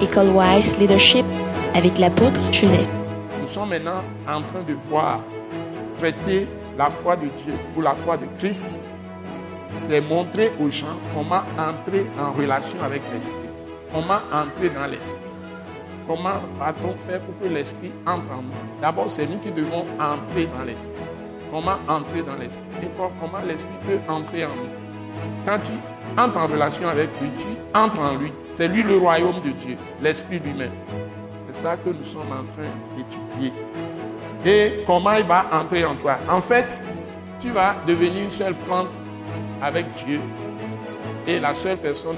École Wise Leadership avec l'apôtre Joseph. Nous sommes maintenant en train de voir traiter la foi de Dieu ou la foi de Christ. C'est montrer aux gens comment entrer en relation avec l'Esprit. Comment entrer dans l'Esprit. Comment va-t-on faire pour que l'Esprit entre en nous? D'abord, c'est nous qui devons entrer dans l'Esprit. Comment entrer dans l'Esprit? Et comment l'Esprit peut entrer en nous? Quand tu entres en relation avec lui, tu entres en lui. C'est lui le royaume de Dieu, l'Esprit lui-même. C'est ça que nous sommes en train d'étudier. Et comment il va entrer en toi? En fait, tu vas devenir une seule plante avec Dieu. Et la seule personne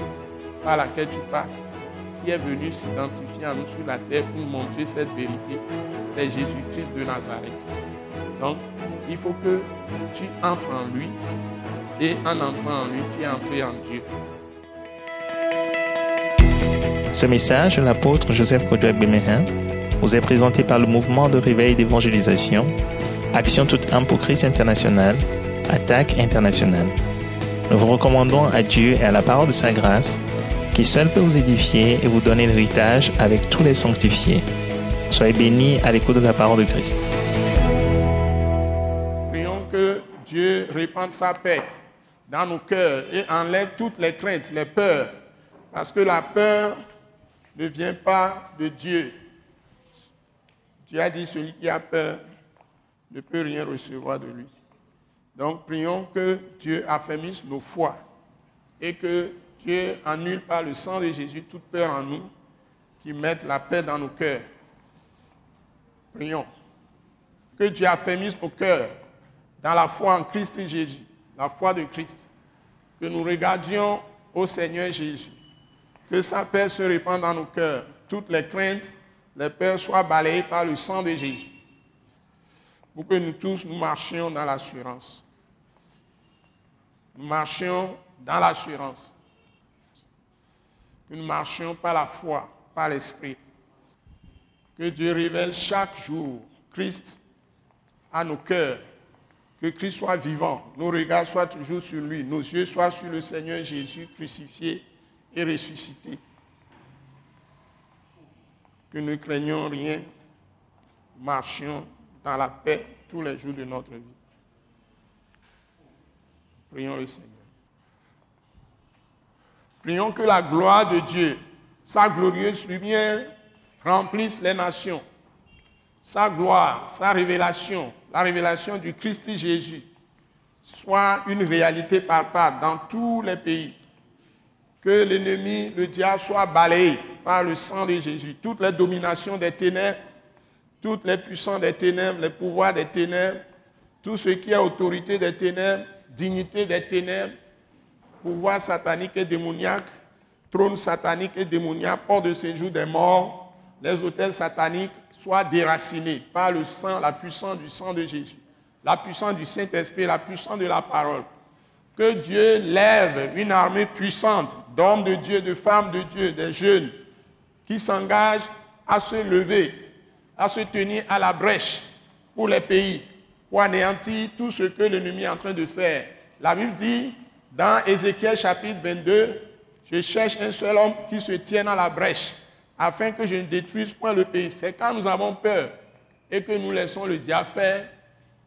par laquelle tu passes, qui est venu s'identifier à nous sur la terre pour montrer cette vérité, c'est Jésus-Christ de Nazareth. Donc, il faut que tu entres en lui et en entrant en lui, tu es entré en Dieu. Ce message de l'apôtre Joseph Kodouak Bemehin vous est présenté par le mouvement de réveil d'évangélisation, Action toute âme pour Christ international, Attaque internationale. Nous vous recommandons à Dieu et à la parole de sa grâce, qui seul peut vous édifier et vous donner l'héritage avec tous les sanctifiés. Soyez bénis à l'écoute de la parole de Christ. Prions que Dieu répande sa paix dans nos cœurs et enlève toutes les craintes, les peurs. Parce que la peur ne vient pas de Dieu. Dieu a dit, celui qui a peur ne peut rien recevoir de lui. Donc prions que Dieu affermisse nos foi et que Dieu annule par le sang de Jésus toute peur en nous, qui mette la paix dans nos cœurs. Prions. Que Dieu affermisse nos cœurs dans la foi en Christ Jésus, la foi de Christ. Que nous regardions au Seigneur Jésus. Que sa paix se répande dans nos cœurs. Toutes les craintes, les peurs soient balayées par le sang de Jésus. Pour que nous tous, nous marchions dans l'assurance. Nous marchions dans l'assurance. Nous marchions par la foi, par l'esprit. Que Dieu révèle chaque jour Christ à nos cœurs. Que Christ soit vivant, nos regards soient toujours sur lui, nos yeux soient sur le Seigneur Jésus crucifié et ressuscité. Que nous craignons rien, marchions dans la paix tous les jours de notre vie. Prions le Seigneur. Prions que la gloire de Dieu, sa glorieuse lumière, remplisse les nations. Sa gloire, sa révélation, la révélation du Christ Jésus, soit une réalité palpable dans tous les pays. Que l'ennemi, le diable, soit balayé par le sang de Jésus. Toutes les dominations des ténèbres, toutes les puissances des ténèbres, les pouvoirs des ténèbres, tout ce qui est autorité des ténèbres, dignité des ténèbres, pouvoir satanique et démoniaque, trône satanique et démoniaque, port de séjour des morts, les hôtels sataniques soient déracinés par le sang, la puissance du sang de Jésus, la puissance du Saint-Esprit, la puissance de la parole. Que Dieu lève une armée puissante d'hommes de Dieu, de femmes de Dieu, des jeunes, qui s'engagent à se lever, à se tenir à la brèche pour les pays, pour anéantir tout ce que l'ennemi est en train de faire. La Bible dit, dans Ézéchiel chapitre 22, je cherche un seul homme qui se tienne à la brèche, afin que je ne détruise point le pays. C'est quand nous avons peur et que nous laissons le diable faire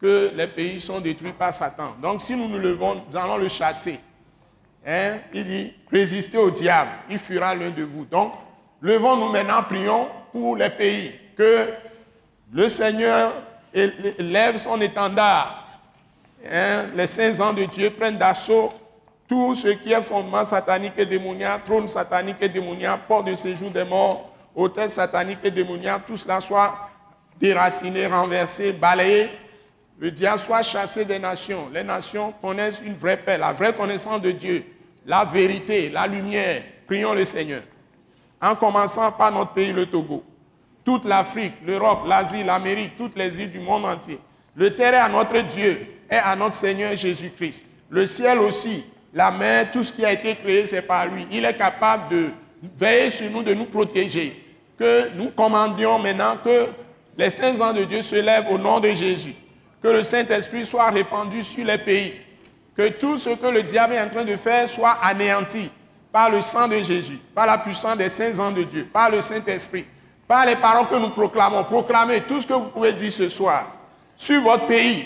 que les pays sont détruits par Satan. Donc si nous nous levons, nous allons le chasser. Hein? Il dit, résistez au diable, il fuira l'un de vous. Donc, levons-nous maintenant, prions pour les pays, que le Seigneur lève son étendard. Hein? Les saints ans de Dieu prennent d'assaut tout ce qui est fondement satanique et démoniaque, trône satanique et démoniaque, port de séjour des morts, hôtel satanique et démoniaque, tout cela soit déraciné, renversé, balayé. Le diable soit chassé des nations. Les nations connaissent une vraie paix, la vraie connaissance de Dieu, la vérité, la lumière. Prions le Seigneur. En commençant par notre pays, le Togo. Toute l'Afrique, l'Europe, l'Asie, l'Amérique, toutes les îles du monde entier. Le terrain à notre Dieu et à notre Seigneur Jésus-Christ. Le ciel aussi, la mer, tout ce qui a été créé, c'est par lui. Il est capable de veiller sur nous, de nous protéger. Que nous commandions maintenant que les saints ans de Dieu se lèvent au nom de Jésus. Que le Saint-Esprit soit répandu sur les pays. Que tout ce que le diable est en train de faire soit anéanti par le sang de Jésus, par la puissance des saints ans de Dieu, par le Saint-Esprit, par les paroles que nous proclamons. Proclamez tout ce que vous pouvez dire ce soir sur votre pays.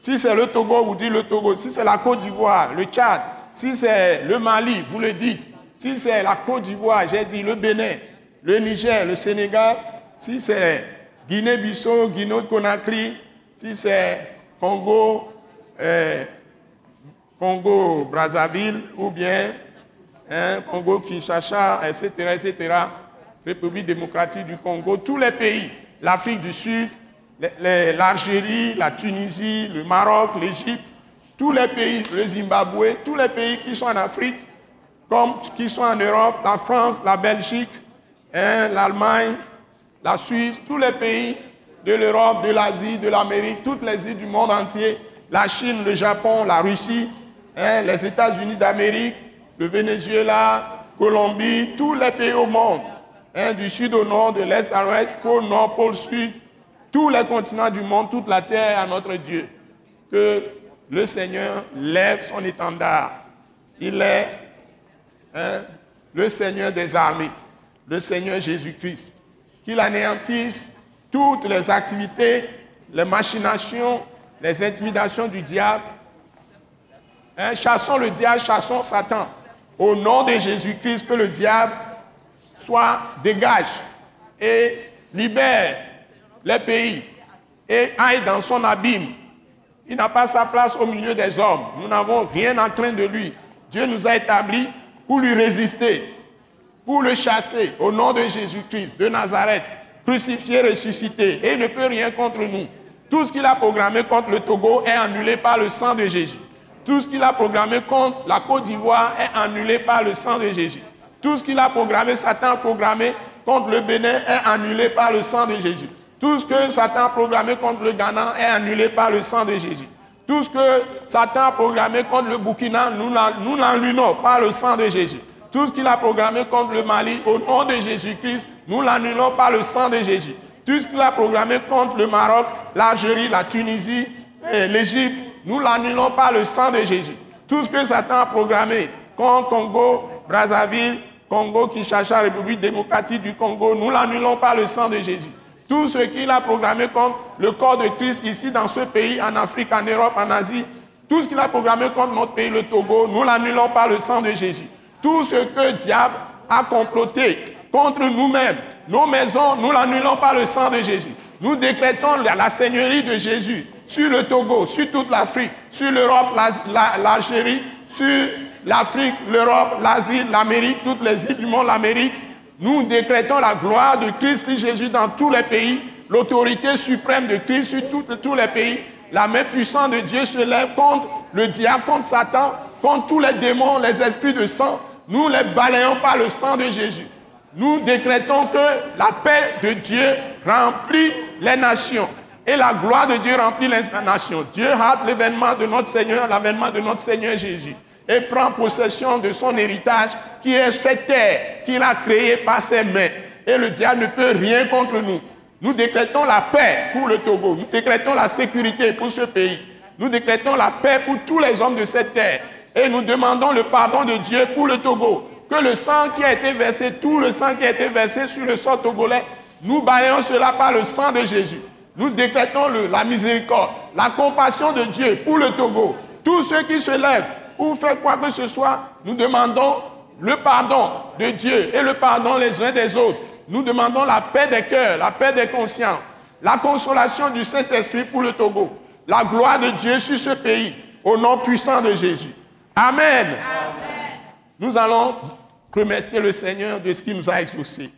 Si c'est le Togo, vous dites le Togo. Si c'est la Côte d'Ivoire, le Tchad. Si c'est le Mali, vous le dites. Si c'est la Côte d'Ivoire, j'ai dit le Bénin, le Niger, le Sénégal. Si c'est Guinée-Bissau, Guinée-Conakry. Si c'est Congo, euh, Congo-Brazzaville ou bien hein, Congo-Kinshasa, etc., etc., République démocratique du Congo, tous les pays, l'Afrique du Sud, l'Algérie, la Tunisie, le Maroc, l'Égypte, tous les pays, le Zimbabwe, tous les pays qui sont en Afrique, comme qui sont en Europe, la France, la Belgique, hein, l'Allemagne, la Suisse, tous les pays de l'Europe, de l'Asie, de l'Amérique, toutes les îles du monde entier, la Chine, le Japon, la Russie, hein, les États-Unis d'Amérique, le Venezuela, Colombie, tous les pays au monde, hein, du sud au nord, de l'est à l'ouest, pôle nord, pôle sud, tous les continents du monde, toute la terre à notre Dieu. Que le Seigneur lève son étendard. Il est hein, le Seigneur des armées, le Seigneur Jésus-Christ. Qu'il anéantisse toutes les activités, les machinations, les intimidations du diable. Hein, chassons le diable, chassons Satan. Au nom de Jésus-Christ, que le diable soit dégage et libère les pays et aille dans son abîme. Il n'a pas sa place au milieu des hommes. Nous n'avons rien en train de lui. Dieu nous a établis pour lui résister, pour le chasser au nom de Jésus-Christ de Nazareth, crucifié, ressuscité. Et il ne peut rien contre nous. Tout ce qu'il a programmé contre le Togo est annulé par le sang de Jésus. Tout ce qu'il a programmé contre la Côte d'Ivoire est annulé par le sang de Jésus. Tout ce qu'il a programmé, Satan a programmé contre le Bénin est annulé par le sang de Jésus. Tout ce que Satan a programmé contre le Ghana est annulé par le sang de Jésus. Tout ce que Satan a programmé contre le Burkina, nous l'annulons par le sang de Jésus. Tout ce qu'il a programmé contre le Mali, au nom de Jésus-Christ, nous l'annulons par le sang de Jésus. Tout ce qu'il a programmé contre le Maroc, l'Algérie, la Tunisie, l'Égypte, nous l'annulons par le sang de Jésus. Tout ce que Satan a programmé contre Congo, Brazzaville, Congo, Kinshasa, République démocratique du Congo, nous l'annulons par le sang de Jésus. Tout ce qu'il a programmé contre le corps de Christ ici dans ce pays, en Afrique, en Europe, en Asie, tout ce qu'il a programmé contre notre pays, le Togo, nous l'annulons par le sang de Jésus. Tout ce que le diable a comploté contre nous-mêmes, nos maisons, nous l'annulons par le sang de Jésus. Nous décrétons la, seigneurie de Jésus sur le Togo, sur toute l'Afrique, sur l'Europe, l'Algérie, sur l'Afrique, l'Europe, l'Asie, l'Amérique, toutes les îles du monde, l'Amérique, nous décrétons la gloire de Christ Jésus dans tous les pays, l'autorité suprême de Christ sur tous les pays. La main puissante de Dieu se lève contre le diable, contre Satan, contre tous les démons, les esprits de sang. Nous les balayons par le sang de Jésus. Nous décrétons que la paix de Dieu remplit les nations et la gloire de Dieu remplit les nations. Dieu hâte l'événement de notre Seigneur, l'avènement de notre Seigneur Jésus et prend possession de son héritage qui est cette terre qu'il a créée par ses mains. Et le diable ne peut rien contre nous. Nous décrétons la paix pour le Togo. Nous décrétons la sécurité pour ce pays. Nous décrétons la paix pour tous les hommes de cette terre. Et nous demandons le pardon de Dieu pour le Togo. Que le sang qui a été versé, tout le sang qui a été versé sur le sol togolais, nous balayons cela par le sang de Jésus. Nous décrétons la miséricorde, la compassion de Dieu pour le Togo. Tous ceux qui se lèvent ou faire quoi que ce soit, nous demandons le pardon de Dieu et le pardon les uns des autres. Nous demandons la paix des cœurs, la paix des consciences, la consolation du Saint-Esprit pour le Togo, la gloire de Dieu sur ce pays, au nom puissant de Jésus. Amen. Nous allons remercier le Seigneur de ce qu'il nous a exaucé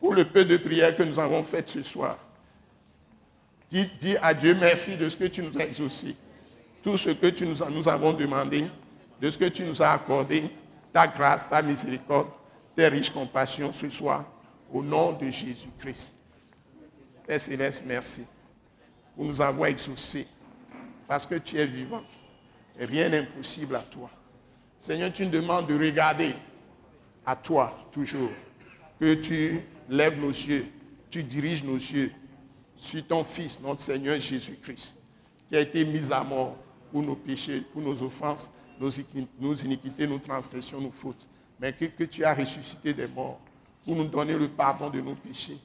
pour le peu de prières que nous avons faites ce soir. Dis, dis à Dieu merci de ce que tu nous as exaucé, tout ce que tu nous, nous avons demandé de ce que tu nous as accordé, ta grâce, ta miséricorde, tes riches compassions ce soir, au nom de Jésus-Christ. Père Céleste, merci pour nous avoir exaucés, parce que tu es vivant et rien n'est impossible à toi. Seigneur, tu nous demandes de regarder à toi toujours, que tu lèves nos yeux, tu diriges nos yeux sur ton Fils, notre Seigneur Jésus-Christ, qui a été mis à mort pour nos péchés, pour nos offenses, nos, iniquités, nos transgressions, nos fautes. mais que, que tu as ressuscité des morts pour nous donner le pardon de nos péchés.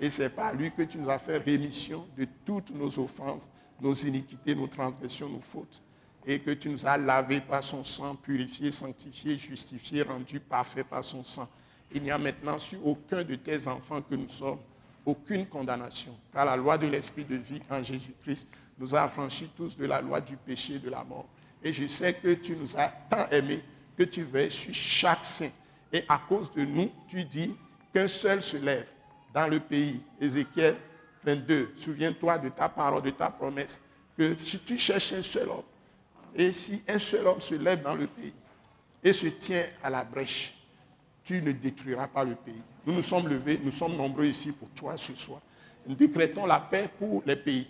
Et c'est par lui que tu nous as fait rémission de toutes nos offenses, nos iniquités, nos transgressions, nos fautes. Et que tu nous as lavés par son sang, purifiés, sanctifiés, justifiés, rendus parfaits par son sang. Il n'y a maintenant sur aucun de tes enfants que nous sommes aucune condamnation. Car la loi de l'Esprit de vie en Jésus-Christ nous a affranchis tous de la loi du péché et de la mort. Et je sais que tu nous as tant aimés que tu veilles sur chaque saint. Et à cause de nous, tu dis qu'un seul se lève dans le pays. Ézéchiel 22. Souviens-toi de ta parole, de ta promesse, que si tu cherches un seul homme, et si un seul homme se lève dans le pays et se tient à la brèche, tu ne détruiras pas le pays. Nous nous sommes levés, nous sommes nombreux ici pour toi ce soir. Nous décrétons la paix pour les pays.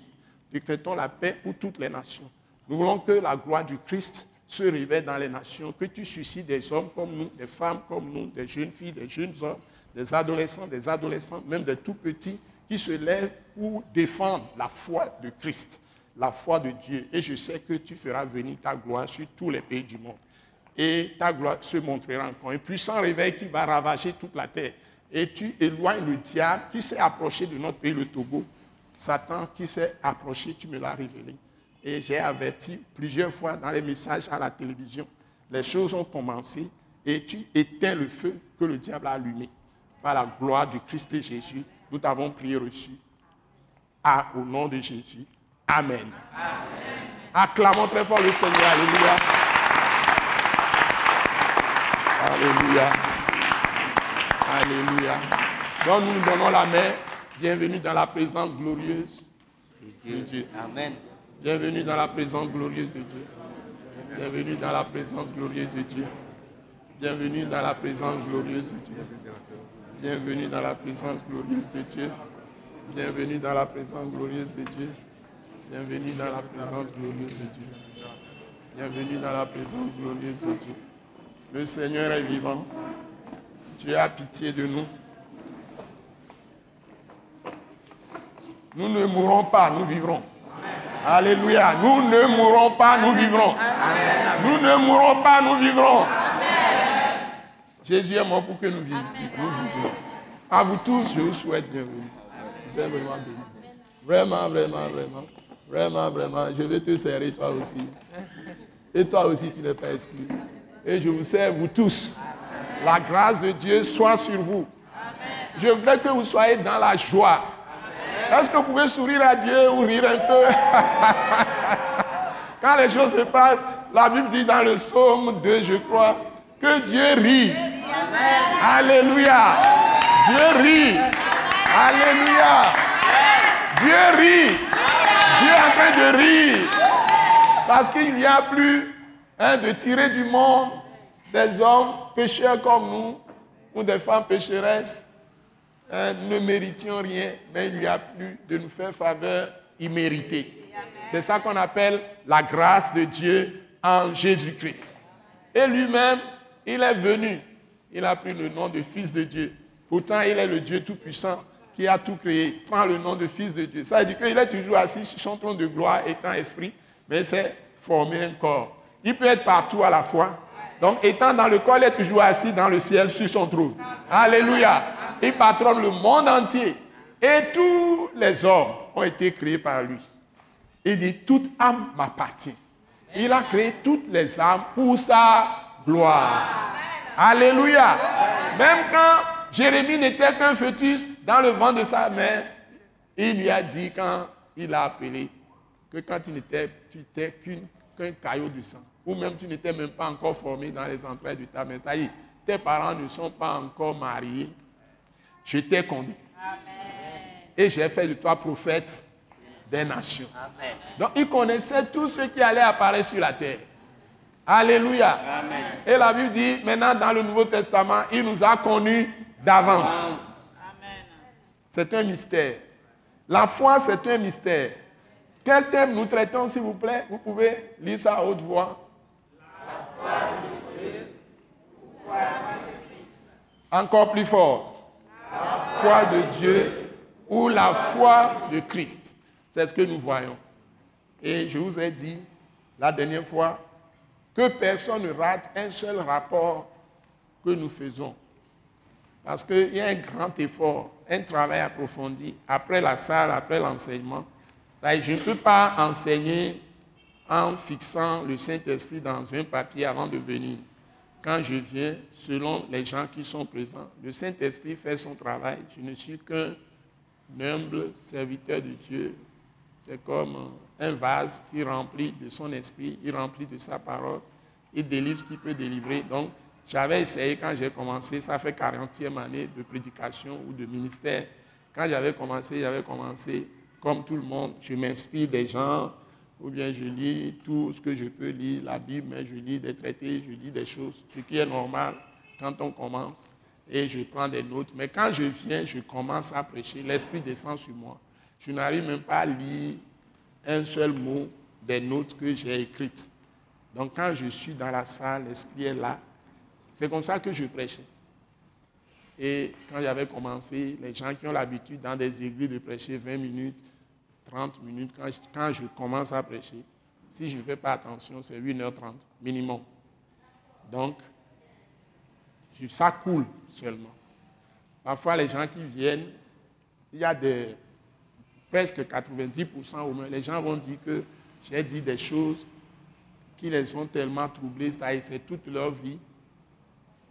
Décrétons la paix pour toutes les nations. Nous voulons que la gloire du Christ se révèle dans les nations, que tu suscites des hommes comme nous, des femmes comme nous, des jeunes filles, des jeunes hommes, des adolescents, des adolescents, même des tout petits, qui se lèvent pour défendre la foi de Christ, la foi de Dieu. Et je sais que tu feras venir ta gloire sur tous les pays du monde. Et ta gloire se montrera encore. Un puissant réveil qui va ravager toute la terre. Et tu éloignes le diable qui s'est approché de notre pays, le Togo. Satan qui s'est approché, tu me l'as révélé. Et j'ai averti plusieurs fois dans les messages à la télévision. Les choses ont commencé et tu éteins le feu que le diable a allumé. Par la gloire du Christ Jésus, nous t'avons prié reçu. Ah, au nom de Jésus. Amen. Acclamons très fort le Seigneur. Alléluia. Alléluia. Alléluia. Donc nous nous donnons la main. Bienvenue dans la présence glorieuse de Dieu. Amen. Bienvenue dans la présence glorieuse de Dieu. Bienvenue dans la présence glorieuse de Dieu. Bienvenue dans la présence glorieuse de Dieu. Bienvenue dans la présence glorieuse de Dieu. Bienvenue dans la présence glorieuse de Dieu. Bienvenue dans la présence glorieuse de Dieu. Bienvenue dans la présence glorieuse de Dieu. Le Seigneur est vivant. Dieu a pitié de nous. Nous ne mourrons pas, nous vivrons. Alléluia. Nous ne mourrons pas, nous vivrons. Nous ne mourrons pas, nous vivrons. Jésus est mort pour que nous vivions. Nous vivions. À vous tous, je vous souhaite bienvenue. Vous êtes vraiment bénis. Vraiment, vraiment, vraiment. Vraiment, vraiment. Je vais te serrer toi aussi. Et toi aussi, tu n'es pas exclu. Et je vous sers, vous tous. La grâce de Dieu soit sur vous. Je voudrais que vous soyez dans la joie. Est-ce que vous pouvez sourire à Dieu ou rire un peu? Quand les choses se passent, la Bible dit dans le psaume 2, je crois, que Dieu rit. Alléluia. Dieu rit. Alléluia. Dieu rit. Dieu est en train de rire. Parce qu'il n'y a plus hein, de tirer du monde des hommes pécheurs comme nous ou des femmes pécheresses hein, ne méritions rien, mais il n'y a plus de nous faire faveur imméritée. C'est ça qu'on appelle la grâce de Dieu en Jésus-Christ. Et lui-même, il est venu. Il a pris le nom de Fils de Dieu. Pourtant, il est le Dieu Tout-Puissant qui a tout créé. Prend le nom de Fils de Dieu. Ça veut dire qu'il est toujours assis sur son trône de gloire, étant esprit, mais c'est formé un corps. Il peut être partout à la fois. Donc, étant dans le corps, il est toujours assis dans le ciel sur son trône. Alléluia. Il patronne le monde entier. Et tous les hommes ont été créés par lui. Il dit, toute âme m'appartient. Il a créé toutes les âmes pour sa gloire. Alléluia. Même quand Jérémie n'était qu'un fœtus dans le ventre de sa mère, il lui a dit quand il a appelé que quand tu n'étais qu'un caillot de sang, ou même tu n'étais même pas encore formé dans les entrailles de ta mère, c'est-à-dire tes parents ne sont pas encore mariés, je t'ai connu. Et j'ai fait de toi prophète des nations. Donc il connaissait tout ce qui allait apparaître sur la terre. Alléluia. Et la Bible dit, maintenant dans le Nouveau Testament, il nous a connus d'avance. C'est un mystère. La foi, c'est un mystère. Quel thème nous traitons, s'il vous plaît? Vous pouvez lire ça à haute voix. Encore plus fort. La foi de Dieu ou la foi de Christ. C'est ce que nous voyons. Et je vous ai dit la dernière fois que personne ne rate un seul rapport que nous faisons. Parce qu'il y a un grand effort, un travail approfondi après la salle, après l'enseignement. Je ne peux pas enseigner en fixant le Saint-Esprit dans un papier avant de venir. Quand je viens, selon les gens qui sont présents, le Saint-Esprit fait son travail. Je ne suis qu'un humble serviteur de Dieu. C'est comme un vase qui remplit de son esprit, il remplit de sa parole, il délivre ce qu'il peut délivrer. Donc, j'avais essayé quand j'ai commencé, ça fait 40e année de prédication ou de ministère. Quand j'avais commencé, j'avais commencé comme tout le monde. Je m'inspire des gens, ou bien je lis tout ce que je peux lire, la Bible, mais je lis des traités, je lis des choses, ce qui est normal quand on commence. Et je prends des notes. Mais quand je viens, je commence à prêcher, l'Esprit descend sur moi. Je n'arrive même pas à lire un seul mot des notes que j'ai écrites. Donc quand je suis dans la salle, l'Esprit est là, c'est comme ça que je prêchais. Et quand j'avais commencé, les gens qui ont l'habitude dans des églises de prêcher 20 minutes, 30 minutes, quand je, commence à prêcher, si je ne fais pas attention, c'est 1h30 minimum. Donc, ça coule seulement. Parfois, les gens qui viennent, il y a des, presque 90% au moins, les gens vont dire que j'ai dit des choses qui les ont tellement troublés, ça c'est toute leur vie.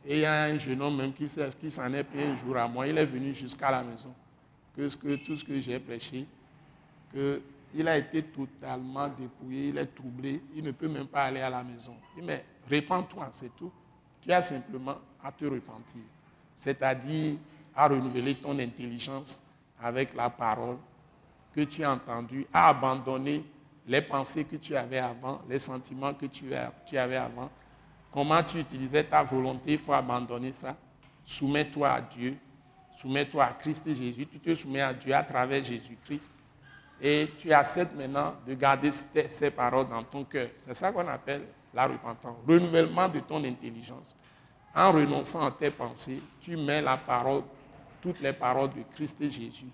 Et il y a un jeune homme même qui, s'en est pris un jour à moi. Il est venu jusqu'à la maison. Que, que tout ce que j'ai prêché, qu'il a été totalement dépouillé, il est troublé, il ne peut même pas aller à la maison. Il dit, mais répands-toi, c'est tout. Tu as simplement à te repentir. C'est-à-dire à renouveler ton intelligence avec la parole que tu as entendue, à abandonner les pensées que tu avais avant, les sentiments que tu avais avant, Comment tu utilisais ta volonté, il faut abandonner ça? Soumets-toi à Dieu. Soumets-toi à Christ Jésus. Tu te soumets à Dieu à travers Jésus-Christ. Et tu acceptes maintenant de garder ces paroles dans ton cœur. C'est ça qu'on appelle la repentance. Renouvellement de ton intelligence. En renonçant à tes pensées, tu mets la parole, toutes les paroles de Christ et Jésus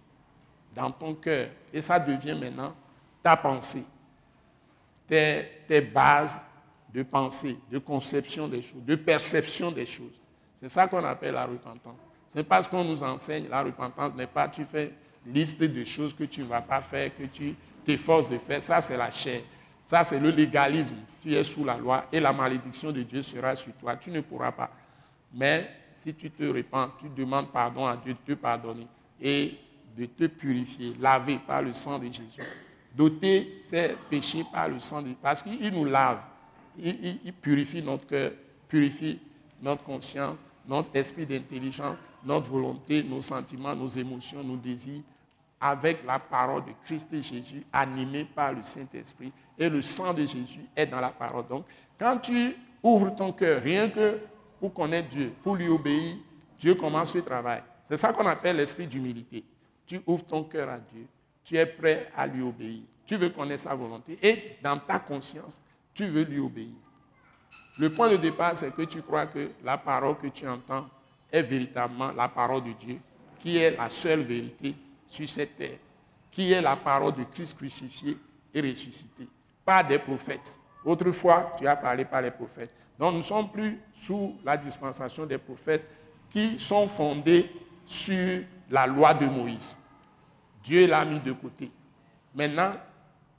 dans ton cœur. Et ça devient maintenant ta pensée, tes, tes bases de pensée, de conception des choses, de perception des choses. C'est ça qu'on appelle la repentance. C'est parce qu'on nous enseigne, la repentance n'est pas tu fais liste de choses que tu ne vas pas faire, que tu t'efforces de faire. Ça, c'est la chair. Ça, c'est le légalisme. Tu es sous la loi et la malédiction de Dieu sera sur toi. Tu ne pourras pas. Mais si tu te repens, tu demandes pardon à Dieu de te pardonner et de te purifier, laver par le sang de Jésus. Doter ses péchés par le sang de Jésus. Parce qu'il nous lave il, purifie notre cœur, purifie notre conscience, notre esprit d'intelligence, notre volonté, nos sentiments, nos émotions, nos désirs, avec la parole de Christ Jésus, animé par le Saint-Esprit. Et le sang de Jésus est dans la parole. Donc, quand tu ouvres ton cœur, rien que pour connaître Dieu, pour lui obéir, Dieu commence ce travail. C'est ça qu'on appelle l'esprit d'humilité. Tu ouvres ton cœur à Dieu, tu es prêt à lui obéir. Tu veux connaître sa volonté. Et dans ta conscience, tu veux lui obéir. Le point de départ, c'est que tu crois que la parole que tu entends est véritablement la parole de Dieu, qui est la seule vérité sur cette terre, qui est la parole de Christ crucifié et ressuscité, pas des prophètes. Autrefois, tu as parlé par les prophètes. Donc nous ne sommes plus sous la dispensation des prophètes qui sont fondés sur la loi de Moïse. Dieu l'a mis de côté. Maintenant,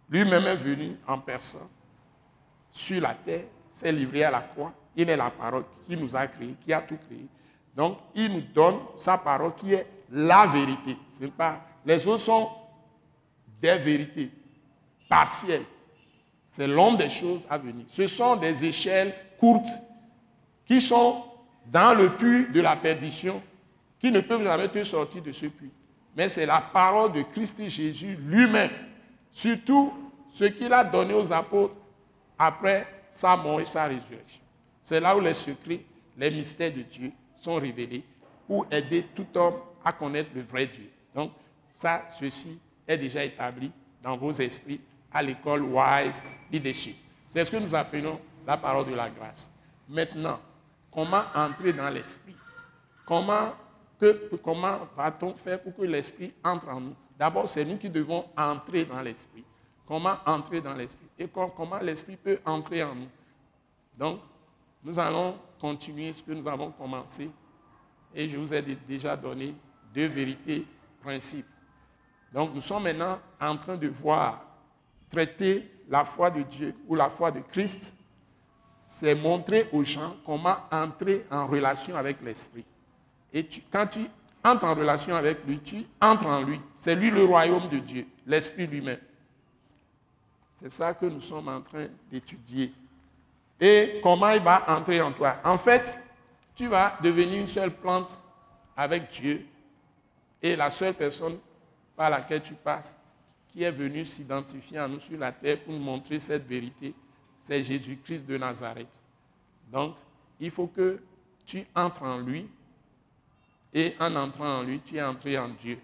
lui-même est venu en personne sur la terre, s'est livré à la croix. Il est la parole qui nous a créés, qui a tout créé. Donc, il nous donne sa parole qui est la vérité. Pas, les autres sont des vérités partielles. C'est l'homme des choses à venir. Ce sont des échelles courtes qui sont dans le puits de la perdition, qui ne peuvent jamais te sortir de ce puits. Mais c'est la parole de Christ Jésus lui-même, surtout ce qu'il a donné aux apôtres après sa mort et sa résurrection. C'est là où les secrets, les mystères de Dieu sont révélés pour aider tout homme à connaître le vrai Dieu. Donc, ça, ceci est déjà établi dans vos esprits à l'école Wise Leadership. C'est ce que nous appelons la parole de la grâce. Maintenant, comment entrer dans l'esprit? Comment, comment va-t-on faire pour que l'esprit entre en nous? D'abord, c'est nous qui devons entrer dans l'esprit. Comment entrer dans l'esprit? Et comment l'esprit peut entrer en nous? Donc, nous allons continuer ce que nous avons commencé et je vous ai déjà donné deux vérités, principes. Donc nous sommes maintenant en train de voir, traiter la foi de Dieu ou la foi de Christ, c'est montrer aux gens comment entrer en relation avec l'Esprit. Et quand tu entres en relation avec lui, tu entres en lui. C'est lui le royaume de Dieu, l'Esprit lui-même. C'est ça que nous sommes en train d'étudier. Et comment il va entrer en toi? En fait, tu vas devenir une seule plante avec Dieu et la seule personne par laquelle tu passes qui est venue s'identifier à nous sur la terre pour nous montrer cette vérité, c'est Jésus-Christ de Nazareth. Donc, il faut que tu entres en lui et en entrant en lui, tu es entré en Dieu.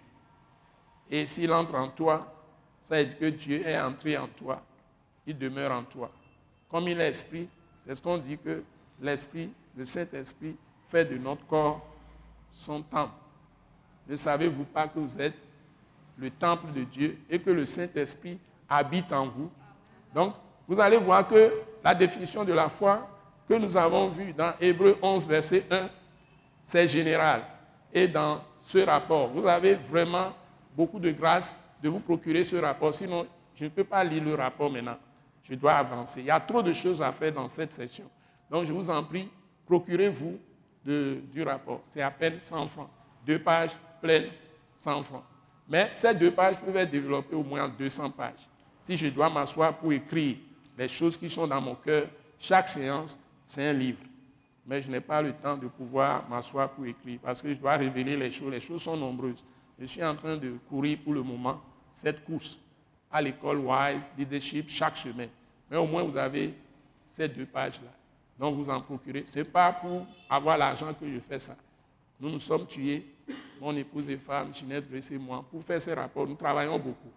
Et s'il entre en toi, ça veut dire que Dieu est entré en toi. Il demeure en toi. Comme il est esprit, c'est ce qu'on dit que l'esprit, le Saint-Esprit, fait de notre corps son temple. Ne savez-vous pas que vous êtes le temple de Dieu et que le Saint-Esprit habite en vous? Donc, vous allez voir que la définition de la foi que nous avons vue dans Hébreu 11, verset 1, c'est général. Et dans ce rapport, vous avez vraiment beaucoup de grâce de vous procurer ce rapport. Sinon, je ne peux pas lire le rapport maintenant. Je dois avancer. Il y a trop de choses à faire dans cette session. Donc, je vous en prie, procurez-vous du rapport. C'est à peine 100 francs. Deux pages pleines, 100 francs. Mais ces deux pages peuvent être développées au moins en 200 pages. Si je dois m'asseoir pour écrire les choses qui sont dans mon cœur, chaque séance, c'est un livre. Mais je n'ai pas le temps de pouvoir m'asseoir pour écrire parce que je dois révéler les choses. Les choses sont nombreuses. Je suis en train de courir pour le moment cette course à l'école Wise Leadership chaque semaine. Mais au moins, vous avez ces deux pages-là. Donc, vous en procurez. Ce n'est pas pour avoir l'argent que je fais ça. Nous nous sommes tués, mon épouse et femme, Ginette Dressé et moi, pour faire ces rapports. Nous travaillons beaucoup.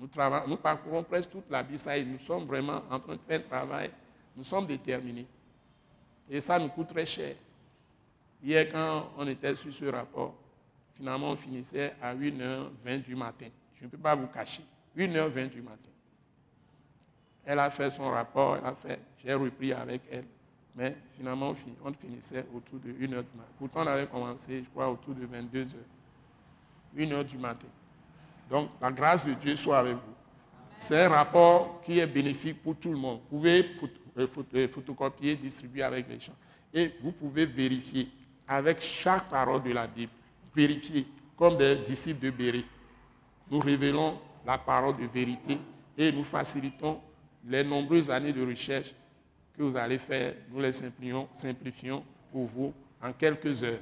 Nous, parcourons presque toute la et Nous sommes vraiment en train de faire le travail. Nous sommes déterminés. Et ça nous coûte très cher. Hier, quand on était sur ce rapport, finalement, on finissait à 1h20 du matin. Je ne peux pas vous cacher. 1h20 du matin. Elle a fait son rapport, elle a fait, j'ai repris avec elle. Mais finalement, on finissait autour de 1h du matin. Pourtant, on avait commencé, je crois, autour de 22h. 1h du matin. Donc, la grâce de Dieu soit avec vous. C'est un rapport qui est bénéfique pour tout le monde. Vous pouvez euh, euh, photocopier, distribuer avec les gens. Et vous pouvez vérifier avec chaque parole de la Bible. Vérifier comme des disciples de Béry. Nous révélons la parole de vérité et nous facilitons les nombreuses années de recherche que vous allez faire. Nous les simplifions, pour vous en quelques heures.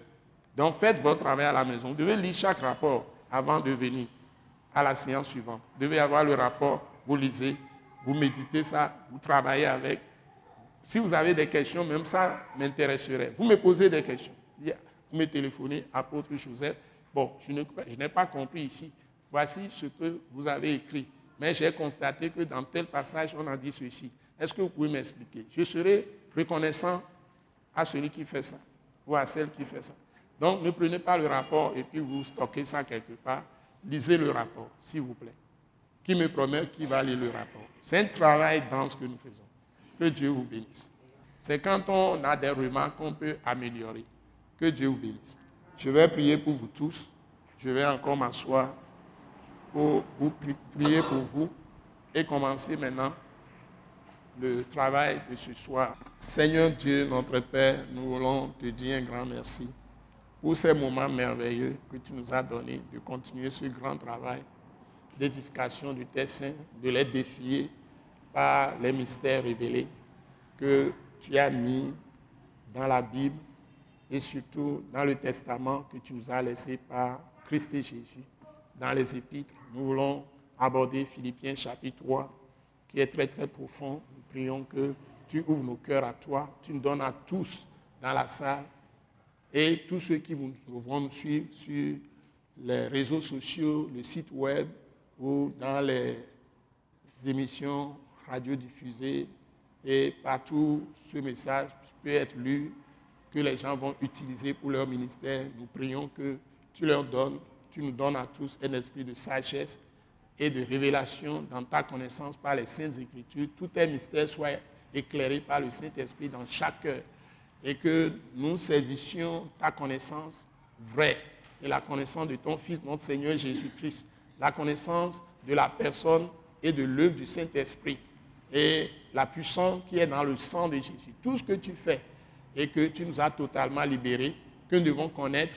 Donc faites votre travail à la maison. Vous devez lire chaque rapport avant de venir à la séance suivante. Vous devez avoir le rapport, vous lisez, vous méditez ça, vous travaillez avec. Si vous avez des questions, même ça m'intéresserait. Vous me posez des questions. Vous me téléphonez, apôtre Joseph. Bon, je n'ai pas compris ici. Voici ce que vous avez écrit. Mais j'ai constaté que dans tel passage, on a dit ceci. Est-ce que vous pouvez m'expliquer? Je serai reconnaissant à celui qui fait ça ou à celle qui fait ça. Donc ne prenez pas le rapport et puis vous stockez ça quelque part. Lisez le rapport, s'il vous plaît. Qui me promet qui va lire le rapport? C'est un travail dans ce que nous faisons. Que Dieu vous bénisse. C'est quand on a des remarques qu'on peut améliorer. Que Dieu vous bénisse. Je vais prier pour vous tous. Je vais encore m'asseoir pour vous prier pour vous et commencer maintenant le travail de ce soir. Seigneur Dieu, notre Père, nous voulons te dire un grand merci pour ces moments merveilleux que tu nous as donnés de continuer ce grand travail d'édification du Tessin, de les défier par les mystères révélés que tu as mis dans la Bible et surtout dans le testament que tu nous as laissé par Christ et Jésus. Dans les épîtres, nous voulons aborder Philippiens chapitre 3, qui est très très profond. Prions que tu ouvres nos cœurs à toi, tu nous donnes à tous dans la salle et tous ceux qui vont nous suivre sur les réseaux sociaux, le site web ou dans les émissions radiodiffusées et partout ce message peut être lu, que les gens vont utiliser pour leur ministère. Nous prions que tu leur donnes, tu nous donnes à tous un esprit de sagesse et de révélation dans ta connaissance par les saintes écritures. Tout un mystère soit éclairés par le Saint-Esprit dans chaque cœur et que nous saisissions ta connaissance vraie et la connaissance de ton Fils, notre Seigneur Jésus-Christ, la connaissance de la personne et de l'œuvre du Saint-Esprit et la puissance qui est dans le sang de Jésus. Tout ce que tu fais et que tu nous as totalement libérés, que nous devons connaître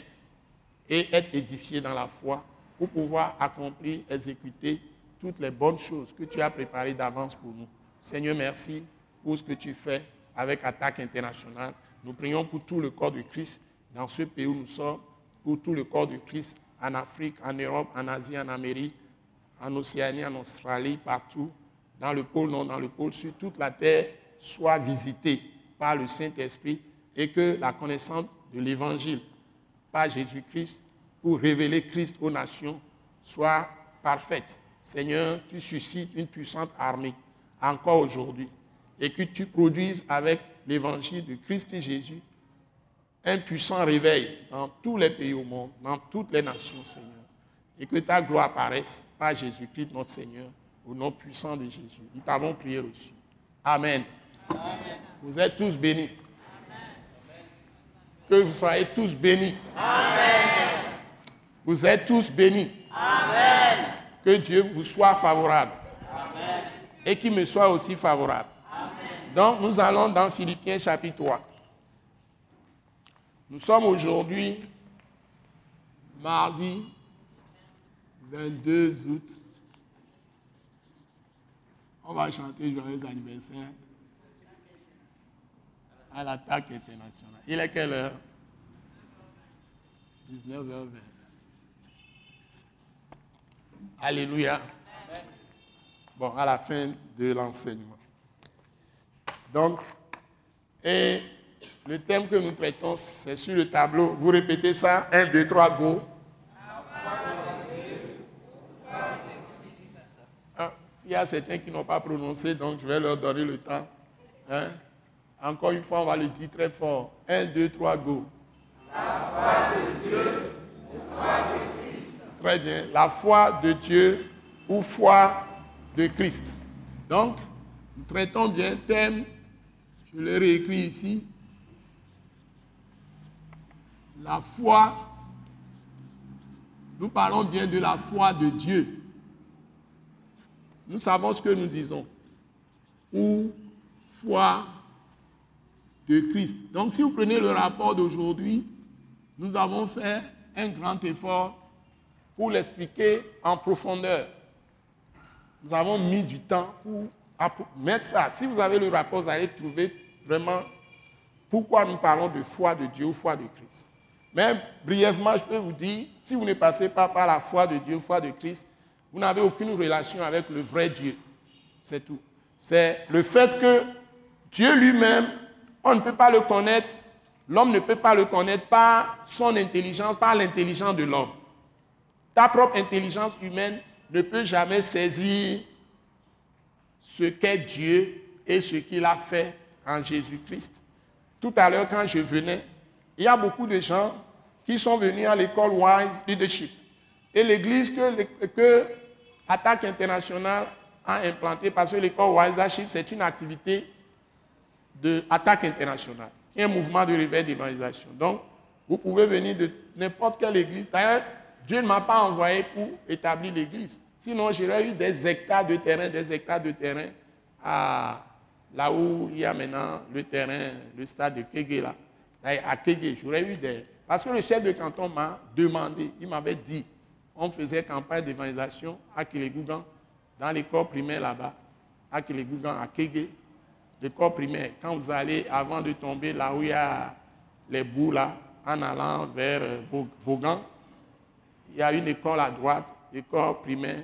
et être édifiés dans la foi pour pouvoir accomplir, exécuter toutes les bonnes choses que tu as préparées d'avance pour nous. Seigneur, merci pour ce que tu fais avec Attaque internationale. Nous prions pour tout le corps de Christ dans ce pays où nous sommes, pour tout le corps de Christ en Afrique, en Europe, en Asie, en Amérique, en Océanie, en Australie, partout, dans le pôle nord, dans le pôle sud, toute la terre soit visitée par le Saint-Esprit et que la connaissance de l'Évangile par Jésus-Christ pour révéler Christ aux nations soit parfaite. Seigneur, tu suscites une puissante armée encore aujourd'hui et que tu produises avec l'évangile de Christ et Jésus un puissant réveil dans tous les pays au monde, dans toutes les nations, Seigneur. Et que ta gloire apparaisse par Jésus-Christ, notre Seigneur, au nom puissant de Jésus. Nous t'avons prié reçu. Amen. Vous êtes tous bénis. Que vous soyez tous bénis. Amen. Vous êtes tous bénis. Amen. Que Dieu vous soit favorable. Amen. Et qu'il me soit aussi favorable. Donc, nous allons dans Philippiens chapitre 3. Nous sommes aujourd'hui mardi 22 août. On va chanter joyeux anniversaire à l'attaque internationale. Il est quelle heure? 19h20. Alléluia. Bon, à la fin de l'enseignement. Donc, et le thème que nous traitons, c'est sur le tableau. Vous répétez ça 1, 2, 3, go. Ah, il y a certains qui n'ont pas prononcé, donc je vais leur donner le temps. Hein. Encore une fois, on va le dire très fort. 1, 2, 3, go. La foi de Dieu ou foi de Christ. Très bien. La foi de Dieu ou foi de Christ. Donc, nous traitons bien thème je l'ai réécrit ici. La foi, nous parlons bien de la foi de Dieu. Nous savons ce que nous disons. Ou foi de Christ. Donc si vous prenez le rapport d'aujourd'hui, nous avons fait un grand effort pour l'expliquer en profondeur. Nous avons mis du temps pour mettre ça. Si vous avez le rapport, vous allez trouver vraiment pourquoi nous parlons de foi de Dieu foi de Christ. Mais brièvement, je peux vous dire, si vous ne passez pas par la foi de Dieu foi de Christ, vous n'avez aucune relation avec le vrai Dieu. C'est tout. C'est le fait que Dieu lui-même, on ne peut pas le connaître, l'homme ne peut pas le connaître par son intelligence, par l'intelligence de l'homme. Ta propre intelligence humaine ne peut jamais saisir ce qu'est Dieu et ce qu'il a fait en Jésus-Christ. Tout à l'heure, quand je venais, il y a beaucoup de gens qui sont venus à l'école Wise Leadership. Et l'église que, que Attaque Internationale a implantée, parce que l'école Wise Leadership, c'est une activité d'Attaque Internationale, qui est un mouvement de réveil d'évangélisation. Donc, vous pouvez venir de n'importe quelle église. D'ailleurs, Dieu ne m'a pas envoyé pour établir l'église. Sinon, j'aurais eu des hectares de terrain, des hectares de terrain à là où il y a maintenant le terrain, le stade de Kégué, là, à Kégué, j'aurais eu des... Parce que le chef de canton m'a demandé, il m'avait dit, on faisait campagne d'évangélisation à Kélegougan, dans l'école primaire là-bas, à Kélegougan, à Kégué, l'école primaire. Quand vous allez, avant de tomber là où il y a les bouts là, en allant vers euh, Vaughan, il y a une école à droite, école primaire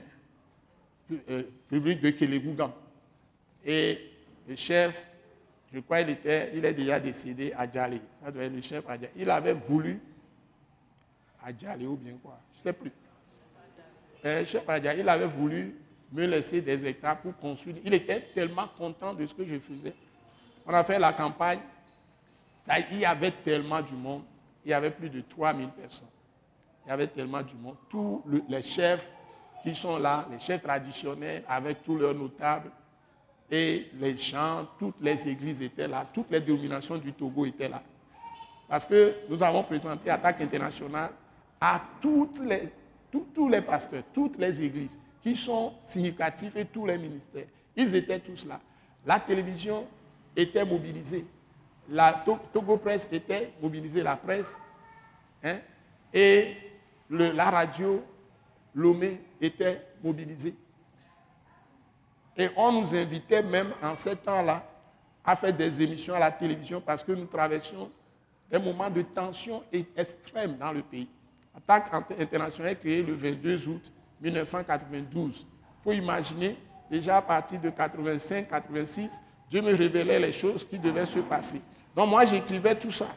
euh, publique de Kélegougan. Et le chef, je crois qu'il était, il est déjà décédé à Djali. Ça doit être le chef à Djali. Il avait voulu à Djali ou bien quoi, je ne sais plus. Le chef Adjali, il avait voulu me laisser des hectares pour construire. Il était tellement content de ce que je faisais. On a fait la campagne. il y avait tellement du monde. Il y avait plus de 3000 personnes. Il y avait tellement du monde. Tous les chefs qui sont là, les chefs traditionnels, avec tous leurs notables, Et les gens, toutes les églises étaient là, toutes les dénominations du Togo étaient là. Parce que nous avons présenté Attaque internationale à les, tous les pasteurs, toutes les églises qui sont significatifs et tous les ministères. Ils étaient tous là. La télévision était mobilisée. La Togo Presse était mobilisée, la presse. Hein, et la radio, Lomé, était mobilisée. Et on nous invitait même en ce temps-là à faire des émissions à la télévision parce que nous traversions des moments de tension extrême dans le pays. Attaque internationale créée le 22 août 1992. Il faut imaginer, déjà à partir de 85-86, Dieu me révélait les choses qui devaient se passer. Donc moi, j'écrivais tout ça.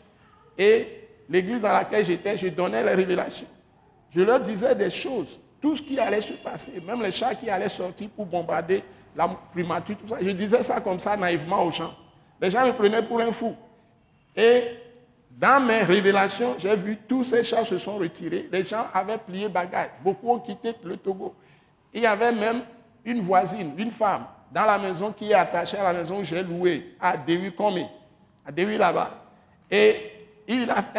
Et l'église dans laquelle j'étais, je donnais les révélations. Je leur disais des choses, tout ce qui allait se passer, même les chats qui allaient sortir pour bombarder la primature, tout ça. Je disais ça comme ça naïvement aux gens. Les gens me prenaient pour un fou. Et dans mes révélations, j'ai vu tous ces chats se sont retirés. Les gens avaient plié bagages. Beaucoup ont quitté le Togo. Il y avait même une voisine, une femme, dans la maison qui est attachée à la maison que j'ai louée, à Dewi Kome, à Dewi là-bas. Et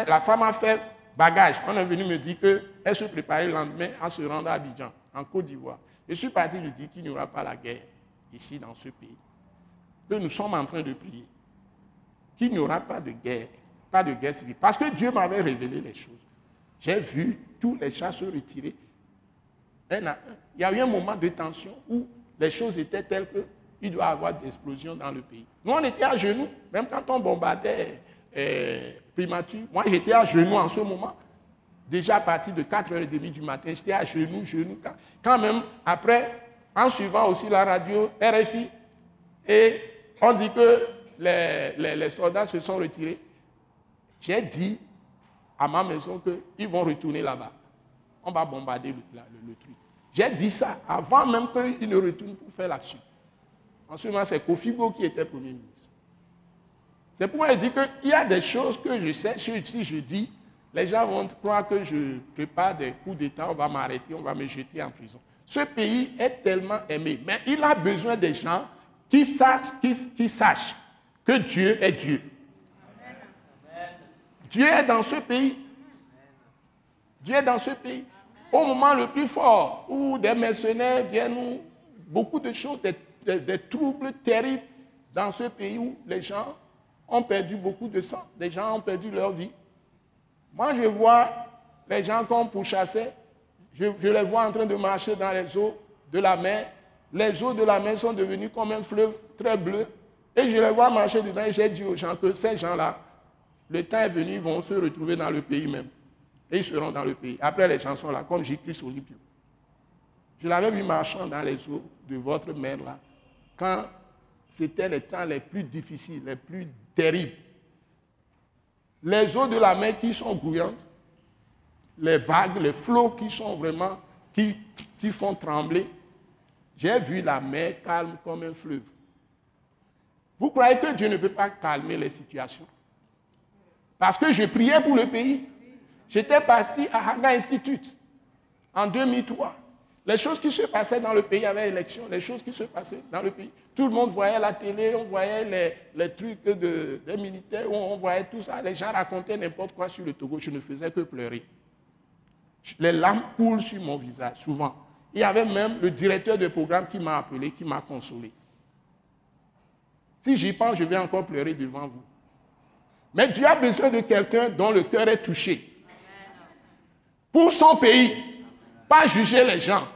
la femme a fait bagage. On est venu me dire qu'elle se préparait le lendemain à se rendre à Abidjan, en Côte d'Ivoire. Je suis parti lui dire qu'il n'y aura pas la guerre ici dans ce pays. Que nous sommes en train de prier. Qu'il n'y aura pas de guerre pas de guerre civile. Parce que Dieu m'avait révélé les choses. J'ai vu tous les chats se retirer. Il y a eu un moment de tension où les choses étaient telles qu'il doit y avoir des explosions dans le pays. Nous, on était à genoux, même quand on bombardait euh, primature. Moi, j'étais à genoux en ce moment. Déjà à partir de 4h30 du matin, j'étais à genoux, genoux. Quand même, après, en suivant aussi la radio RFI, et on dit que les soldats se sont retirés. J'ai dit à ma maison qu'ils vont retourner là-bas. On va bombarder le, truc. J'ai dit ça avant même qu'ils ne retournent pour faire l'action. En ce moment, c'est Kofigo qui était Premier ministre. C'est pourquoi il dit qu'il y a des choses que je sais, si je dis, les gens vont croire que je prépare des coups d'État, on va m'arrêter, on va me jeter en prison. Ce pays est tellement aimé, mais il a besoin des gens qui sachent, qui sachent que Dieu est Dieu. Dieu est dans ce pays. Dieu est dans ce pays. Au moment le plus fort, où des mercenaires viennent, beaucoup de choses, des, troubles terribles dans ce pays où les gens ont perdu beaucoup de sang, les gens ont perdu leur vie. Moi, je vois les gens comme pour chasser, je, les vois en train de marcher dans les eaux de la mer. Les eaux de la mer sont devenues comme un fleuve très bleu. Et je les vois marcher dedans et j'ai dit aux gens que ces gens-là, le temps est venu, ils vont se retrouver dans le pays même. Et ils seront dans le pays. Après les chansons là, comme J-Christ Olympio. Je l'avais vu marchant dans les eaux de votre mère là, quand c'était les temps les plus difficiles, les plus terribles. Les eaux de la mer qui sont grouillantes, les vagues, les flots qui sont vraiment, qui, qui font trembler. J'ai vu la mer calme comme un fleuve. Vous croyez que Dieu ne peut pas calmer les situations? Parce que je priais pour le pays. J'étais parti à Haga Institute en 2003. Les choses qui se passaient dans le pays, il y avait élection, les choses qui se passaient dans le pays. Tout le monde voyait la télé, on voyait les, trucs de, des militaires, on, voyait tout ça. Les gens racontaient n'importe quoi sur le Togo. Je ne faisais que pleurer. Les larmes coulent sur mon visage, souvent. Il y avait même le directeur de programme qui m'a appelé, qui m'a consolé. Si j'y pense, je vais encore pleurer devant vous. Mais Dieu a besoin de quelqu'un dont le cœur est touché. Pour son pays. Pas juger les gens.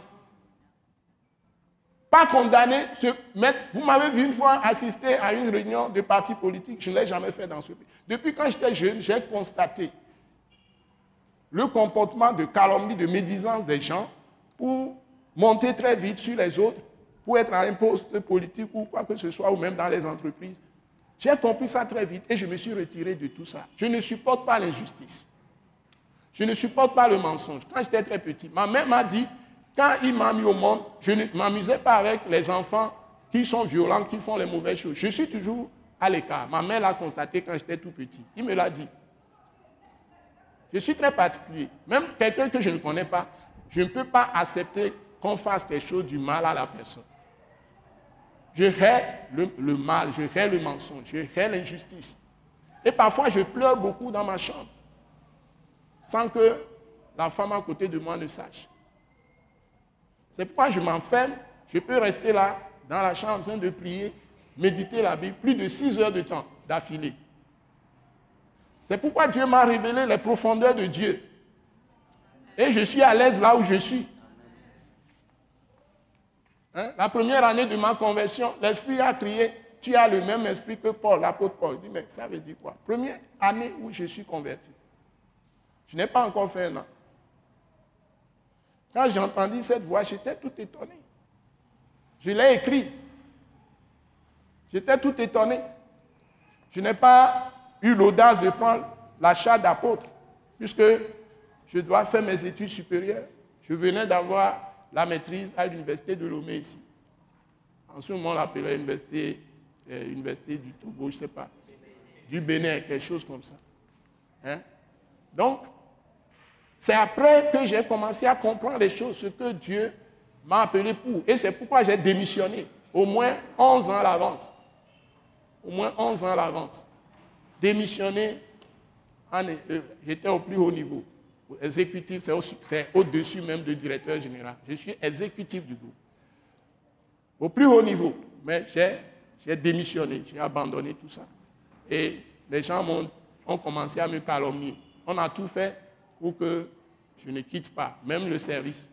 Pas condamner, se mettre. Vous m'avez vu une fois assister à une réunion de partis politiques. Je ne l'ai jamais fait dans ce pays. Depuis quand j'étais jeune, j'ai constaté le comportement de calomnie, de médisance des gens pour monter très vite sur les autres, pour être à un poste politique ou quoi que ce soit, ou même dans les entreprises. J'ai compris ça très vite et je me suis retiré de tout ça. Je ne supporte pas l'injustice. Je ne supporte pas le mensonge. Quand j'étais très petit, ma mère m'a dit, quand il m'a mis au monde, je ne m'amusais pas avec les enfants qui sont violents, qui font les mauvaises choses. Je suis toujours à l'écart. Ma mère l'a constaté quand j'étais tout petit. Il me l'a dit. Je suis très particulier. Même quelqu'un que je ne connais pas, je ne peux pas accepter qu'on fasse quelque chose du mal à la personne. Je hais le, mal, je hais le mensonge, je hais l'injustice. Et parfois, je pleure beaucoup dans ma chambre, sans que la femme à côté de moi ne sache. C'est pourquoi je m'enferme, je peux rester là, dans la chambre, en train de prier, méditer la Bible, plus de six heures de temps d'affilée. C'est pourquoi Dieu m'a révélé les profondeurs de Dieu. Et je suis à l'aise là où je suis. Hein? La première année de ma conversion, l'Esprit a crié, tu as le même esprit que Paul, l'apôtre Paul. Je dis, mais ça veut dire quoi? Première année où je suis converti. Je n'ai pas encore fait un an. Quand j'ai entendu cette voix, j'étais tout étonné. Je l'ai écrit. J'étais tout étonné. Je n'ai pas eu l'audace de prendre l'achat d'apôtre, puisque je dois faire mes études supérieures. Je venais d'avoir la maîtrise à l'université de Lomé ici. En ce moment, on l'appelait l'université euh, université du Togo, je ne sais pas, du Bénin, quelque chose comme ça. Hein? Donc, c'est après que j'ai commencé à comprendre les choses, ce que Dieu m'a appelé pour. Et c'est pourquoi j'ai démissionné, au moins 11 ans à l'avance. Au moins 11 ans à l'avance. Démissionné, euh, j'étais au plus haut niveau. Exécutif, c'est au-dessus même du directeur général. Je suis exécutif du groupe. Au plus haut niveau. Mais j'ai démissionné, j'ai abandonné tout ça. Et les gens ont, commencé à me calomnier. On a tout fait pour que je ne quitte pas, même le service.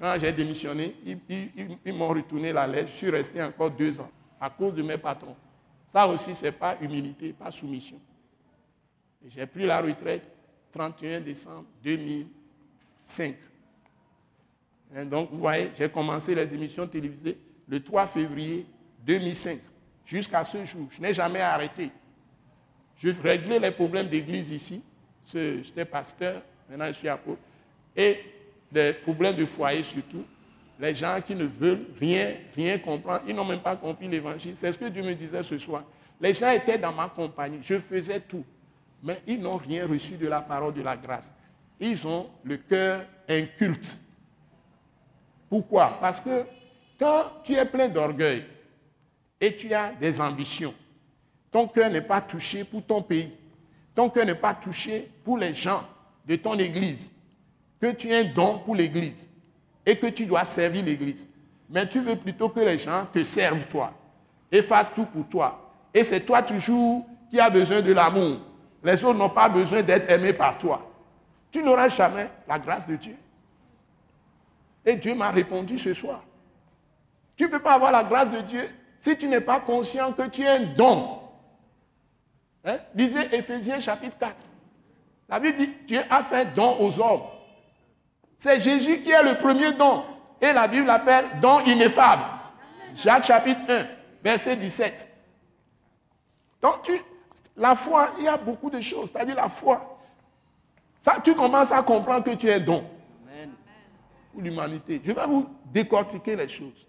Quand j'ai démissionné, ils, m'ont retourné la lettre. Je suis resté encore deux ans à cause de mes patrons. Ça aussi, ce n'est pas humilité, pas soumission. J'ai pris la retraite 31 décembre 2005. Et donc, vous voyez, j'ai commencé les émissions télévisées le 3 février 2005 jusqu'à ce jour. Je n'ai jamais arrêté. Je réglais les problèmes d'église ici. J'étais pasteur, maintenant je suis apôtre. Et des problèmes de foyer surtout. Les gens qui ne veulent rien, rien comprendre, ils n'ont même pas compris l'évangile. C'est ce que Dieu me disait ce soir. Les gens étaient dans ma compagnie. Je faisais tout mais ils n'ont rien reçu de la parole de la grâce. Ils ont le cœur inculte. Pourquoi? Parce que quand tu es plein d'orgueil et tu as des ambitions, ton cœur n'est pas touché pour ton pays, ton cœur n'est pas touché pour les gens de ton église, que tu es un don pour l'église et que tu dois servir l'église. Mais tu veux plutôt que les gens te servent toi et fassent tout pour toi. Et c'est toi toujours qui as besoin de l'amour les autres n'ont pas besoin d'être aimés par toi. Tu n'auras jamais la grâce de Dieu. Et Dieu m'a répondu ce soir. Tu ne peux pas avoir la grâce de Dieu si tu n'es pas conscient que tu es un don. Hein? Lisez Ephésiens chapitre 4. La Bible dit, Dieu a fait don aux hommes. C'est Jésus qui est le premier don. Et la Bible l'appelle don ineffable. Jacques chapitre 1, verset 17. Donc tu, la foi, il y a beaucoup de choses. C'est-à-dire la foi. Ça, tu commences à comprendre que tu es don pour l'humanité. Je vais vous décortiquer les choses.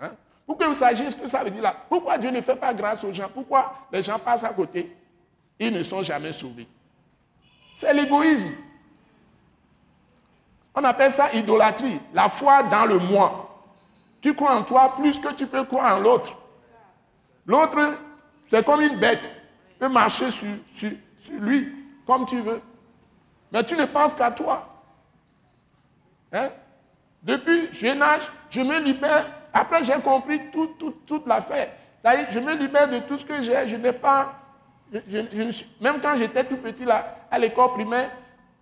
Hein? Pour que vous sachiez ce que ça veut dire là. Pourquoi Dieu ne fait pas grâce aux gens? Pourquoi les gens passent à côté? Ils ne sont jamais sauvés. C'est l'égoïsme. On appelle ça idolâtrie. La foi dans le moi. Tu crois en toi plus que tu peux croire en l'autre. L'autre, c'est comme une bête peux marcher sur, lui comme tu veux. Mais tu ne penses qu'à toi. Hein? Depuis jeune âge, je me libère. Après, j'ai compris toute l'affaire. Ça y est, je me libère de tout ce que j'ai. Je n'ai pas. Même quand j'étais tout petit là, à l'école primaire,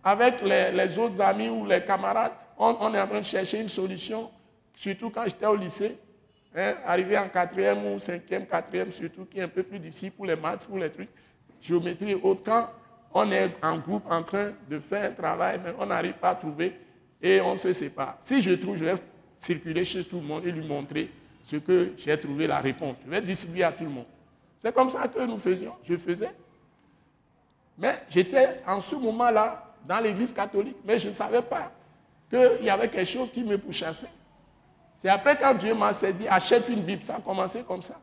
avec les, autres amis ou les camarades, on, est en train de chercher une solution, surtout quand j'étais au lycée. Hein, arrivé en quatrième ou cinquième, quatrième surtout, qui est un peu plus difficile pour les maths, pour les trucs, géométrie et autres, quand on est en groupe en train de faire un travail, mais on n'arrive pas à trouver et on se sépare. Si je trouve, je vais circuler chez tout le monde et lui montrer ce que j'ai trouvé la réponse. Je vais distribuer à tout le monde. C'est comme ça que nous faisions, je faisais. Mais j'étais en ce moment-là dans l'église catholique, mais je ne savais pas qu'il y avait quelque chose qui me pourchassait. C'est après quand Dieu m'a saisi, achète une Bible. Ça a commencé comme ça.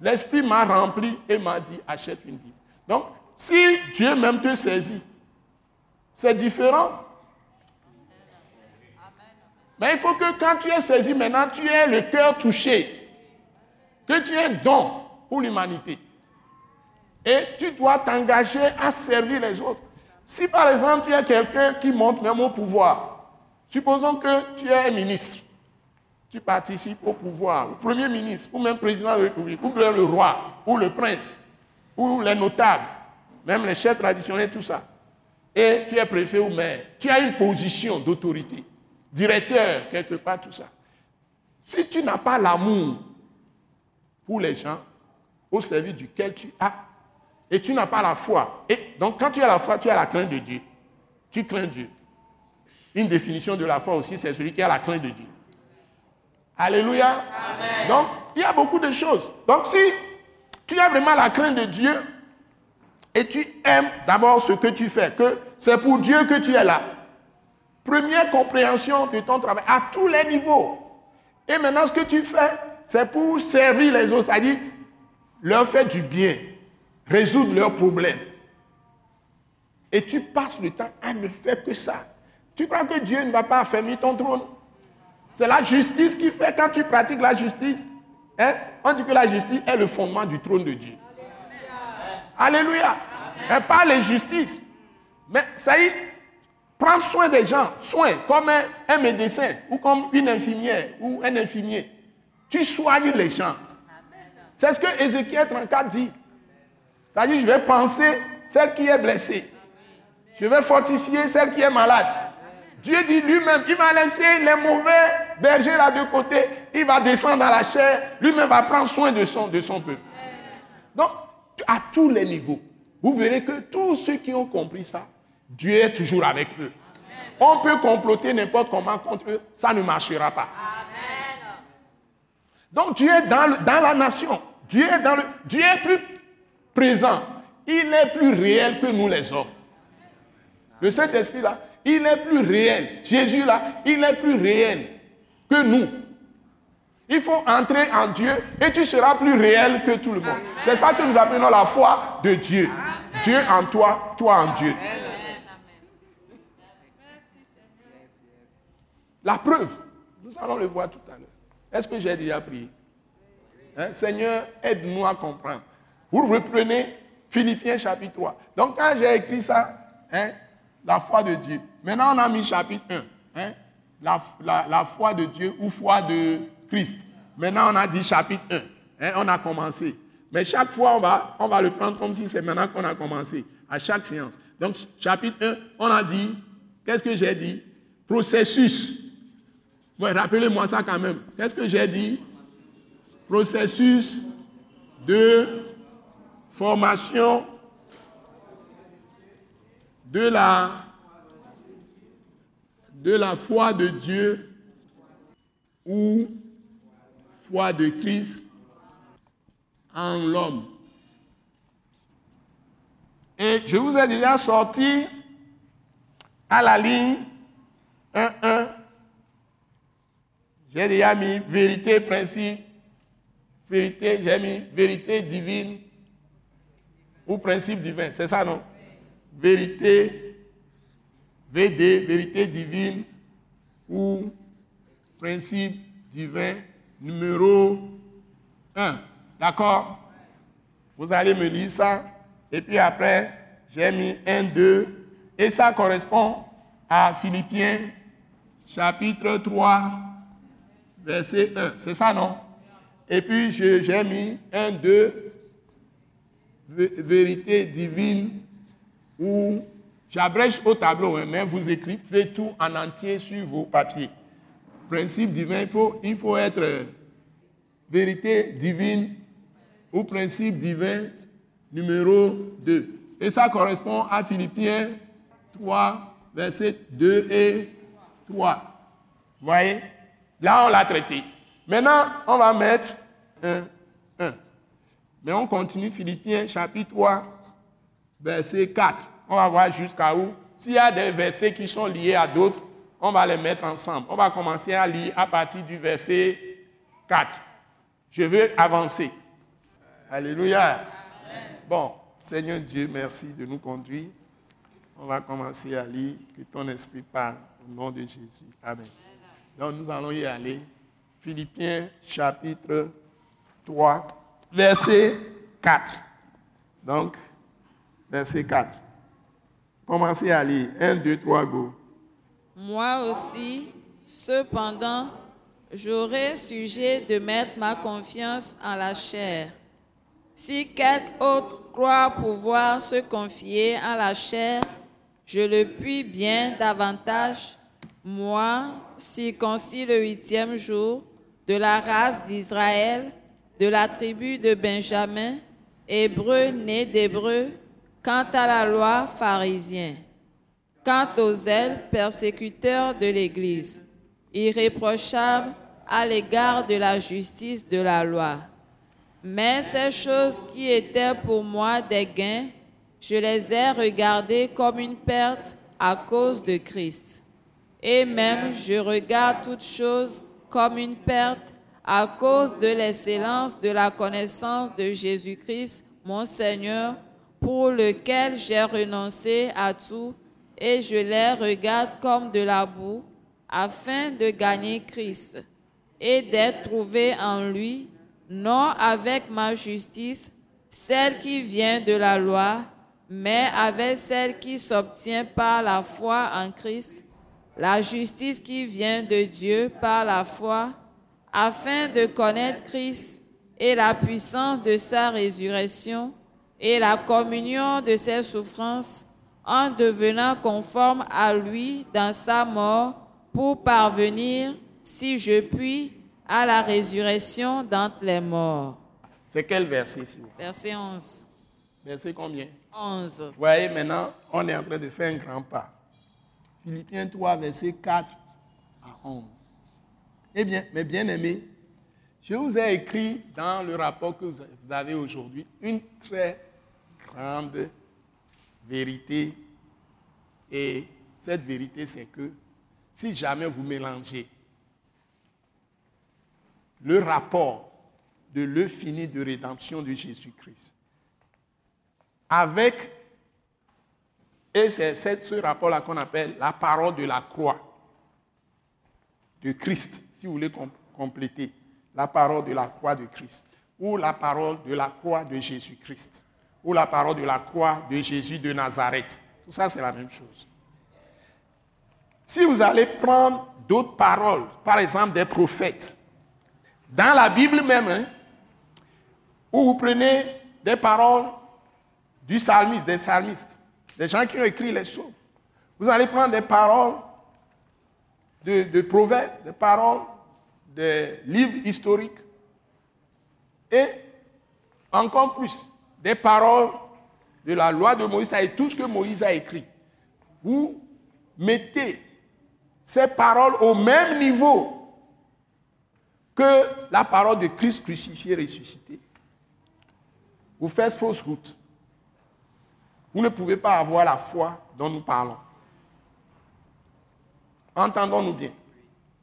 L'Esprit m'a rempli et m'a dit, achète une Bible. Donc, si Dieu même te saisit, c'est différent. Mais il faut que quand tu es saisi maintenant, tu aies le cœur touché. que tu es don pour l'humanité. Et tu dois t'engager à servir les autres. Si par exemple tu es quelqu'un qui monte même au pouvoir, supposons que tu es ministre, tu participes au pouvoir, au premier ministre, ou même président de la République, ou le roi, ou le prince, ou les notables, même les chefs traditionnels, tout ça. Et tu es préfet ou maire, tu as une position d'autorité, directeur, quelque part, tout ça. Si tu n'as pas l'amour pour les gens au service duquel tu as, et tu n'as pas la foi, et donc quand tu as la foi, tu as la crainte de Dieu. Tu crains Dieu. Une définition de la foi aussi, c'est celui qui a la crainte de Dieu. Alléluia. Donc, il y a beaucoup de choses. Donc, si tu as vraiment la crainte de Dieu et tu aimes d'abord ce que tu fais, que c'est pour Dieu que tu es là. Première compréhension de ton travail à tous les niveaux. Et maintenant, ce que tu fais, c'est pour servir les autres, c'est-à-dire leur faire du bien, résoudre leurs problèmes. Et tu passes le temps à ne faire que ça. Tu crois que Dieu ne va pas affermir ton trône? C'est la justice qui fait quand tu pratiques la justice. Hein, on dit que la justice est le fondement du trône de Dieu. Alléluia. Et pas l'injustice. Mais ça y est, prendre soin des gens, soin, comme un, médecin ou comme une infirmière ou un infirmier. Tu soignes les gens. C'est ce que Ézéchiel 34 dit. C'est-à-dire, je vais penser celle qui est blessée. Je vais fortifier celle qui est malade. Dieu dit lui-même, il m'a laissé les mauvais bergers là de côté. Il va descendre dans la chair. Lui-même va prendre soin de son, de son peuple. Donc, à tous les niveaux, vous verrez que tous ceux qui ont compris ça, Dieu est toujours avec eux. On peut comploter n'importe comment contre eux, ça ne marchera pas. Donc Dieu est dans, dans la nation. Dieu est, dans le, Dieu est plus présent. Il est plus réel que nous les hommes. Le Saint-Esprit là, il est plus réel. Jésus là, il est plus réel que nous. Il faut entrer en Dieu et tu seras plus réel que tout le monde. C'est ça que nous appelons la foi de Dieu. Dieu en toi, toi en Dieu. La preuve, nous allons le voir tout à l'heure. Est-ce que j'ai déjà prié? Hein? Seigneur, aide-nous à comprendre. Vous reprenez Philippiens chapitre 3. Donc quand j'ai écrit ça, hein, la foi de Dieu. Maintenant on a mis chapitre 1. Hein, la, foi de Dieu ou foi de Christ. Maintenant on a dit chapitre 1. on a commencé. Mais chaque fois, on va, on va le prendre comme si c'est maintenant qu'on a commencé, à chaque séance. Donc, chapitre 1, on a dit, qu'est-ce que j'ai dit? Processus. Rappelez-moi ça quand même. Qu'est-ce que j'ai dit? Processus de formation de la, foi de Dieu ou foi de Christ en l'homme. Et je vous ai déjà sorti à la ligne 1-1. J'ai déjà mis vérité, principe, vérité, j'ai mis vérité divine ou principe divin. C'est ça, non? Vérité, VD, vérité divine ou principe divin numéro 1. D'accord? Vous allez me lire ça. Et puis après, j'ai mis 1, 2. Et ça correspond à Philippiens chapitre 3, verset 1. C'est ça, non? Et puis j'ai mis 1, 2, vérité divine, ou j'abrège au tableau, hein, mais vous écrivez tout en entier sur vos papiers. Principe divin, il faut, il faut être vérité divine au principe divin numéro 2. Et ça correspond à Philippiens 3, versets 2 et 3. Vous voyez? Là, on l'a traité. Maintenant, on va mettre 1, 1. Mais on continue Philippiens chapitre 3, verset 4. On va voir jusqu'à où. S'il y a des versets qui sont liés à d'autres, on va les mettre ensemble. On va commencer à lire à partir du verset 4. Je veux avancer. Alléluia. Bon, Seigneur Dieu, merci de nous conduire. On va commencer à lire. Que ton esprit parle au nom de Jésus. Amen. Donc nous allons y aller. Philippiens chapitre 3, verset 4. Donc, verset 4. Commencez à lire. 1, 2, 3, go. Moi aussi, cependant, j'aurai sujet de mettre ma confiance en la chair. Si quelque autre croit pouvoir se confier en la chair, je le puis bien davantage. Moi, circoncis le huitième jour, de la race d'Israël, de la tribu de Benjamin, hébreu né d'hébreu, quant à la loi pharisien, quant aux ailes persécuteurs de l'Église, irréprochable à l'égard de la justice de la loi. Mais ces choses qui étaient pour moi des gains, je les ai regardées comme une perte à cause de Christ. Et même je regarde toutes choses comme une perte à cause de l'excellence de la connaissance de Jésus-Christ, mon Seigneur, pour lequel j'ai renoncé à tout et je les regarde comme de la boue, afin de gagner Christ et d'être trouvé en lui, non avec ma justice, celle qui vient de la loi, mais avec celle qui s'obtient par la foi en Christ, la justice qui vient de Dieu par la foi, afin de connaître Christ et la puissance de sa résurrection et la communion de ses souffrances en devenant conforme à lui dans sa mort pour parvenir, si je puis, à la résurrection d'entre les morts. C'est quel verset, s'il vous plaît? Verset 11. Verset combien? 11. Vous voyez, maintenant, on est en train de faire un grand pas. Philippiens 3, verset 4 à 11. Eh bien, mes bien-aimés, je vous ai écrit dans le rapport que vous avez aujourd'hui une très grande vérité. Et cette vérité, c'est que si jamais vous mélangez le rapport de l'euphémie de rédemption de Jésus-Christ avec, et c'est ce rapport-là qu'on appelle la parole de la croix de Christ, si vous voulez compléter, la parole de la croix de Christ, ou la parole de la croix de Jésus-Christ, ou la parole de la croix de Jésus de Nazareth. Tout ça, c'est la même chose. Si vous allez prendre d'autres paroles, par exemple des prophètes, dans la Bible même, hein, où vous prenez des paroles du psalmiste, des psalmistes, des gens qui ont écrit les psaumes. Vous allez prendre des paroles de, proverbes, des paroles des livres historiques et encore plus des paroles de la loi de Moïse et tout ce que Moïse a écrit. Vous mettez ces paroles au même niveau que la parole de Christ crucifié, ressuscité. Vous faites fausse route. Vous ne pouvez pas avoir la foi dont nous parlons. Entendons-nous bien.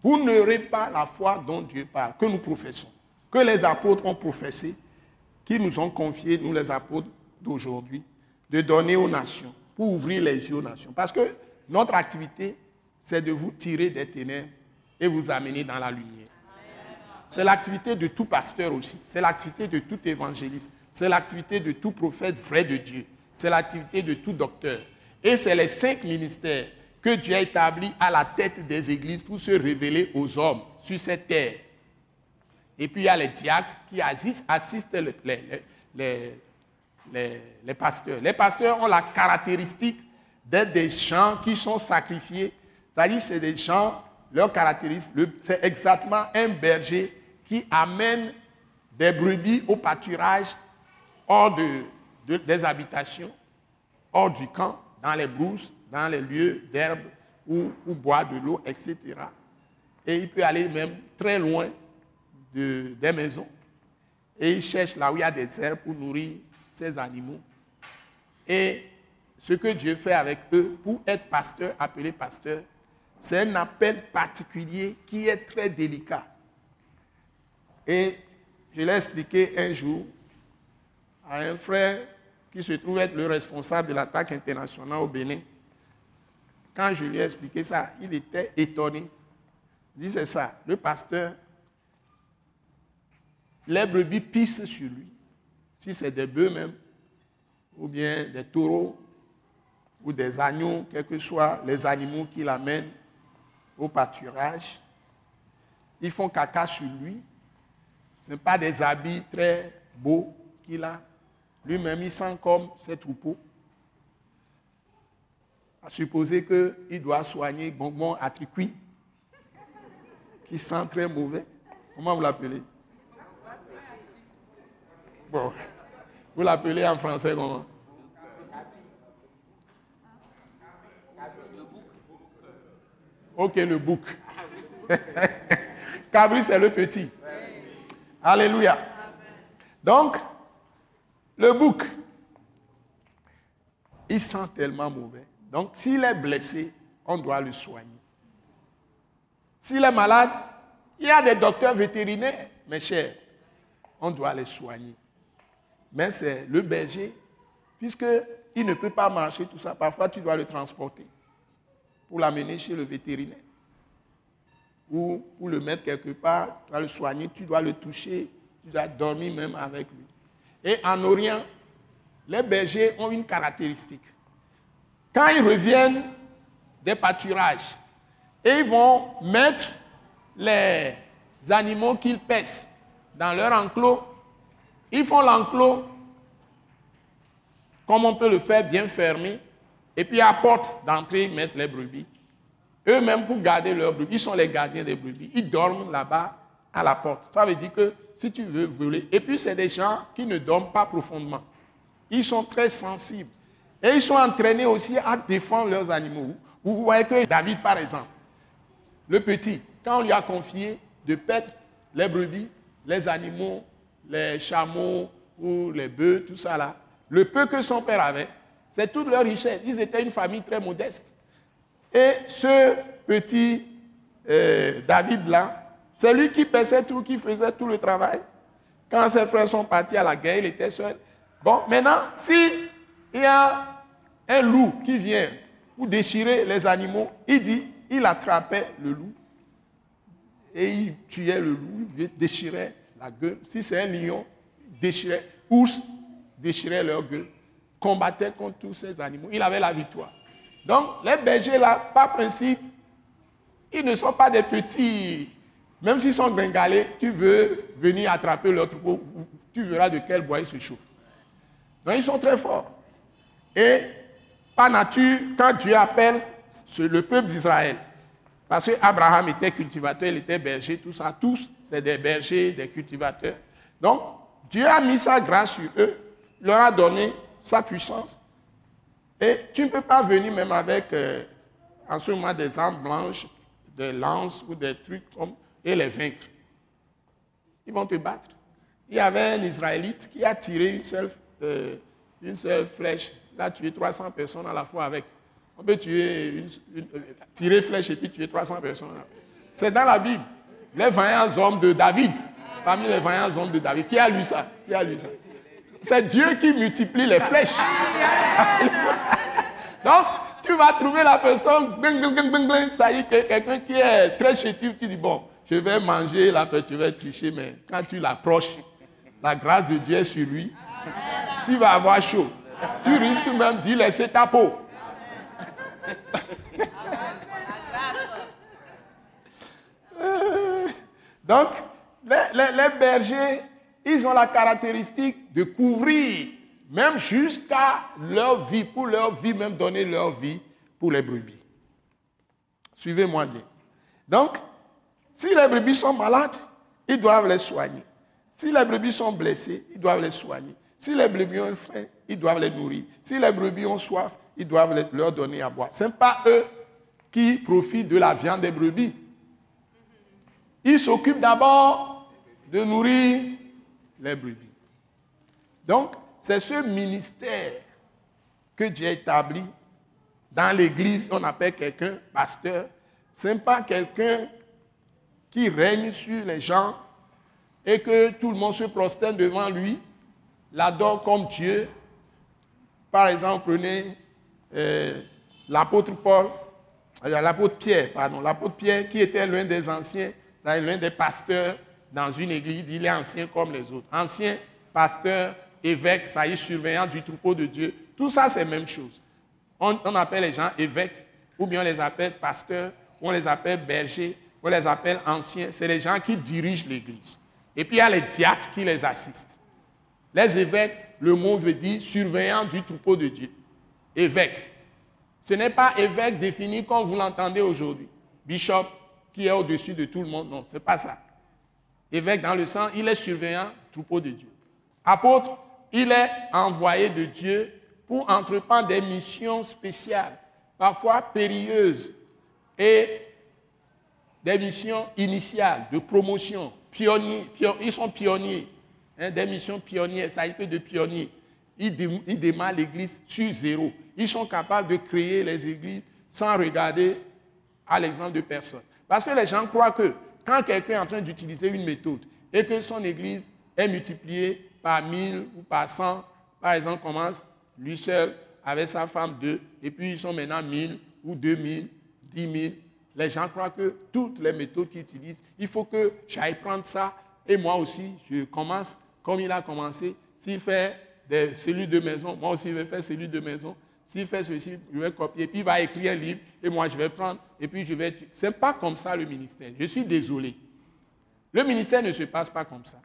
Vous n'aurez pas la foi dont Dieu parle, que nous professons, que les apôtres ont professé, qui nous ont confié, nous les apôtres d'aujourd'hui, de donner aux nations, pour ouvrir les yeux aux nations. Parce que notre activité, c'est de vous tirer des ténèbres et vous amener dans la lumière. C'est l'activité de tout pasteur aussi. C'est l'activité de tout évangéliste. C'est l'activité de tout prophète vrai de Dieu. C'est l'activité de tout docteur. Et c'est les cinq ministères que Dieu a établis à la tête des églises pour se révéler aux hommes sur cette terre. Et puis il y a les diacres qui assistent, les, pasteurs. Les pasteurs ont la caractéristique d'être des gens qui sont sacrifiés. C'est-à-dire c'est des gens, leur caractéristique, c'est exactement un berger qui amène des brebis au pâturage hors de, des habitations, hors du camp, dans les brousses, dans les lieux d'herbe où, boire de l'eau, etc. Et il peut aller même très loin de, des maisons. Et il cherche là où il y a des herbes pour nourrir ses animaux. Et ce que Dieu fait avec eux pour être pasteur, appelé pasteur, c'est un appel particulier qui est très délicat. Et je l'ai expliqué un jour à un frère qui se trouve être le responsable de l'attaque internationale au Bénin. Quand je lui ai expliqué ça, il était étonné. Il c'est ça, le pasteur, les brebis pissent sur lui, si c'est des bœufs même, ou bien des taureaux, ou des agneaux, quels que soient les animaux qui l'amènent au pâturage, ils font caca sur lui. Ce ne sont pas des habits très beaux qu'il a. Lui-même, il sent comme ses troupeaux. À supposer qu'il doit soigner bonbon à qui sent très mauvais. Comment vous l'appelez? Bon, vous l'appelez en français comment? Ok, le bouc. Cabri, c'est le petit. Alléluia. Donc, le bouc, il sent tellement mauvais. Donc, s'il est blessé, on doit le soigner. S'il est malade, il y a des docteurs vétérinaires, mes chers. On doit les soigner. Mais c'est le berger, puisqu'il ne peut pas marcher, tout ça. Parfois, tu dois le transporter pour l'amener chez le vétérinaire. Ou pour le mettre quelque part, tu dois le soigner, tu dois le toucher, tu dois dormir même avec lui. Et en Orient, les bergers ont une caractéristique. Quand ils reviennent des pâturages, et ils vont mettre les animaux qu'ils pèsent dans leur enclos, ils font l'enclos comme on peut le faire bien fermé, et puis à porte d'entrée, ils mettent les brebis. Eux-mêmes, pour garder leurs brebis, ils sont les gardiens des brebis. Ils dorment là-bas à la porte. Ça veut dire que si tu veux voler, et puis c'est des gens qui ne dorment pas profondément. Ils sont très sensibles. Et ils sont entraînés aussi à défendre leurs animaux. Vous voyez que David, par exemple, le petit, quand on lui a confié de paître les brebis, les animaux, les chameaux ou les bœufs, tout ça là, le peu que son père avait, c'est toute leur richesse. Ils étaient une famille très modeste. Et ce petit euh, David-là, c'est lui qui paissait tout, qui faisait tout le travail. Quand ses frères sont partis à la guerre, il était seul. Bon, maintenant, si il y a un loup qui vient pour déchirer les animaux, il dit, il attrapait le loup et il tuait le loup, il déchirait la gueule. Si c'est un lion, il déchirait, ours, déchirait leur gueule, combattait contre tous ces animaux. Il avait la victoire. Donc, les bergers, là, par principe, ils ne sont pas des petits. Même s'ils sont gringalés, tu veux venir attraper leur troupeau, tu verras de quel bois ils se chauffent. Donc, ils sont très forts. Et par nature, quand Dieu appelle le peuple d'Israël, parce qu'Abraham était cultivateur, il était berger, tout ça, tous, c'est des bergers, des cultivateurs. Donc, Dieu a mis sa grâce sur eux, leur a donné sa puissance. Et tu ne peux pas venir même avec, euh, en ce moment, des armes blanches, des lances ou des trucs comme, et les vaincre. Ils vont te battre. Il y avait un Israélite qui a tiré une seule, euh, une seule flèche. A tué 300 personnes à la fois avec. On peut tuer une, tirer flèche et puis tuer 300 personnes. C'est dans la Bible. Les vaillants hommes de David. Parmi les vaillants hommes de David. Qui a lu ça? Qui a lu ça? C'est Dieu qui multiplie les flèches. Donc, tu vas trouver la personne, ça y est, quelqu'un qui est très chétif, qui dit, bon, je vais manger, là, tu vas tricher, mais quand tu l'approches, la grâce de Dieu est sur lui, tu vas avoir chaud. Tu risques même d'y laisser ta peau. Donc, les bergers ils ont la caractéristique de couvrir, même jusqu'à leur vie, pour leur vie, même donner leur vie pour les brebis. Suivez-moi bien. Donc, si les brebis sont malades, ils doivent les soigner. Si les brebis sont blessées, ils doivent les soigner. Si les brebis ont faim, ils doivent les nourrir. Si les brebis ont soif, ils doivent leur donner à boire. Ce n'est pas eux qui profitent de la viande des brebis. Ils s'occupent d'abord de nourrir les brebis. Donc, c'est ce ministère que Dieu a établi dans l'église. On appelle quelqu'un pasteur. Ce n'est pas quelqu'un qui règne sur les gens et que tout le monde se prosterne devant lui, l'adore comme Dieu. Par exemple, prenez euh, l'apôtre Paul, euh, l'apôtre Pierre, pardon, l'apôtre Pierre qui était l'un des anciens, l'un des pasteurs dans une église, il est ancien comme les autres. Ancien, pasteur, évêque, ça y est, surveillant du troupeau de Dieu. Tout ça, c'est la même chose. On, on, appelle les gens évêques, ou bien on les appelle pasteurs, ou on les appelle bergers, ou on les appelle anciens. C'est les gens qui dirigent l'église. Et puis il y a les diacres qui les assistent. Les évêques, le mot veut dire surveillant du troupeau de Dieu. Évêque. Ce n'est pas évêque défini comme vous l'entendez aujourd'hui. Bishop qui est au-dessus de tout le monde. Non, ce n'est pas ça. Évêque dans le sens, il est surveillant troupeau de Dieu. Apôtre, il est envoyé de Dieu pour entreprendre des missions spéciales, parfois périlleuses, et des missions initiales de promotion, pionniers. Ils sont pionniers, hein, des missions pionnières, ça a de pionniers. Ils, ils démarrent l'église sur zéro. Ils sont capables de créer les églises sans regarder à l'exemple de personne. Parce que les gens croient que quand quelqu'un est en train d'utiliser une méthode et que son église est multipliée par mille ou par cent, par exemple, commence lui seul avec sa femme deux, et puis ils sont maintenant mille ou deux mille, dix mille. Les gens croient que toutes les méthodes qu'ils utilisent, il faut que j'aille prendre ça, et moi aussi, je commence comme il a commencé. S'il fait des cellules de maison, moi aussi je vais faire cellules de maison. S'il fait ceci, je vais copier, puis il va écrire un livre, et moi je vais prendre, et puis je vais... Ce n'est pas comme ça le ministère. Je suis désolé. Le ministère ne se passe pas comme ça.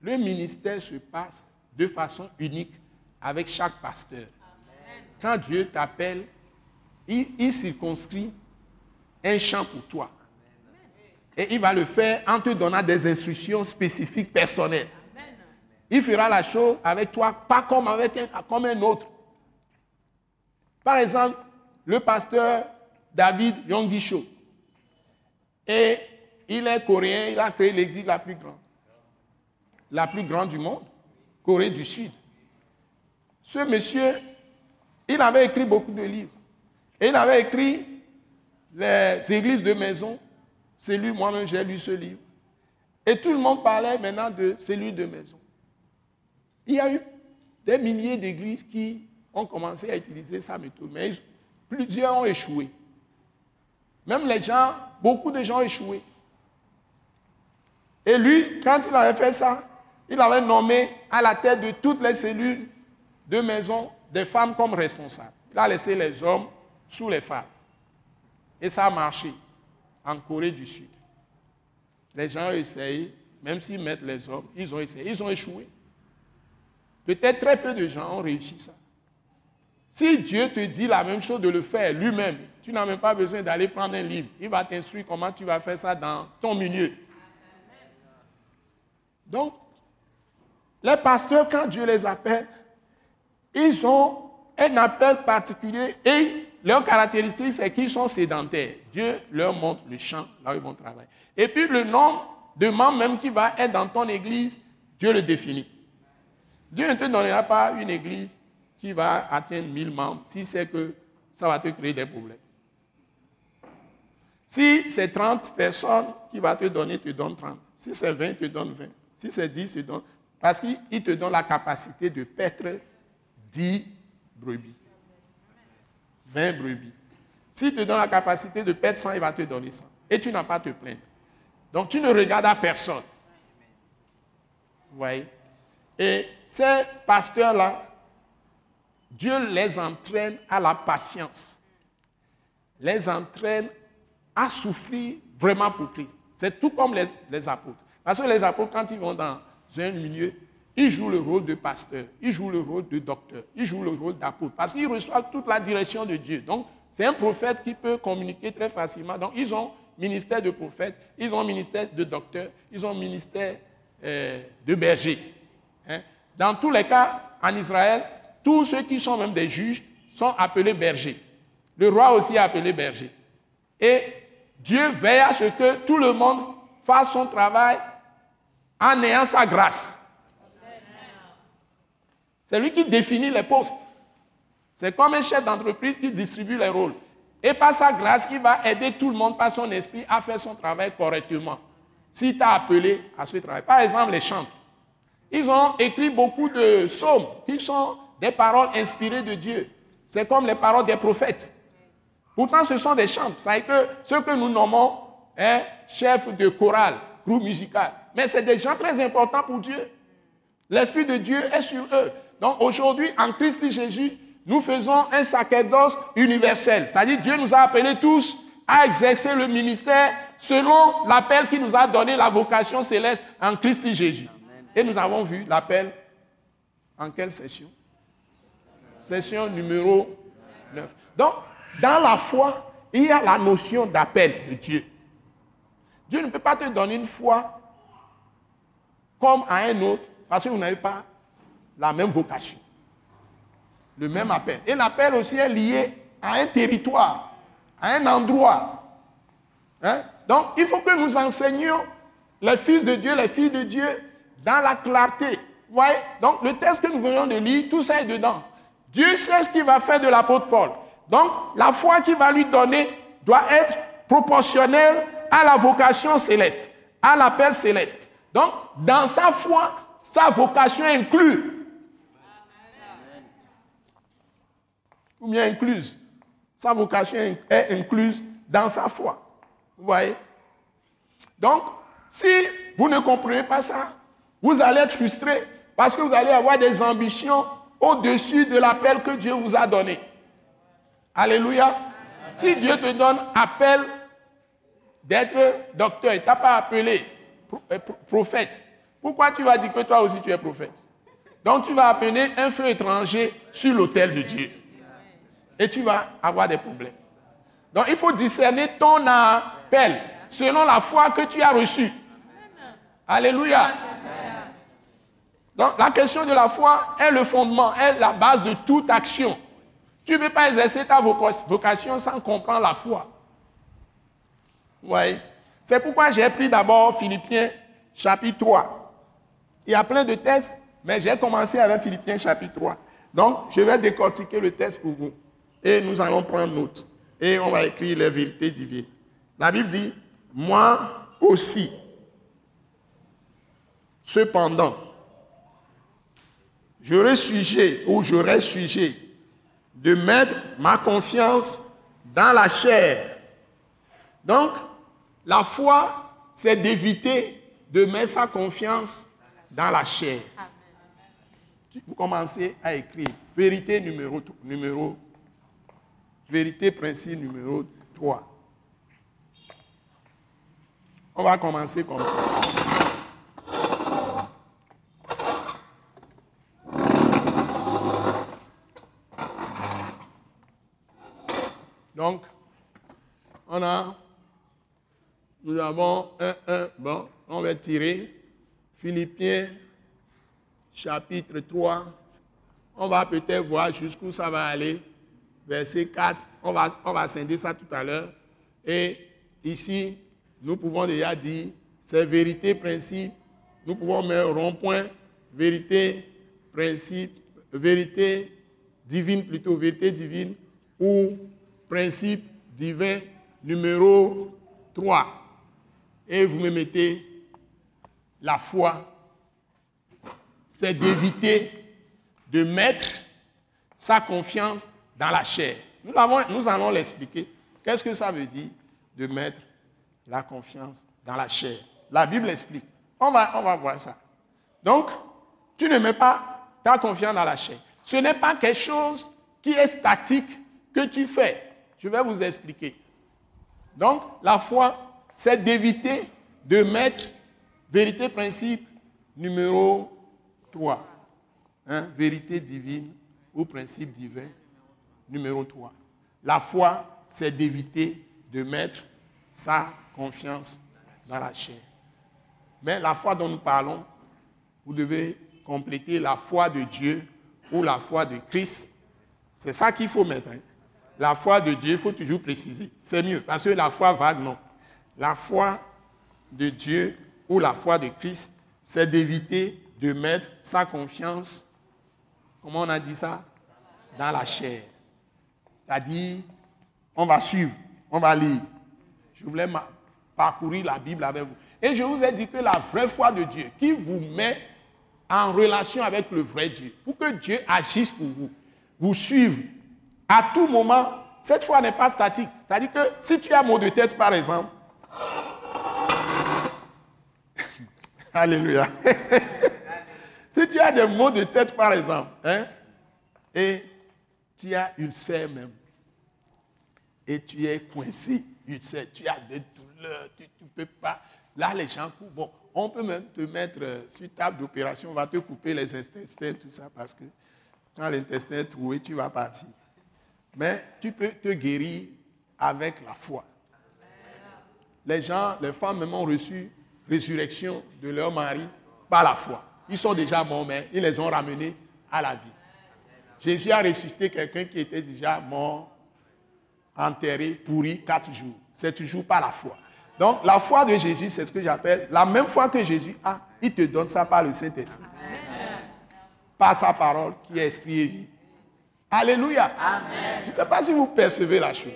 Le ministère se passe de façon unique avec chaque pasteur. Quand Dieu t'appelle, il, circonscrit un champ pour toi. Et il va le faire en te donnant des instructions spécifiques personnelles. Il fera la chose avec toi, pas comme avec un, comme un autre. Par exemple, le pasteur David Yongisho. Et il est coréen, il a créé l'église la plus grande. La plus grande du monde, Corée du Sud. Ce monsieur, il avait écrit beaucoup de livres. Et il avait écrit les églises de maison. C'est lui, moi-même, j'ai lu ce livre. Et tout le monde parlait maintenant de celui de maison. Il y a eu des milliers d'églises qui ont commencé à utiliser sa méthode, mais plusieurs ont échoué. Même les gens, beaucoup de gens ont échoué. Et lui, quand il avait fait ça, il avait nommé à la tête de toutes les cellules de maison des femmes comme responsables. Il a laissé les hommes sous les femmes. Et ça a marché en Corée du Sud. Les gens ont même s'ils mettent les hommes, ils ont essayé, ils ont échoué. Peut-être très peu de gens ont réussi ça. Si Dieu te dit la même chose de le faire lui-même, tu n'as même pas besoin d'aller prendre un livre. Il va t'instruire comment tu vas faire ça dans ton milieu. Donc, les pasteurs, quand Dieu les appelle, ils ont un appel particulier et leur caractéristique, c'est qu'ils sont sédentaires. Dieu leur montre le champ là où ils vont travailler. Et puis le nombre de membres même qui va être dans ton église, Dieu le définit. Dieu ne te donnera pas une église qui va atteindre 1000 membres si c'est que ça va te créer des problèmes. Si c'est 30 personnes qui va te donner, te donne 30. Si c'est 20, te donne 20. Si c'est 10, te donne. Parce qu'il te donne la capacité de paître 10 brebis. 20 brebis. S'il te donne la capacité de paître 100, il va te donner 100. Et tu n'as pas à te plaindre. Donc tu ne regardes à personne. Vous voyez? Et ces pasteurs-là, Dieu les entraîne à la patience, les entraîne à souffrir vraiment pour Christ. C'est tout comme les, apôtres. Parce que les apôtres, quand ils vont dans un milieu, ils jouent le rôle de pasteur, ils jouent le rôle de docteur, ils jouent le rôle d'apôtre, parce qu'ils reçoivent toute la direction de Dieu. Donc, c'est un prophète qui peut communiquer très facilement. Donc, ils ont ministère de prophète, ils ont ministère de docteur, ils ont ministère euh, de berger. Hein. Dans tous les cas, en Israël, tous ceux qui sont même des juges sont appelés bergers. Le roi aussi est appelé berger. Et Dieu veille à ce que tout le monde fasse son travail en ayant sa grâce. C'est lui qui définit les postes. C'est comme un chef d'entreprise qui distribue les rôles. Et par sa grâce, il va aider tout le monde par son esprit à faire son travail correctement. S'il t'a appelé à ce travail. Par exemple, les chantres. Ils ont écrit beaucoup de psaumes qui sont des paroles inspirées de Dieu. C'est comme les paroles des prophètes. Pourtant, ce sont des chants. Ça que ce que nous nommons hein, chefs de chorale, groupe musical. Mais c'est des gens très importants pour Dieu. L'Esprit de Dieu est sur eux. Donc aujourd'hui, en Christ Jésus, nous faisons un sacerdoce universel. C'est-à-dire Dieu nous a appelés tous à exercer le ministère selon l'appel qui nous a donné la vocation céleste en Christ Jésus. Et nous avons vu l'appel en quelle session? Session numéro 9. Donc, dans la foi, il y a la notion d'appel de Dieu. Dieu ne peut pas te donner une foi comme à un autre parce que vous n'avez pas la même vocation, le même appel. Et l'appel aussi est lié à un territoire, à un endroit. Hein? Donc, il faut que nous enseignions les fils de Dieu, les filles de Dieu, dans la clarté. voyez Donc, le texte que nous venons de lire, tout ça est dedans. Dieu sait ce qu'il va faire de l'apôtre Paul. Donc, la foi qu'il va lui donner doit être proportionnelle à la vocation céleste, à l'appel céleste. Donc, dans sa foi, sa vocation inclue. Ou bien incluse. Sa vocation est incluse dans sa foi. Vous voyez? Donc, si vous ne comprenez pas ça, vous allez être frustré parce que vous allez avoir des ambitions au-dessus de l'appel que Dieu vous a donné. Alléluia. Si Dieu te donne appel d'être docteur, il ne t'a pas appelé euh, prophète. Pourquoi tu vas dire que toi aussi tu es prophète? Donc tu vas appeler un feu étranger sur l'autel de Dieu. Et tu vas avoir des problèmes. Donc il faut discerner ton appel selon la foi que tu as reçue. Alléluia. Donc la question de la foi est le fondement, est la base de toute action. Tu ne peux pas exercer ta vocation sans comprendre la foi. Oui. C'est pourquoi j'ai pris d'abord Philippiens chapitre 3. Il y a plein de tests, mais j'ai commencé avec Philippiens chapitre 3. Donc, je vais décortiquer le test pour vous. Et nous allons prendre note. Et on va écrire les vérités divines. La Bible dit, moi aussi. Cependant, j'aurais sujet ou j'aurais sujet de mettre ma confiance dans la chair. Donc, la foi, c'est d'éviter de mettre sa confiance dans la chair. Vous commencez à écrire vérité numéro, numéro vérité principe numéro 3. On va commencer comme ça. Donc, on a, nous avons un, un, bon, on va tirer Philippiens chapitre 3. On va peut-être voir jusqu'où ça va aller. Verset 4, on va, on va scinder ça tout à l'heure. Et ici, nous pouvons déjà dire, c'est vérité, principe. Nous pouvons mettre rond-point, vérité, principe, vérité divine plutôt, vérité divine, ou principe divin numéro 3. Et vous me mettez la foi. C'est d'éviter de mettre sa confiance dans la chair. Nous, allons l'expliquer. Qu'est-ce que ça veut dire de mettre la confiance dans la chair? La Bible explique. On va, on va voir ça. Donc, tu ne mets pas ta confiance dans la chair. Ce n'est pas quelque chose qui est statique que tu fais. Je vais vous expliquer. Donc, la foi, c'est d'éviter de mettre vérité principe numéro 3. Hein, vérité divine ou principe divin numéro 3. La foi, c'est d'éviter de mettre sa confiance dans la chair. Mais la foi dont nous parlons, vous devez compléter la foi de Dieu ou la foi de Christ. C'est ça qu'il faut mettre. Hein. La foi de Dieu, il faut toujours préciser. C'est mieux, parce que la foi vague, non. La foi de Dieu ou la foi de Christ, c'est d'éviter de mettre sa confiance, comment on a dit ça Dans la chair. C'est-à-dire, on va suivre, on va lire. Je voulais parcourir la Bible avec vous. Et je vous ai dit que la vraie foi de Dieu, qui vous met en relation avec le vrai Dieu, pour que Dieu agisse pour vous, vous suive à tout moment, cette foi n'est pas statique. C'est-à-dire que si tu as mot de tête, par exemple, Alléluia. si tu as des maux de tête, par exemple, hein, et tu as une ulcère même, et tu es coincé, ulcère, tu as des douleurs, tu ne peux pas. Là, les gens coupent. Bon, on peut même te mettre euh, sur table d'opération, on va te couper les intestins, tout ça, parce que quand l'intestin est troué, tu vas partir. Mais tu peux te guérir avec la foi. Les gens, les femmes même ont reçu résurrection de leur mari par la foi. Ils sont déjà morts, mais ils les ont ramenés à la vie. Jésus a ressuscité quelqu'un qui était déjà mort, enterré, pourri, quatre jours. C'est toujours par la foi. Donc la foi de Jésus, c'est ce que j'appelle la même foi que Jésus a. Il te donne ça par le Saint-Esprit. Par sa parole qui est esprit et vie. Alléluia. Je ne sais pas si vous percevez la chose.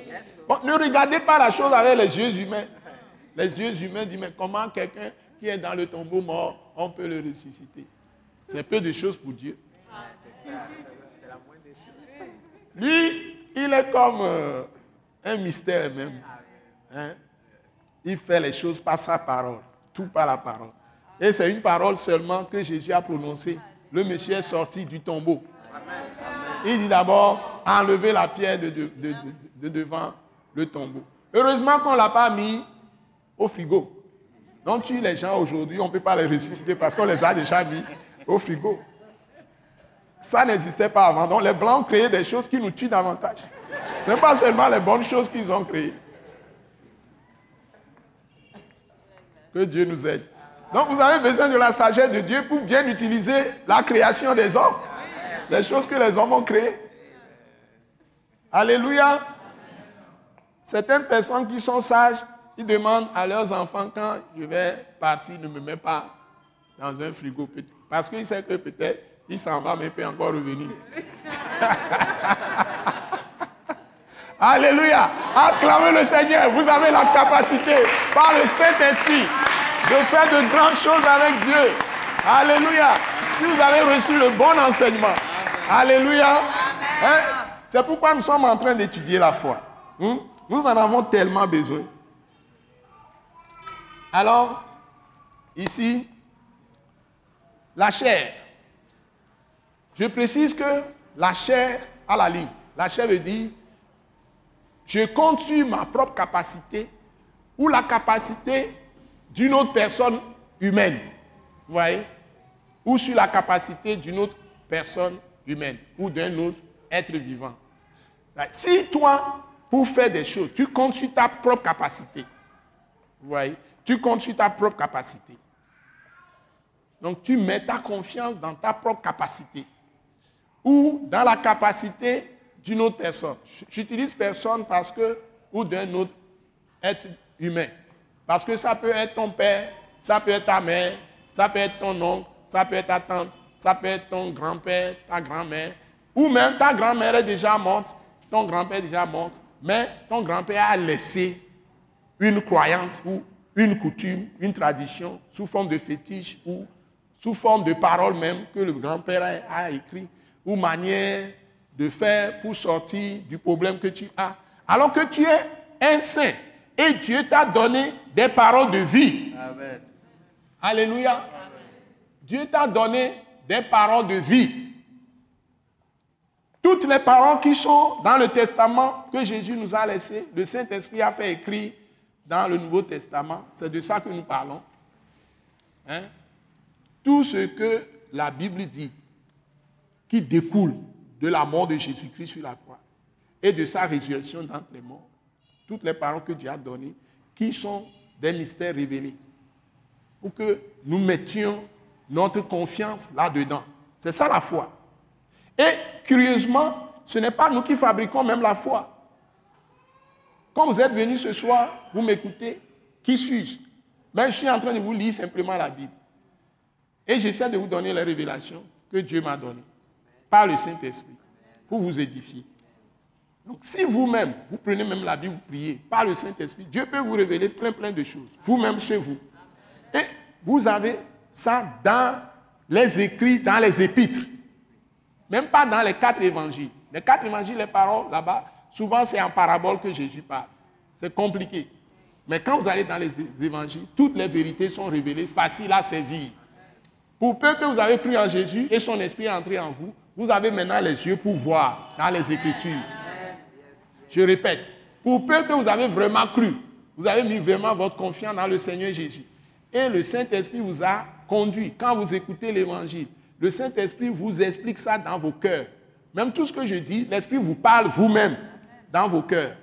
ne regardez pas la chose avec les yeux humains. Les yeux humains disent, mais comment quelqu'un qui est dans le tombeau mort, on peut le ressusciter? C'est peu de choses pour Dieu. Lui, il est comme euh, un mystère même. Hein? Il fait les choses par sa parole, tout par la parole. Et c'est une parole seulement que Jésus a prononcée. Le monsieur est sorti du tombeau. Il dit d'abord, enlever la pierre de, de, devant le tombeau. Heureusement qu'on ne l'a pas mis au frigo. Donc, tu les gens aujourd'hui, on ne peut pas les ressusciter parce qu'on les a déjà mis au frigo. Ça n'existait pas avant. Donc, les Blancs créé des choses qui nous tuent davantage. Ce n'est pas seulement les bonnes choses qu'ils ont créées. Que Dieu nous aide. Donc vous avez besoin de la sagesse de Dieu pour bien utiliser la création des hommes. Les choses que les hommes ont créées. Alléluia. Certaines personnes qui sont sages, ils demandent à leurs enfants quand je vais partir, ne me mets pas dans un frigo. Parce qu'ils savent que peut-être il s'en va, mais peut encore revenir. Alléluia. Acclamez le Seigneur. Vous avez la capacité par le Saint-Esprit de faire de grandes choses avec Dieu. Alléluia. Si vous avez reçu le bon enseignement. Alléluia. Hein? C'est pourquoi nous sommes en train d'étudier la foi. Hmm? Nous en avons tellement besoin. Alors, ici, la chair. Je précise que la chair a la ligne. La chair veut dire, je compte sur ma propre capacité ou la capacité d'une autre personne humaine. Vous voyez? Ou sur la capacité d'une autre personne humaine ou d'un autre être vivant. Si toi, pour faire des choses, tu comptes sur ta propre capacité, vous voyez? Tu comptes sur ta propre capacité. Donc tu mets ta confiance dans ta propre capacité ou dans la capacité d'une autre personne. J'utilise personne parce que, ou d'un autre être humain. Parce que ça peut être ton père, ça peut être ta mère, ça peut être ton oncle, ça peut être ta tante, ça peut être ton grand-père, ta grand-mère, ou même ta grand-mère est déjà morte, ton grand-père est déjà mort, mais ton grand-père a laissé une croyance ou une coutume, une tradition sous forme de fétiche ou sous forme de parole même que le grand-père a, écrit, ou manière de faire pour sortir du problème que tu as. Alors que tu es un saint, et Dieu t'a donné des paroles de vie. Amen. Alléluia. Dieu t'a donné des paroles de vie. Toutes les paroles qui sont dans le Testament que Jésus nous a laissé, le Saint-Esprit a fait écrire dans le Nouveau Testament, c'est de ça que nous parlons. Hein? Tout ce que la Bible dit, qui découle de la mort de Jésus-Christ sur la croix et de sa résurrection d'entre les morts, toutes les paroles que Dieu a données, qui sont des mystères révélés, pour que nous mettions notre confiance là-dedans. C'est ça la foi. Et curieusement, ce n'est pas nous qui fabriquons même la foi. Quand vous êtes venus ce soir, vous m'écoutez, qui suis-je? Mais ben, je suis en train de vous lire simplement la Bible. Et j'essaie de vous donner les révélations que Dieu m'a données par le Saint-Esprit pour vous édifier. Donc si vous-même, vous prenez même la Bible, vous priez par le Saint-Esprit, Dieu peut vous révéler plein plein de choses, vous-même chez vous. Et vous avez ça dans les écrits, dans les épîtres. Même pas dans les quatre évangiles. Les quatre évangiles, les paroles là-bas, souvent c'est en parabole que Jésus parle. C'est compliqué. Mais quand vous allez dans les évangiles, toutes les vérités sont révélées, faciles à saisir. Pour peu que vous avez cru en Jésus et son esprit est entré en vous, vous avez maintenant les yeux pour voir dans les Écritures. Je répète, pour peu que vous avez vraiment cru, vous avez mis vraiment votre confiance dans le Seigneur Jésus. Et le Saint-Esprit vous a conduit. Quand vous écoutez l'Évangile, le Saint-Esprit vous explique ça dans vos cœurs. Même tout ce que je dis, l'Esprit vous parle vous-même dans vos cœurs.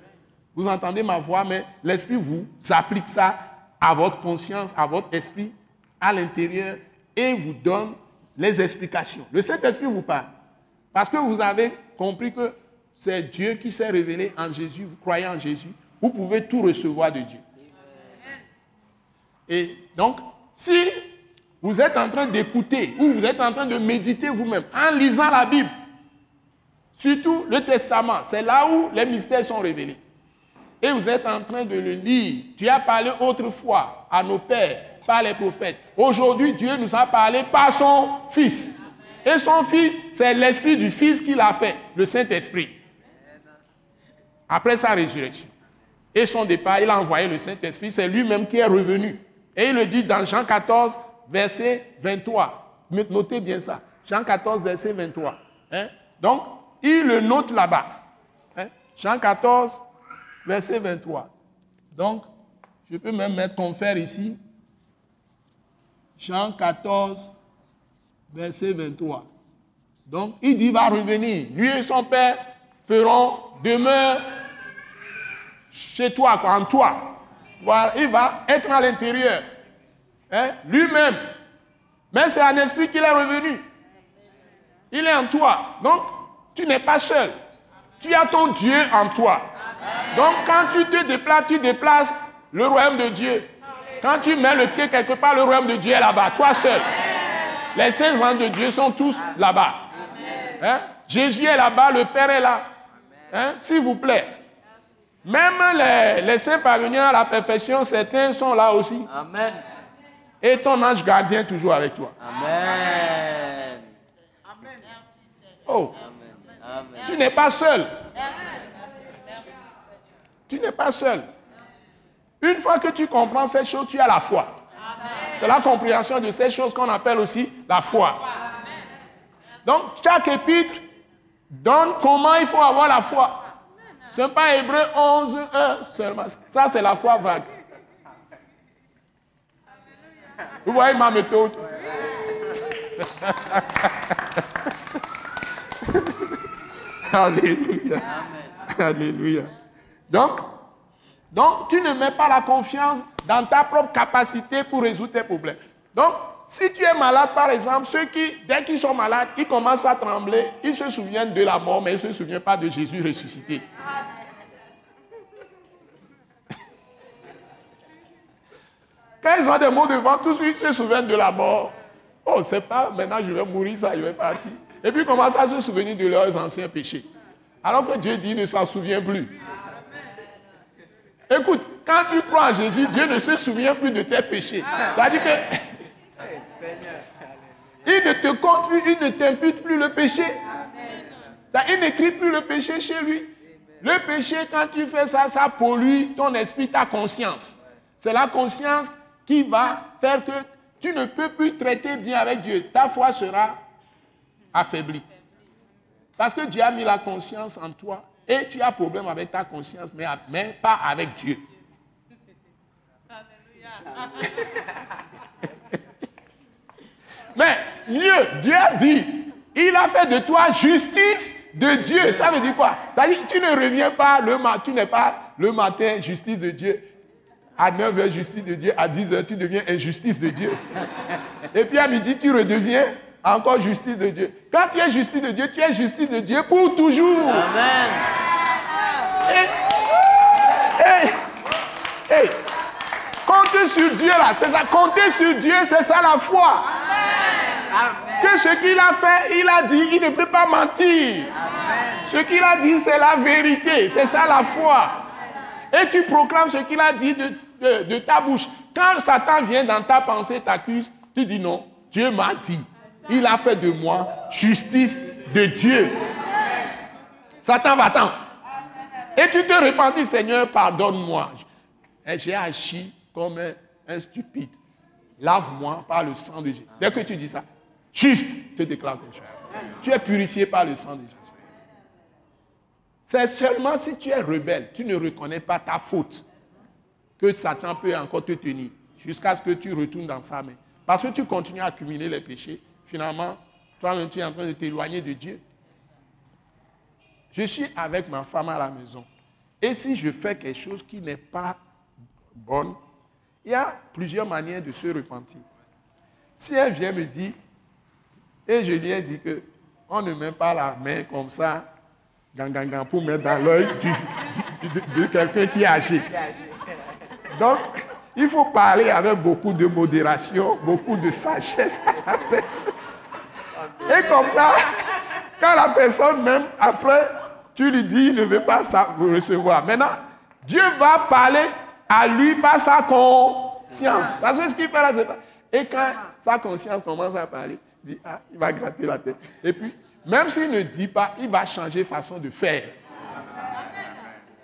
Vous entendez ma voix, mais l'Esprit vous applique ça à votre conscience, à votre esprit, à l'intérieur, et vous donne les explications. Le Saint-Esprit vous parle. Parce que vous avez compris que c'est Dieu qui s'est révélé en Jésus, vous croyez en Jésus, vous pouvez tout recevoir de Dieu. Et donc, si vous êtes en train d'écouter ou vous êtes en train de méditer vous-même en lisant la Bible, surtout le Testament, c'est là où les mystères sont révélés. Et vous êtes en train de le lire. Dieu a parlé autrefois à nos pères par les prophètes. Aujourd'hui, Dieu nous a parlé par son Fils. Et son Fils, c'est l'Esprit du Fils qui l'a fait, le Saint-Esprit. Après sa résurrection. Et son départ, il a envoyé le Saint-Esprit, c'est lui-même qui est revenu. Et il le dit dans Jean 14, verset 23. Notez bien ça. Jean 14, verset 23. Hein? Donc, il le note là-bas. Hein? Jean 14, verset 23. Donc, je peux même mettre confère ici. Jean 14, verset 23. Donc, il dit, va revenir. Lui et son père feront demeure chez toi, quoi, en toi. Il va être à l'intérieur. Hein, lui-même. Mais c'est un esprit qu'il est revenu. Il est en toi. Donc, tu n'es pas seul. Tu as ton Dieu en toi. Donc, quand tu te déplaces, tu déplaces le royaume de Dieu. Quand tu mets le pied quelque part, le royaume de Dieu est là-bas, toi seul. Les saints gens de Dieu sont tous là-bas. Hein? Jésus est là-bas, le Père est là. Hein? S'il vous plaît. Même les, les saints parvenus à la perfection, certains sont là aussi. Amen. Et ton ange gardien toujours avec toi. Amen. Oh, Amen. tu n'es pas seul. Tu n'es pas seul. Une fois que tu comprends ces choses, tu as la foi. C'est la compréhension de ces choses qu'on appelle aussi la foi. Donc, chaque épître donne comment il faut avoir la foi. Ce n'est pas Hébreu 11, 1 seulement. Ça, c'est la foi vague. Vous voyez ma méthode Alléluia. Alléluia. Donc, donc, tu ne mets pas la confiance dans ta propre capacité pour résoudre tes problèmes. Donc, si tu es malade, par exemple, ceux qui, dès qu'ils sont malades, ils commencent à trembler, ils se souviennent de la mort, mais ils ne se souviennent pas de Jésus ressuscité. Quand ils ont des mots devant, tout de suite, ils se souviennent de la mort. Oh, c'est pas maintenant je vais mourir, ça, je vais partir. Et puis ils commencent à se souvenir de leurs anciens péchés. Alors que Dieu dit, ne s'en souvient plus. Écoute, quand tu crois en Jésus, Dieu ne se souvient plus de tes péchés. C'est-à-dire que. Il ne te compte plus, il ne t'impute plus le péché. Ça, il n'écrit plus le péché chez lui. Le péché, quand tu fais ça, ça pollue ton esprit, ta conscience. C'est la conscience qui va faire que tu ne peux plus traiter bien avec Dieu. Ta foi sera affaiblie. Parce que Dieu a mis la conscience en toi et tu as problème avec ta conscience, mais, mais pas avec Dieu. mais mieux, Dieu a dit, il a fait de toi justice de Dieu. Ça veut dire quoi? Ça veut dire que tu ne reviens pas le matin, tu n'es pas le matin justice de Dieu. À 9h, justice de Dieu. À 10h, tu deviens injustice de Dieu. Et puis à midi, tu redeviens encore justice de Dieu. Quand tu es justice de Dieu, tu es justice de Dieu pour toujours. Amen. Et, et, et, compter sur Dieu là, c'est ça. Compter sur Dieu, c'est ça la foi. Que ce qu'il a fait, il a dit, il ne peut pas mentir. Ce qu'il a dit, c'est la vérité. C'est ça la foi. Et tu proclames ce qu'il a dit de, de- de ta bouche. Quand Satan vient dans ta pensée, t'accuse, tu dis non, Dieu m'a dit. Il a fait de moi justice de Dieu. Satan va-t'en. Et tu te repentis, Seigneur, pardonne-moi. Et j'ai agi comme un, stupide. Lave-moi par le sang de Jésus. Dès que tu dis ça, juste, tu déclares quelque chose. Tu es purifié par le sang de Jésus. C'est seulement si tu es rebelle, tu ne reconnais pas ta faute, que Satan peut encore te tenir jusqu'à ce que tu retournes dans sa main. Parce que tu continues à accumuler les péchés. Finalement, toi-même, tu es en train de t'éloigner de Dieu. Je suis avec ma femme à la maison. Et si je fais quelque chose qui n'est pas bonne, il y a plusieurs manières de se repentir. Si elle vient me dire, et je lui ai dit que on ne met pas la main comme ça, gang, pour mettre dans l'œil de, quelqu'un qui est âgé. Donc, il faut parler avec beaucoup de modération, beaucoup de sagesse. Et comme ça, quand la personne, même après, tu lui dis, il ne veut pas ça, vous recevoir. Maintenant, Dieu va parler à lui par sa conscience. Parce que ce qu'il fait là, c'est pas. Et quand sa conscience commence à parler, il dit, ah, il va gratter la tête. Et puis, même s'il ne dit pas, il va changer façon de faire.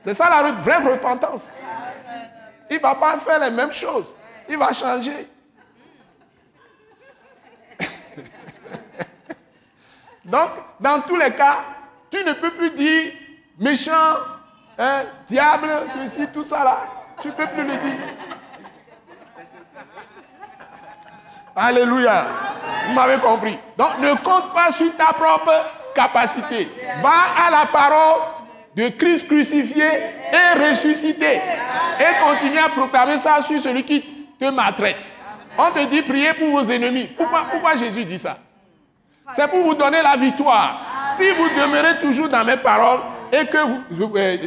C'est ça la vraie repentance. Il ne va pas faire les mêmes choses. Il va changer. Donc, dans tous les cas, tu ne peux plus dire méchant, hein, diable, ceci, tout ça là. Tu ne peux plus le dire. Alléluia. Vous m'avez compris. Donc ne compte pas sur ta propre capacité. Va à la parole de Christ crucifié et ressuscité. Et continue à proclamer ça sur celui qui te maltraite. On te dit priez pour vos ennemis. Pourquoi, pourquoi Jésus dit ça? C'est pour vous donner la victoire. Si vous demeurez toujours dans mes paroles et que vous, euh,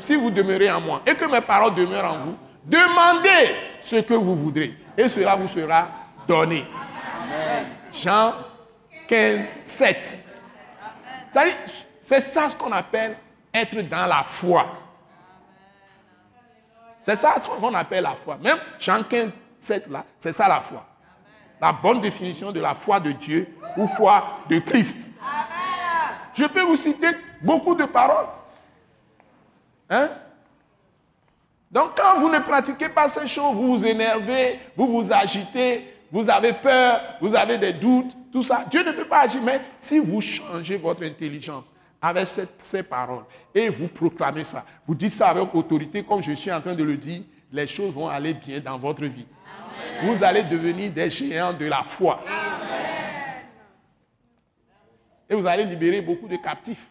si vous demeurez en moi et que mes paroles demeurent en vous, demandez ce que vous voudrez et cela vous sera donné. Jean 15, 7. C'est ça ce qu'on appelle être dans la foi. C'est ça ce qu'on appelle la foi. Même Jean 15, 7 là, c'est ça la foi. La bonne définition de la foi de Dieu ou foi de Christ. Je peux vous citer beaucoup de paroles. Hein? Donc quand vous ne pratiquez pas ces choses, vous vous énervez, vous vous agitez, vous avez peur, vous avez des doutes, tout ça. Dieu ne peut pas agir, mais si vous changez votre intelligence avec ces paroles et vous proclamez ça, vous dites ça avec autorité, comme je suis en train de le dire, les choses vont aller bien dans votre vie. Vous allez devenir des géants de la foi. Et vous allez libérer beaucoup de captifs.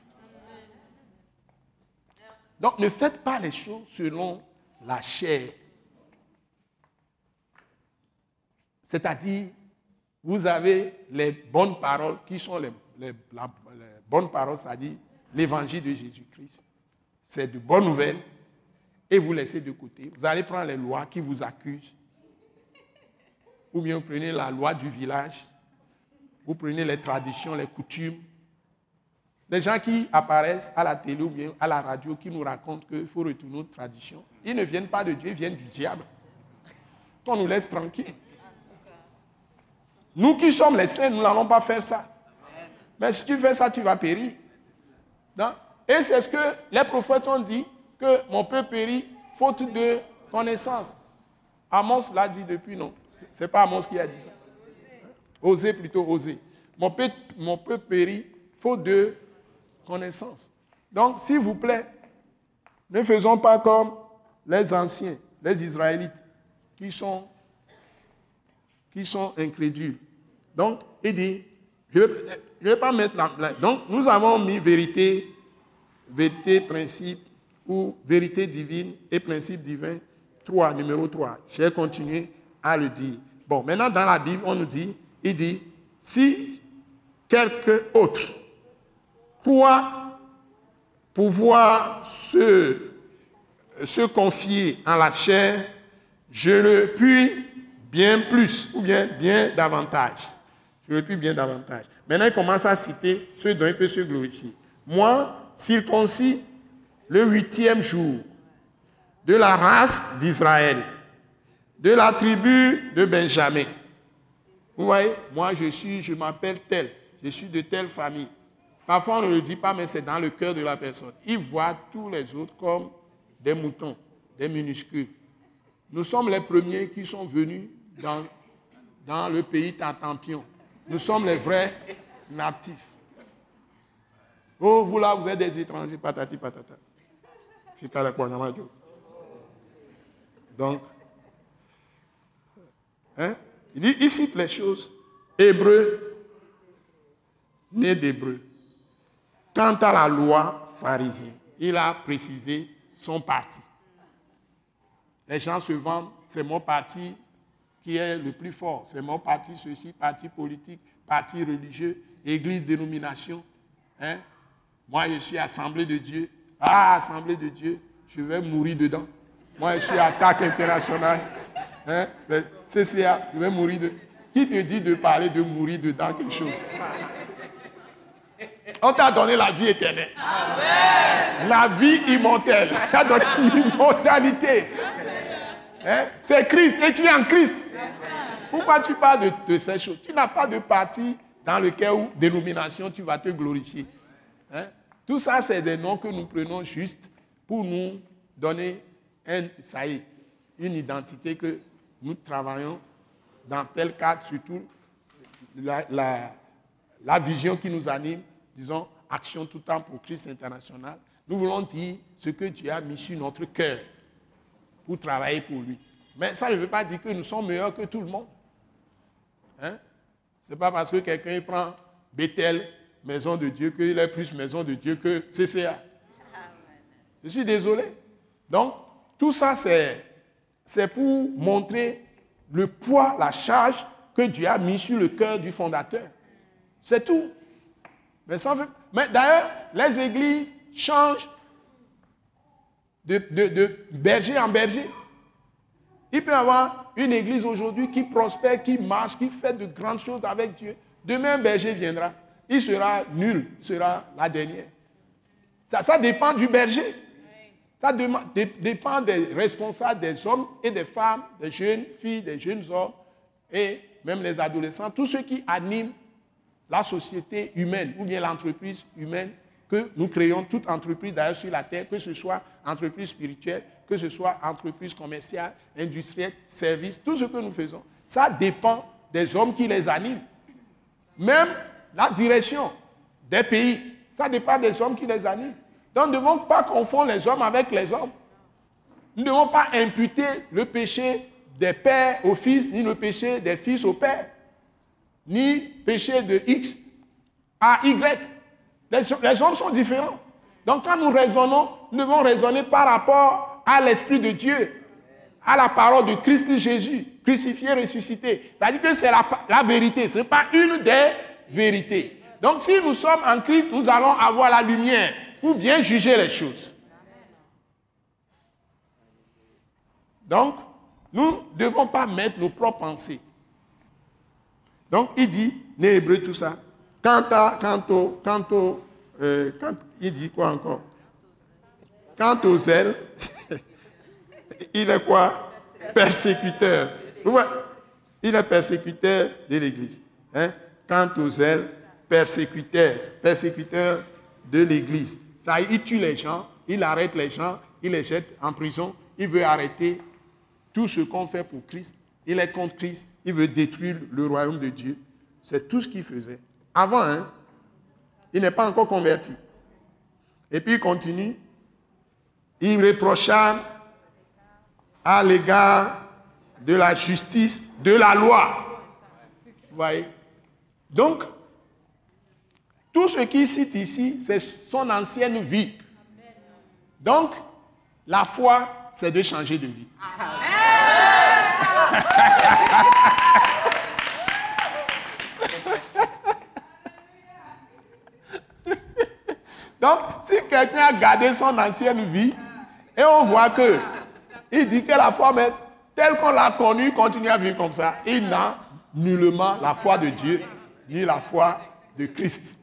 Donc ne faites pas les choses selon la chair, C'est-à-dire, vous avez les bonnes paroles qui sont les, bonnes paroles, c'est-à-dire l'évangile de Jésus-Christ. C'est de bonnes nouvelles et vous laissez de côté. Vous allez prendre les lois qui vous accusent. Ou bien vous prenez la loi du village. Vous prenez les traditions, les coutumes. Les gens qui apparaissent à la télé ou bien à la radio qui nous racontent qu'il faut retourner aux traditions, ils ne viennent pas de Dieu, ils viennent du diable. On nous laisse tranquilles. Nous qui sommes les saints, nous n'allons pas faire ça. Mais si tu fais ça, tu vas périr. Et c'est ce que les prophètes ont dit, que mon peuple périt faute de connaissance. Amos l'a dit depuis, non. Ce n'est pas Amos qui a dit ça. Osez plutôt, oser. Mon peuple, mon peuple périt faute de connaissance. Donc, s'il vous plaît, ne faisons pas comme les anciens, les Israélites, qui sont qui sont incrédules. Donc, il dit, je ne vais, pas mettre la, Donc, nous avons mis vérité, vérité, principe, ou vérité divine et principe divin, 3, numéro 3. J'ai continué à le dire. Bon, maintenant, dans la Bible, on nous dit, il dit, si quelqu'un autre croit pouvoir se, se confier en la chair, je le puis bien plus ou bien bien davantage. Plus bien davantage. Maintenant, il commence à citer ceux dont il peut se glorifier. Moi, circoncis le huitième jour de la race d'Israël, de la tribu de Benjamin. Vous voyez, moi je suis, je m'appelle tel, je suis de telle famille. Parfois on ne le dit pas, mais c'est dans le cœur de la personne. Il voit tous les autres comme des moutons, des minuscules. Nous sommes les premiers qui sont venus dans, dans le pays Tatampion. Nous sommes les vrais natifs. Oh, vous là, vous êtes des étrangers, patati patata. Donc, hein, il, cite les choses. Hébreu, né d'hébreu. Quant à la loi pharisienne, il a précisé son parti. Les gens se vendent, c'est mon parti qui est le plus fort. C'est mon parti ceci, parti politique, parti religieux, église, dénomination. Hein? Moi, je suis Assemblée de Dieu. Ah, Assemblée de Dieu, je vais mourir dedans. Moi, je suis attaque internationale. Hein? CCA, je vais mourir dedans. Qui te dit de parler de mourir dedans quelque chose? On t'a donné la vie éternelle. La vie immortelle. On t'a donné l'immortalité. Hein? C'est Christ et tu es en Christ. Pourquoi tu parles de, ces choses? Tu n'as pas de parti dans lequel ou dénomination tu vas te glorifier. Hein? Tout ça, c'est des noms que nous prenons juste pour nous donner un, ça y est, une identité que nous travaillons dans tel cadre, surtout la, la vision qui nous anime, disons, action tout temps pour Christ international. Nous voulons dire ce que tu as mis sur notre cœur pour travailler pour lui. Mais ça ne veut pas dire que nous sommes meilleurs que tout le monde. Hein? Ce n'est pas parce que quelqu'un prend Bethel, maison de Dieu, qu'il est plus maison de Dieu que CCA. Je suis désolé. Donc, tout ça, c'est pour montrer le poids, la charge que Dieu a mis sur le cœur du fondateur. C'est tout. Mais, mais d'ailleurs, les églises changent de, berger en berger. Il peut y avoir une église aujourd'hui qui prospère, qui marche, qui fait de grandes choses avec Dieu. Demain, un berger viendra. Il sera nul, sera la dernière. Ça, ça dépend du berger. Ça dépend des responsables, des hommes et des femmes, des jeunes filles, des jeunes hommes et même les adolescents, tous ceux qui animent la société humaine ou bien l'entreprise humaine que nous créons toute entreprise d'ailleurs sur la terre, que ce soit entreprise spirituelle, que ce soit entreprise commerciale, industrielle, service, tout ce que nous faisons, ça dépend des hommes qui les animent. Même la direction des pays, ça dépend des hommes qui les animent. Donc nous ne devons pas confondre les hommes avec les hommes. Nous ne devons pas imputer le péché des pères aux fils, ni le péché des fils aux pères, ni péché de X à Y. Les, hommes sont différents. Donc quand nous raisonnons, nous devons raisonner par rapport à l'Esprit de Dieu, à la parole de Christ Jésus, crucifié, ressuscité. C'est-à-dire que c'est la, vérité, ce n'est pas une des vérités. Donc si nous sommes en Christ, nous allons avoir la lumière pour bien juger les choses. Donc, nous ne devons pas mettre nos propres pensées. Donc, il dit, né hébreu, tout ça, Quant, à, quant au, quant au euh, quand, il dit quoi encore? Quant aux ailes, il est quoi? Persécuteur. Il est persécuteur de l'Église. Hein? Quant aux ailes, persécuteur. Persécuteur de l'Église. Ça, il tue les gens, il arrête les gens, il les jette en prison. Il veut arrêter tout ce qu'on fait pour Christ. Il est contre Christ. Il veut détruire le royaume de Dieu. C'est tout ce qu'il faisait. Avant, hein, il n'est pas encore converti. Et puis il continue. Il reprocha à l'égard de la justice, de la loi. Vous voyez? Donc, tout ce qu'il cite ici, c'est son ancienne vie. Donc, la foi, c'est de changer de vie. Donc, si quelqu'un a gardé son ancienne vie, et on voit que, il dit que la foi, mais telle qu'on l'a connue, continue à vivre comme ça, il n'a nullement la foi de Dieu, ni la foi de Christ.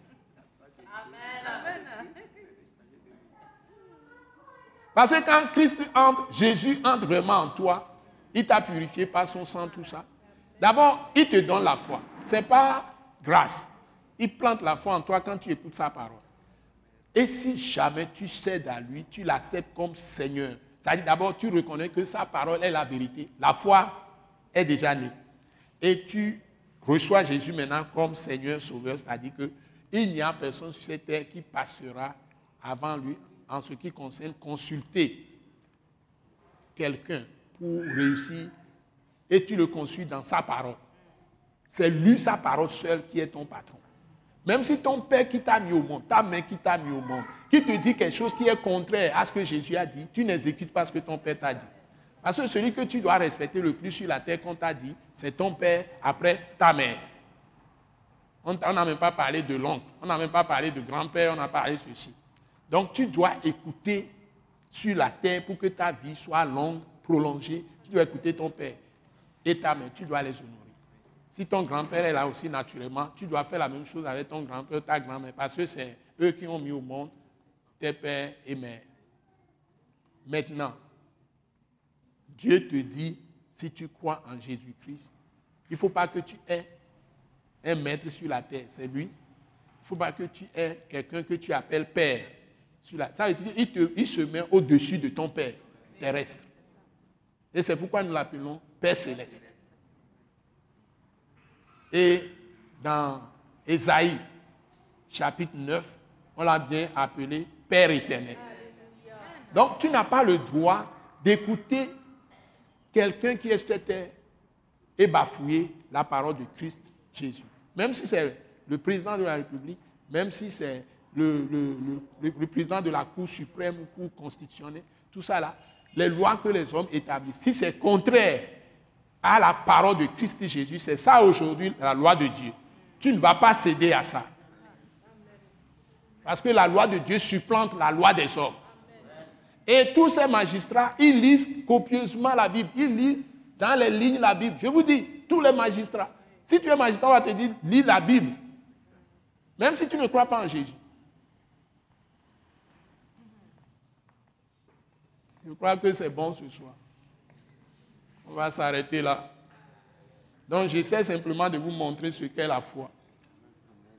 Parce que quand Christ entre, Jésus entre vraiment en toi, il t'a purifié par son sang, tout ça. D'abord, il te donne la foi. Ce n'est pas grâce. Il plante la foi en toi quand tu écoutes sa parole. Et si jamais tu cèdes à lui, tu l'acceptes comme Seigneur, C'est-à-dire d'abord, tu reconnais que sa parole est la vérité. La foi est déjà née. Et tu reçois Jésus maintenant comme Seigneur Sauveur, c'est-à-dire qu'il n'y a personne sur cette terre qui passera avant lui en ce qui concerne consulter quelqu'un pour réussir et tu le consultes dans sa parole. C'est lui, sa parole seule, qui est ton patron. Même si ton père qui t'a mis au monde, ta mère qui t'a mis au monde, qui te dit quelque chose qui est contraire à ce que Jésus a dit, tu n'exécutes pas ce que ton père t'a dit. Parce que celui que tu dois respecter le plus sur la terre qu'on t'a dit, c'est ton père après ta mère. On n'a même pas parlé de l'oncle, on n'a même pas parlé de grand-père, on pas parlé de ceci. Donc tu dois écouter sur la terre pour que ta vie soit longue, prolongée. Tu dois écouter ton père et ta mère, tu dois les honorer. Si ton grand-père est là aussi naturellement, tu dois faire la même chose avec ton grand-père, ta grand-mère, parce que c'est eux qui ont mis au monde tes pères et mères. Maintenant, Dieu te dit, si tu crois en Jésus-Christ, il ne faut pas que tu aies un maître sur la terre, c'est lui. Il ne faut pas que tu aies quelqu'un que tu appelles père. Sur. Ça veut dire qu'il il se met au-dessus de ton père terrestre. Et c'est pourquoi nous l'appelons Père céleste. Et dans Ésaïe, chapitre 9, on l'a bien appelé Père éternel. Donc tu n'as pas le droit d'écouter quelqu'un qui est sur terre et bafouiller la parole de Christ Jésus. Même si c'est le président de la République, même si c'est le, le, président de la Cour suprême ou Cour constitutionnelle, tout ça là, les lois que les hommes établissent, si c'est contraire à la parole de Christ Jésus, c'est ça aujourd'hui la loi de Dieu. Tu ne vas pas céder à ça. Parce que la loi de Dieu supplante la loi des hommes. Et tous ces magistrats, ils lisent copieusement la Bible. Ils lisent dans les lignes la Bible. Je vous dis, tous les magistrats. Si tu es magistrat, on va te dire, lis la Bible. Même si tu ne crois pas en Jésus. Je crois que c'est bon ce soir. On va s'arrêter là. Donc j'essaie simplement de vous montrer ce qu'est la foi.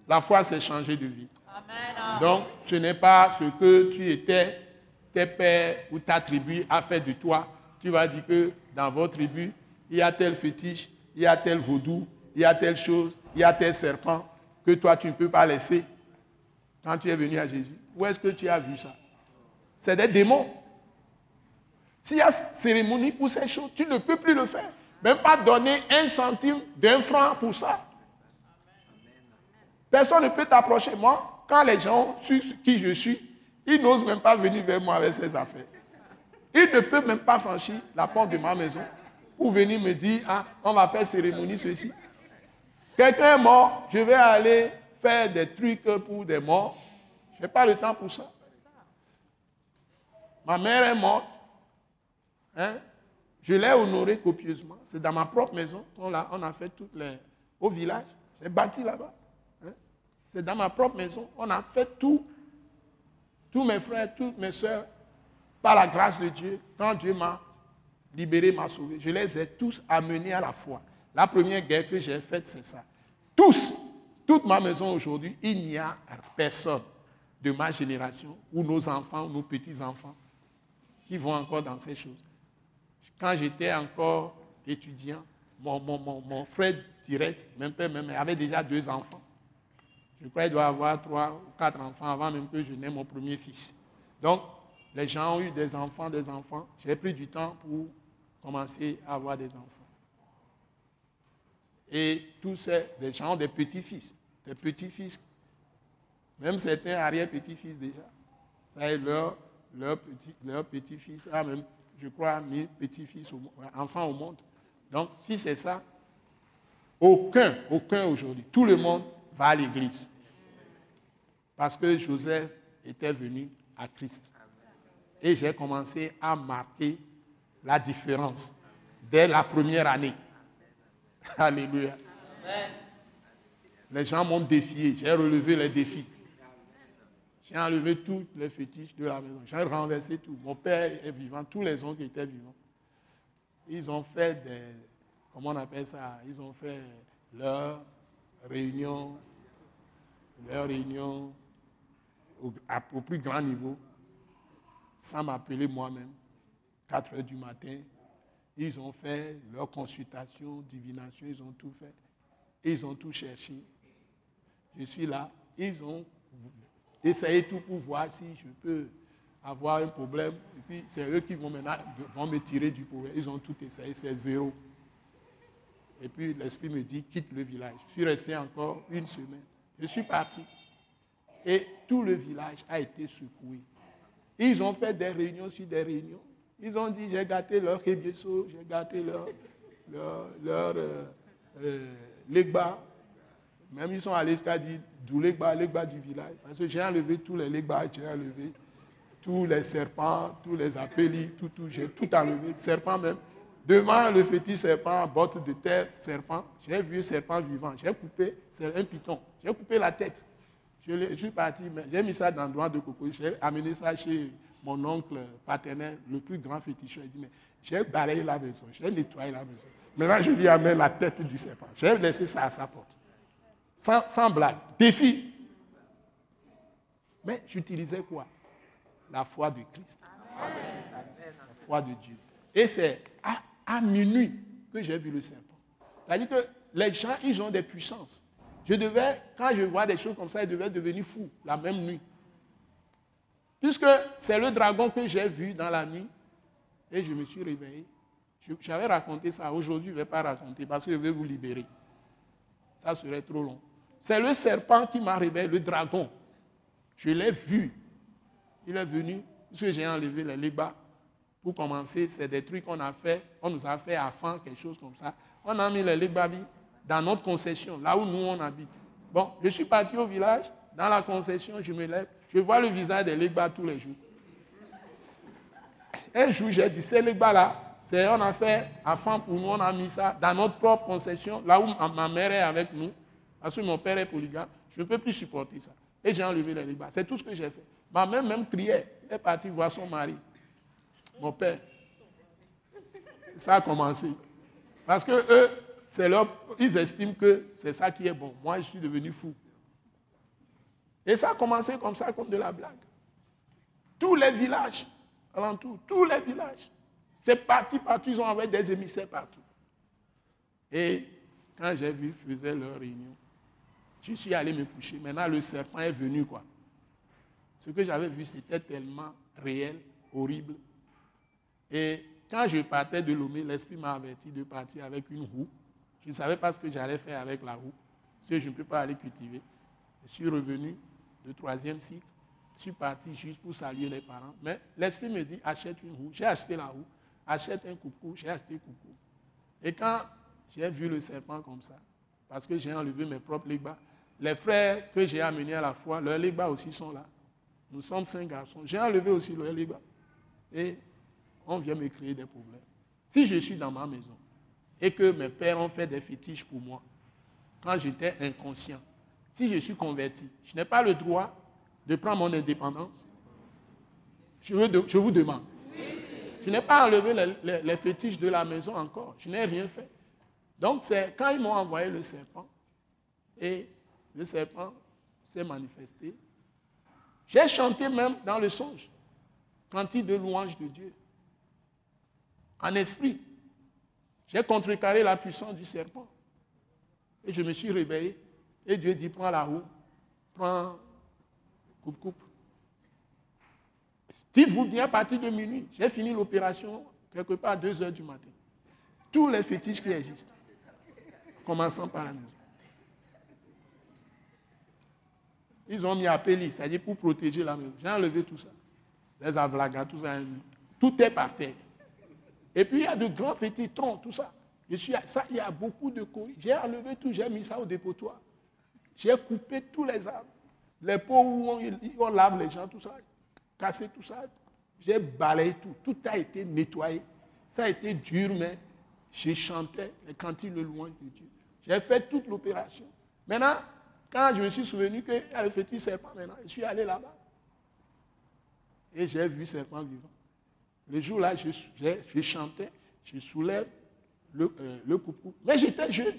La foi, c'est changer de vie. Donc ce n'est pas ce que tu étais, tes pères ou ta tribu a fait de toi. Tu vas dire que dans votre tribu, il y a tel fétiche, il y a tel vaudou, il y a telle chose, il y a tel serpent que toi tu ne peux pas laisser quand tu es venu à Jésus. Où est-ce que tu as vu ça? C'est des démons. S'il y a cérémonie pour ces choses, tu ne peux plus le faire. Même pas donner un centime d'un franc pour ça. Personne ne peut t'approcher. Moi, quand les gens suivent qui je suis, ils n'osent même pas venir vers moi avec ces affaires. Ils ne peuvent même pas franchir la porte de ma maison pour venir me dire, ah, on va faire cérémonie, ceci. Quelqu'un est mort, je vais aller faire des trucs pour des morts. Je n'ai pas le temps pour ça. Ma mère est morte. Hein? Je l'ai honoré copieusement. C'est dans ma propre maison qu'on a, on a fait toutes les. Au village. J'ai bâti là-bas. Hein? C'est dans ma propre maison. On a fait tout. Tous mes frères, toutes mes soeurs, par la grâce de Dieu, quand Dieu m'a libéré, m'a sauvé, je les ai tous amenés à la foi. La première guerre que j'ai faite, c'est ça. Tous, toute ma maison aujourd'hui, il n'y a personne de ma génération ou nos enfants ou nos petits-enfants qui vont encore dans ces choses. Quand j'étais encore étudiant, mon, frère direct, même père, même, avait déjà deux enfants. Je crois qu'il doit avoir trois ou quatre enfants avant même que je n'ai mon premier fils. Donc, les gens ont eu des enfants, des enfants. J'ai pris du temps pour commencer à avoir des enfants. Et tous ces gens ont des petits-fils. Des petits-fils. Même certains arrière-petits-fils déjà. Ça leur, leur petit-fils leur petit a même je crois, mes petits-fils, enfants au monde. Donc, si c'est ça, aucun, aucun aujourd'hui, tout le monde va à l'église. Parce que Joseph était venu à Christ. Et j'ai commencé à marquer la différence dès la première année. Alléluia. Les gens m'ont défié, j'ai relevé les défis. J'ai enlevé tous les fétiches de la maison. J'ai renversé tout. Mon père est vivant, tous les oncles étaient vivants. Ils ont fait des. Comment on appelle ça? Ils ont fait leur réunion, leur réunion au, plus grand niveau, sans m'appeler moi-même. 4 heures du matin. Ils ont fait leur consultation, divination, ils ont tout fait. Ils ont tout cherché. Je suis là. Ils ont essayé tout pour voir si je peux avoir un problème. Et puis c'est eux qui vont maintenant vont me tirer du problème. Ils ont tout essayé, c'est zéro. Et puis l'esprit me dit, quitte le village. Je suis resté encore une semaine. Je suis parti. Et tout le village a été secoué. Ils ont fait des réunions sur des réunions. Ils ont dit, j'ai gâté leur kébieso, j'ai gâté leur, leur, leur euh, euh, Même ils sont allés jusqu'à dire, d'où legba, legba du village. Parce que j'ai enlevé tous les legbas, j'ai enlevé tous les serpents, tous les appélis, tout, tout, j'ai tout enlevé, serpents même. Devant le fétiche serpent, botte de terre, serpent, j'ai vu un serpent vivant. J'ai coupé, c'est un python. J'ai coupé la tête. Je, suis parti, j'ai mis ça dans le doigt de coco. J'ai amené ça chez mon oncle paternel, le plus grand féticheur. Il dit, mais j'ai balayé la maison, j'ai nettoyé la maison. Maintenant, je lui amène la tête du serpent. J'ai laissé ça à sa porte. Sans, blague. Défi. Mais j'utilisais quoi? La foi de Christ. La foi de Dieu. Et c'est à minuit que j'ai vu le serpent. C'est-à-dire que les gens, ils ont des puissances. Je devais, quand je vois des choses comme ça, je devais devenir fou la même nuit. Puisque c'est le dragon que j'ai vu dans la nuit et je me suis réveillé. J'avais raconté ça. Aujourd'hui, je ne vais pas raconter parce que je vais vous libérer. Ça serait trop long. C'est le serpent qui m'a réveillé, le dragon. Je l'ai vu. Il est venu, puisque j'ai enlevé les lébats pour commencer, c'est des trucs qu'on a fait, on nous a fait fin, quelque chose comme ça. On a mis les Legbabi dans notre concession, là où nous on habite. Bon, je suis parti au village, dans la concession, je me lève, je vois le visage des Legba tous les jours. Un jour, j'ai dit, ces Legba là, c'est, on a fait afin pour nous, on a mis ça dans notre propre concession, là où ma mère est avec nous, parce que mon père est polygame, je ne peux plus supporter ça. Et j'ai enlevé les Legba. C'est tout ce que j'ai fait. Ma mère même criait, elle est partie voir son mari mon père. Ça a commencé. Parce que eux, ils estiment que c'est ça qui est bon. Moi, je suis devenu fou. Et ça a commencé comme ça, comme de la blague. Tous les villages, alentour, tous les villages, c'est parti partout, ils ont envoyé des émissaires partout. Et quand j'ai vu, ils faisaient leur réunion, je suis allé me coucher. Maintenant, le serpent est venu, quoi. Ce que j'avais vu, c'était tellement réel, horrible, et quand je partais de Lomé, l'Esprit m'a averti de partir avec une roue. Je ne savais pas ce que j'allais faire avec la roue, parce que je ne peux pas aller cultiver. Je suis revenu de troisième cycle. Je suis parti juste pour saluer les parents. Mais l'Esprit me dit, achète une roue. J'ai acheté la roue. Achète un coucou. J'ai acheté coucou. Et quand j'ai vu le serpent comme ça, parce que j'ai enlevé mes propres légbas, les frères que j'ai amenés à la foi, leurs légbas aussi sont là. Nous sommes cinq garçons. J'ai enlevé aussi leurs légbas. Et on vient me créer des problèmes. Si je suis dans ma maison et que mes pères ont fait des fétiches pour moi, quand j'étais inconscient, si je suis converti, je n'ai pas le droit de prendre mon indépendance. Je, vous demande. Je n'ai pas enlevé les, les, fétiches de la maison encore. Je n'ai rien fait. Donc, c'est quand ils m'ont envoyé le serpent, et le serpent s'est manifesté. J'ai chanté même dans le songe, cantique de louange de Dieu en esprit. J'ai contrecarré la puissance du serpent. Et je me suis réveillé. Et Dieu dit, prends la roue, prends, coupe, coupe. Dites-vous bien, à partir de minuit, j'ai fini l'opération quelque part à 2 heures du matin. Tous les fétiches qui existent, commençant par la maison. Ils ont mis Péli, c'est-à-dire pour protéger la maison. J'ai enlevé tout ça. Les avlagas, tout ça. Tout est par terre. Et puis il y a de grands fétitons, tout ça. Je suis, ça, il y a beaucoup de courriers. J'ai enlevé tout, j'ai mis ça au dépotoir. J'ai coupé tous les arbres. Les pots où on, lave les gens, tout ça. Cassé tout ça. J'ai balayé tout. Tout a été nettoyé. Ça a été dur, mais j'ai chanté les cantiques de louange de Dieu. J'ai fait toute l'opération. Maintenant, quand je me suis souvenu qu'il y a le fétiche serpent maintenant, je suis allé là-bas. Et j'ai vu serpent vivant. Le jour-là, je, chantais, je soulève le, euh, le coucou. Mais j'étais jeune.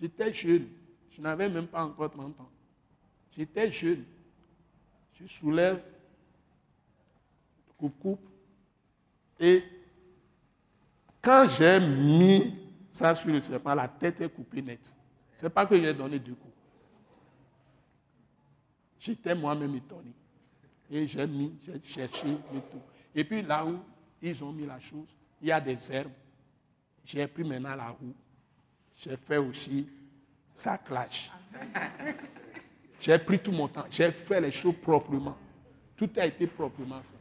J'étais jeune. Je n'avais même pas encore 30 ans. J'étais jeune. Je soulève coupe-coupe. Et quand j'ai mis ça sur le serpent, la tête est coupée nette. Ce n'est pas que j'ai donné deux coups. J'étais moi-même étonné. Et j'ai mis, j'ai cherché le tout. Et puis là où ils ont mis la chose, il y a des herbes. J'ai pris maintenant la roue. J'ai fait aussi ça clash. J'ai pris tout mon temps. J'ai fait les choses proprement. Tout a été proprement fait.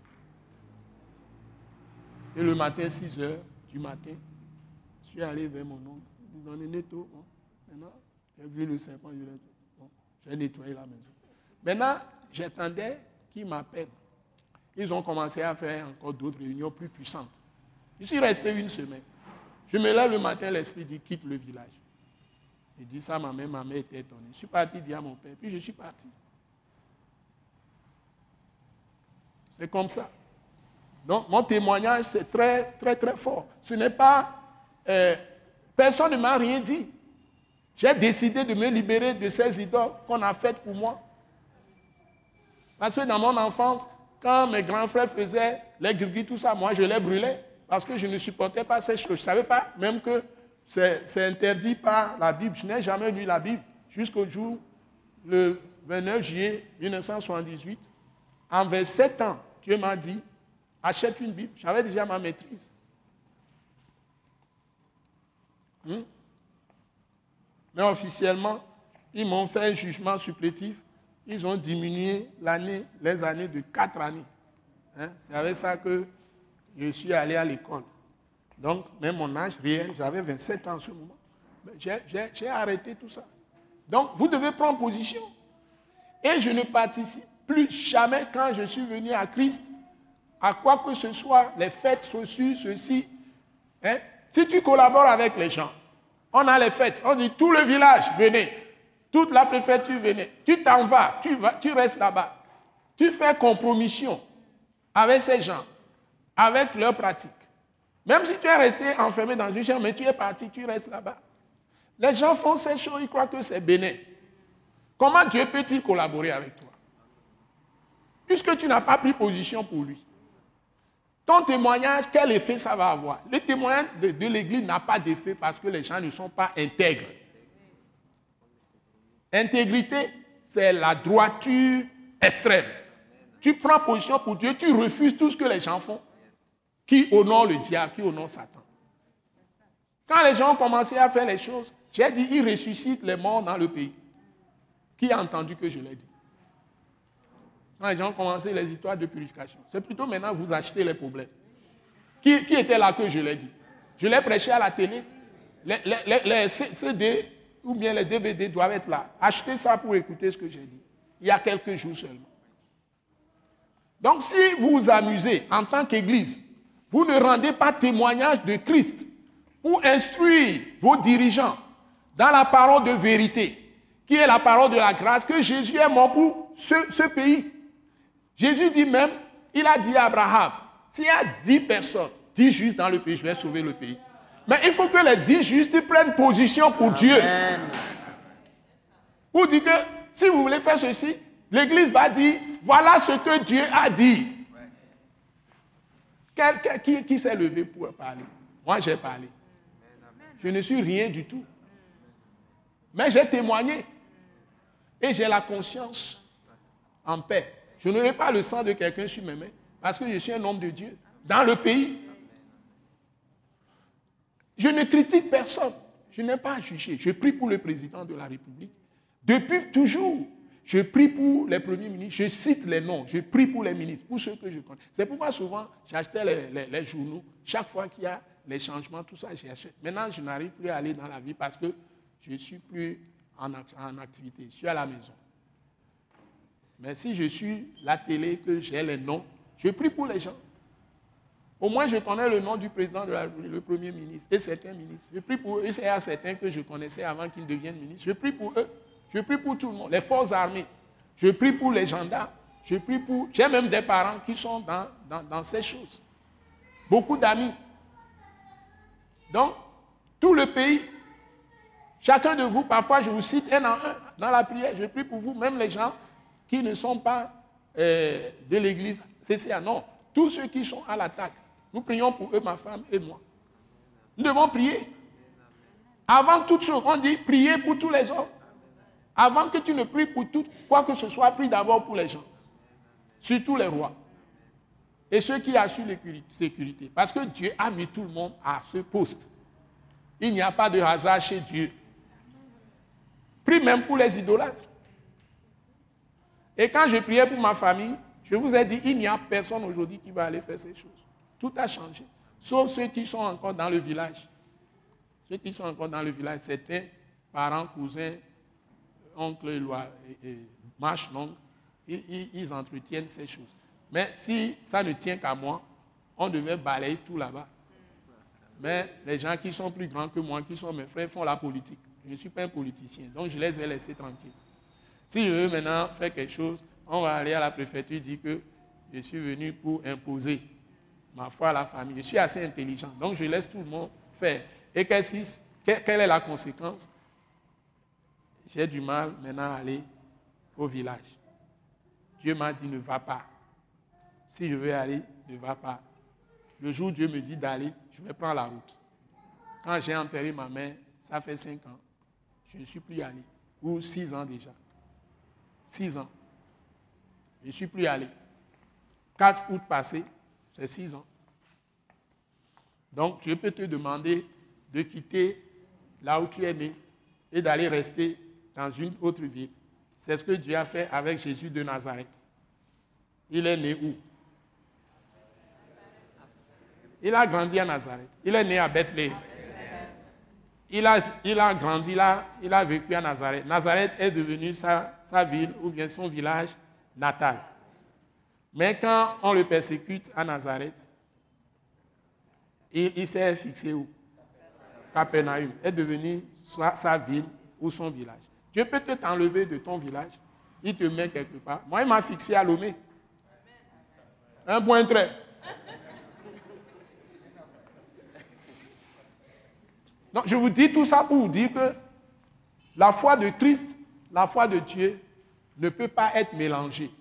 Et le matin, 6 heures du matin, suis allé vers mon oncle. Il dit, netto. Maintenant, j'ai vu le serpent, j'ai nettoyé la maison. Maintenant, j'attendais qu'ils m'appellent. Ils ont commencé à faire encore d'autres réunions plus puissantes. Je suis resté une semaine. Je me lève le matin, l'esprit dit quitte le village. Il dit ça ma mère, ma mère était étonnée. Je suis parti dire à mon père, puis je suis parti. C'est comme ça. Donc, mon témoignage, c'est très, très, très fort. Ce n'est pas. Euh, personne ne m'a rien dit. J'ai décidé de me libérer de ces idoles qu'on a faites pour moi. Parce que dans mon enfance, quand mes grands frères faisaient les gris tout ça, moi je les brûlais. Parce que je ne supportais pas ces choses. Je ne savais pas même que c'est interdit par la Bible. Je n'ai jamais lu la Bible jusqu'au jour, le 29 juillet 1978. En 27 ans, Dieu m'a dit, achète une Bible. J'avais déjà ma maîtrise. Hmm? Mais officiellement, ils m'ont fait un jugement supplétif. Ils ont diminué les années de 4 années. Hein? C'est avec ça que je suis allé à l'école. Donc, même mon âge réel, j'avais 27 ans en ce moment. J'ai arrêté tout ça. Donc, vous devez prendre position. Et je ne participe plus jamais quand je suis venu à Christ à quoi que ce soit, les fêtes, ceci, ceci. Hein? Si tu collabores avec les gens, on a les fêtes, on dit tout le village, venez. Toute la préfecture, venez. Tu t'en vas, tu, vas, tu restes là-bas. Tu fais compromission avec ces gens, avec leurs pratiques. Même si tu es resté enfermé dans une chambre, mais tu es parti, tu restes là-bas. Les gens font ces choses, ils croient que c'est bénin. Comment Dieu peut-il collaborer avec toi? Puisque tu n'as pas pris position pour lui. Ton témoignage, quel effet ça va avoir? Le témoignage de, l'Église n'a pas d'effet parce que les gens ne sont pas intègres. Intégrité, c'est la droiture extrême. Tu prends position pour Dieu, tu refuses tout ce que les gens font qui honorent le diable, qui honorent Satan. Quand les gens ont commencé à faire les choses, j'ai dit, ils ressuscitent les morts dans le pays. Qui a entendu que je l'ai dit? Quand les gens ont commencé les histoires de purification, c'est plutôt maintenant vous achetez les problèmes. Qui, était là que je l'ai dit? Je l'ai prêché à la télé. Les, CD ou bien les DVD doivent être là. Achetez ça pour écouter ce que j'ai dit. Il y a quelques jours seulement. Donc si vous vous amusez en tant qu'Église vous ne rendez pas témoignage de Christ pour instruire vos dirigeants dans la parole de vérité, qui est la parole de la grâce, que Jésus est mort pour ce, pays. Jésus dit même, il a dit à Abraham, s'il y a dix personnes, dix justes dans le pays, je vais sauver le pays. Mais il faut que les dix justes prennent position pour Dieu. Pour dire que si vous voulez faire ceci, l'Église va dire, voilà ce que Dieu a dit qui, s'est levé pour parler? Moi, j'ai parlé. Je ne suis rien du tout. Mais j'ai témoigné. Et j'ai la conscience en paix. Je n'aurai pas le sang de quelqu'un sur mes mains parce que je suis un homme de Dieu dans le pays. Je ne critique personne. Je n'ai pas à juger. Je prie pour le président de la République. Depuis toujours, je prie pour les premiers ministres, je cite les noms, je prie pour les ministres, pour ceux que je connais. C'est pourquoi souvent j'achetais les, journaux. Chaque fois qu'il y a les changements, tout ça, j'achète. Maintenant, je n'arrive plus à aller dans la vie parce que je ne suis plus en, en, activité. Je suis à la maison. Mais si je suis la télé, que j'ai les noms, je prie pour les gens. Au moins, je connais le nom du président de la République, le premier ministre et certains ministres. Je prie pour eux. C'est à certains que je connaissais avant qu'ils deviennent ministres. Je prie pour eux. Je prie pour tout le monde, les forces armées. Je prie pour les gendarmes. Je prie pour. J'ai même des parents qui sont dans, dans, ces choses. Beaucoup d'amis. Donc, tout le pays, chacun de vous, parfois je vous cite un en un dans la prière. Je prie pour vous, même les gens qui ne sont pas euh, de l'église CCA. Non, tous ceux qui sont à l'attaque. Nous prions pour eux, ma femme et moi. Nous devons prier. Avant toute chose, on dit prier pour tous les hommes. Avant que tu ne pries pour tout, quoi que ce soit, prie d'abord pour les gens. Surtout les rois. Et ceux qui assurent la sécurité. Parce que Dieu a mis tout le monde à ce poste. Il n'y a pas de hasard chez Dieu. Prie même pour les idolâtres. Et quand je priais pour ma famille, je vous ai dit, il n'y a personne aujourd'hui qui va aller faire ces choses. Tout a changé. Sauf ceux qui sont encore dans le village. Ceux qui sont encore dans le village, c'était parents, cousins, oncles, et, longue. ils entretiennent ces choses. Mais si ça ne tient qu'à moi, on devait balayer tout là-bas. Mais les gens qui sont plus grands que moi, qui sont mes frères, font la politique. Je ne suis pas un politicien, donc je les ai laissés tranquilles. Si je veux maintenant faire quelque chose, on va aller à la préfecture dire que je suis venu pour imposer ma foi à la famille. Je suis assez intelligent, donc je laisse tout le monde faire. Et quelle est la conséquence? J'ai du mal maintenant à aller au village. Dieu m'a dit ne va pas. Si je veux aller, ne va pas. Le jour où Dieu me dit d'aller, je vais prendre la route. Quand j'ai enterré ma mère, ça fait cinq ans, je ne suis plus allé. Ou six ans déjà. Six ans. Je ne suis plus allé. 4 août passé, c'est six ans. Donc, je peux te demander de quitter là où tu es né et d'aller rester dans une autre ville. C'est ce que Dieu a fait avec Jésus de Nazareth. Il est né où? Il a grandi à Nazareth. Il est né à Bethléem. Il a, il a grandi là, il a vécu à Nazareth. Nazareth est devenu sa, ville ou bien son village natal. Mais quand on le persécute à Nazareth, il, s'est fixé où? Capernaum est devenu sa, sa, ville ou son village. Dieu peut te t'enlever de ton village, il te met quelque part. Moi, il m'a fixé à Lomé. Un point très. je vous dis tout ça pour vous dire que la foi de Christ, la foi de Dieu, ne peut pas être mélangée.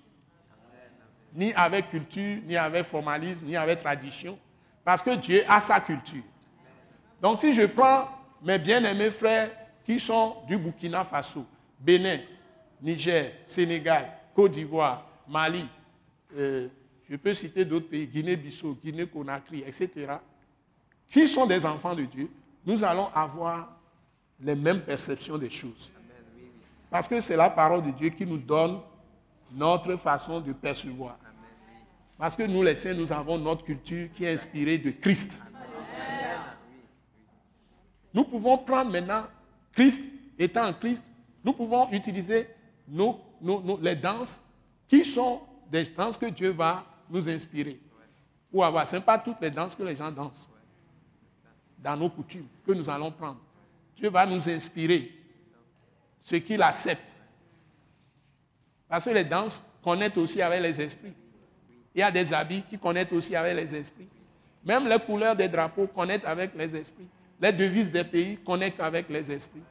Ni avec culture, ni avec formalisme, ni avec tradition. Parce que Dieu a sa culture. Donc si je prends mes bien-aimés frères qui sont du Burkina Faso, Bénin, Niger, Sénégal, Côte d'Ivoire, Mali, euh, je peux citer d'autres pays, Guinée-Bissau, Guinée-Conakry, etc., qui sont des enfants de Dieu, nous allons avoir les mêmes perceptions des choses. Parce que c'est la parole de Dieu qui nous donne notre façon de percevoir. Parce que nous, les saints, nous avons notre culture qui est inspirée de Christ. Nous pouvons prendre maintenant Christ, étant en Christ, nous pouvons utiliser nos, les danses qui sont des danses que Dieu va nous inspirer. Ou avoir, ce pas toutes les danses que les gens dansent dans nos coutumes que nous allons prendre. Dieu va nous inspirer ce qu'il accepte. Parce que les danses connaissent aussi avec les esprits. Il y a des habits qui connaissent aussi avec les esprits. Même les couleurs des drapeaux connaissent avec les esprits. Les devises des pays connectent avec les esprits.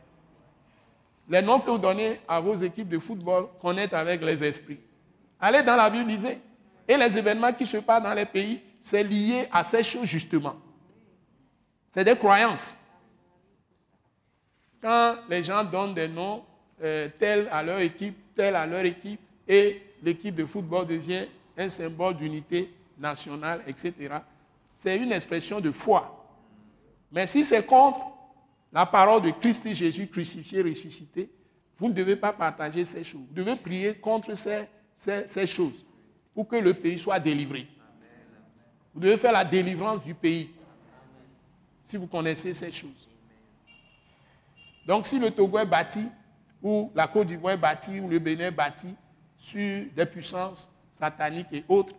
Les noms que vous donnez à vos équipes de football connectent avec les esprits. Allez dans la Bible, lisez. Et les événements qui se passent dans les pays, c'est lié à ces choses justement. C'est des croyances. Quand les gens donnent des noms euh, tels à leur équipe, tels à leur équipe, et l'équipe de football devient un symbole d'unité nationale, etc., c'est une expression de foi. Mais si c'est contre la parole de Christ Jésus crucifié, ressuscité, vous ne devez pas partager ces choses. Vous devez prier contre ces choses pour que le pays soit délivré. Vous devez faire la délivrance du pays si vous connaissez ces choses. Donc si le Togo est bâti, ou la Côte d'Ivoire est bâtie, ou le Bénin est bâti sur des puissances sataniques et autres,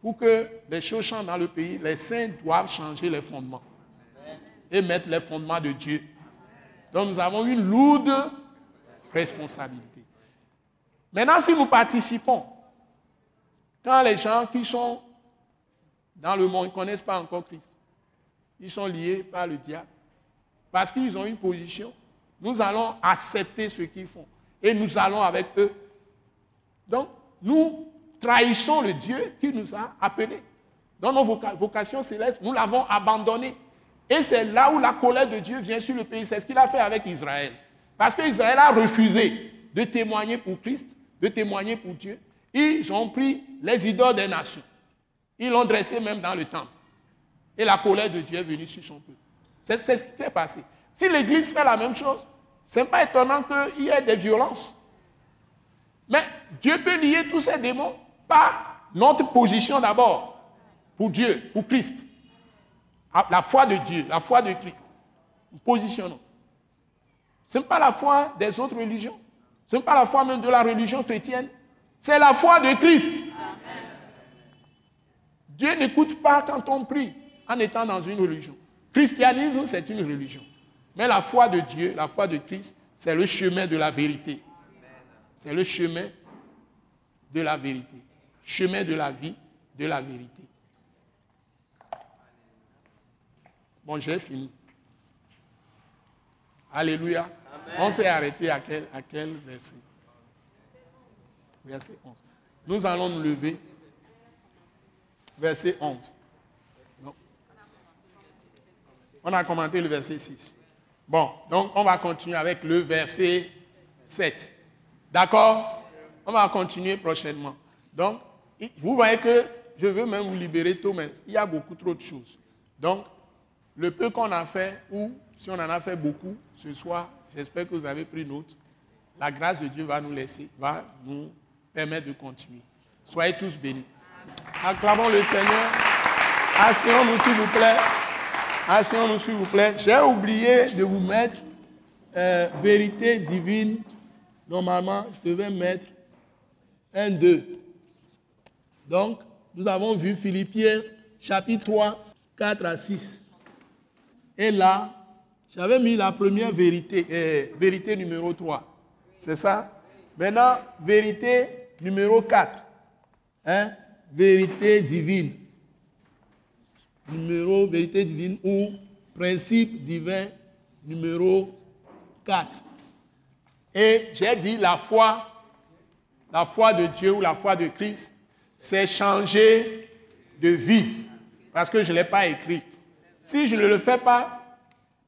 pour que les choses changent dans le pays, les saints doivent changer les fondements et mettre les fondements de Dieu. Donc nous avons une lourde responsabilité. Maintenant, si nous participons, quand les gens qui sont dans le monde ne connaissent pas encore Christ, ils sont liés par le diable. Parce qu'ils ont une position. Nous allons accepter ce qu'ils font. Et nous allons avec eux. Donc, nous trahissons le Dieu qui nous a appelés. dans nos vocations célestes, nous l'avons abandonné. Et c'est là où la colère de Dieu vient sur le pays. C'est ce qu'il a fait avec Israël. Parce qu'Israël a refusé de témoigner pour Christ, de témoigner pour Dieu. Ils ont pris les idoles des nations. Ils l'ont dressé même dans le temple. Et la colère de Dieu est venue sur son peuple. C'est ce qui s'est passé. Si l'Église fait la même chose, ce n'est pas étonnant qu'il y ait des violences. Mais Dieu peut lier tous ces démons par notre position d'abord pour Dieu, pour Christ. Ah, la foi de Dieu, la foi de Christ. Nous positionnons. Ce n'est pas la foi des autres religions. Ce n'est pas la foi même de la religion chrétienne. C'est la foi de Christ. Dieu n'écoute pas quand on prie en étant dans une religion. Christianisme, c'est une religion. Mais la foi de Dieu, la foi de Christ, c'est le chemin de la vérité. C'est le chemin de la vérité. Chemin de la vie, de la vérité. Bon, j'ai fini. Alléluia. On s'est arrêté à quel, à quel verset? Verset 11. Nous allons nous lever. Verset 11. On a commenté le verset 6. Bon, donc on va continuer avec le verset 7. D'accord? On va continuer prochainement. Donc, vous voyez que je veux même vous libérer tôt, mais il y a beaucoup trop de choses. Donc, le peu qu'on a fait, ou si on en a fait beaucoup ce soir, j'espère que vous avez pris note. La grâce de Dieu va nous laisser, va nous permettre de continuer. Soyez tous bénis. Acclamons le Seigneur. Asseyons-nous, s'il vous plaît. Asseyons-nous, s'il vous plaît. J'ai oublié de vous mettre euh, vérité divine. Normalement, je devais mettre 1, 2. Donc, nous avons vu Philippiens chapitre 3, 4 à 6. Et là, j'avais mis la première vérité, euh, vérité numéro 3. C'est ça? Maintenant, vérité numéro 4. Hein? Vérité divine. Numéro vérité divine ou principe divin numéro 4. Et j'ai dit la foi, la foi de Dieu ou la foi de Christ, c'est changer de vie. Parce que je ne l'ai pas écrite. Si je ne le fais pas,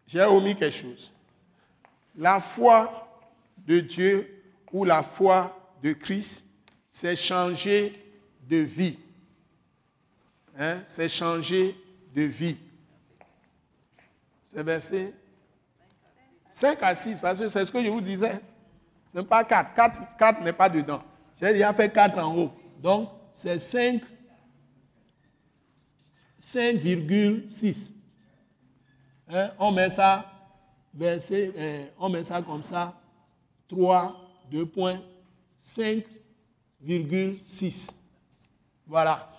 j'ai omis quelque chose. La foi de Dieu ou la foi de Christ, c'est changer de vie. Hein? C'est changer de vie. C'est verset 5 à 6, parce que c'est ce que je vous disais. Ce n'est pas 4. 4, 4 n'est pas dedans. J'ai déjà fait 4 en haut. Donc, c'est 5, 5,6. Hein, on met ça, verset, euh, on met ça comme ça, 3, 2 points, 5,6. Voilà.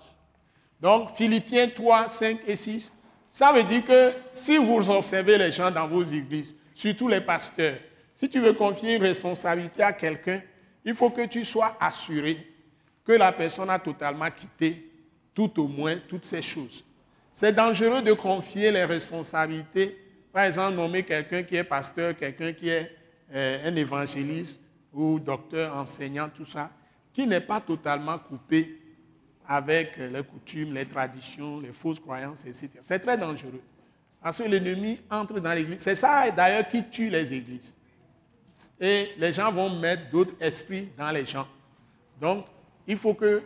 Donc, Philippiens 3, 5 et 6, ça veut dire que si vous observez les gens dans vos églises, surtout les pasteurs, si tu veux confier une responsabilité à quelqu'un, il faut que tu sois assuré que la personne a totalement quitté tout au moins toutes ces choses. C'est dangereux de confier les responsabilités. Par exemple, nommer quelqu'un qui est pasteur, quelqu'un qui est euh, un évangéliste ou docteur, enseignant, tout ça, qui n'est pas totalement coupé avec les coutumes, les traditions, les fausses croyances, etc. C'est très dangereux. Parce que l'ennemi entre dans l'église. C'est ça d'ailleurs qui tue les églises. Et les gens vont mettre d'autres esprits dans les gens. Donc, il faut que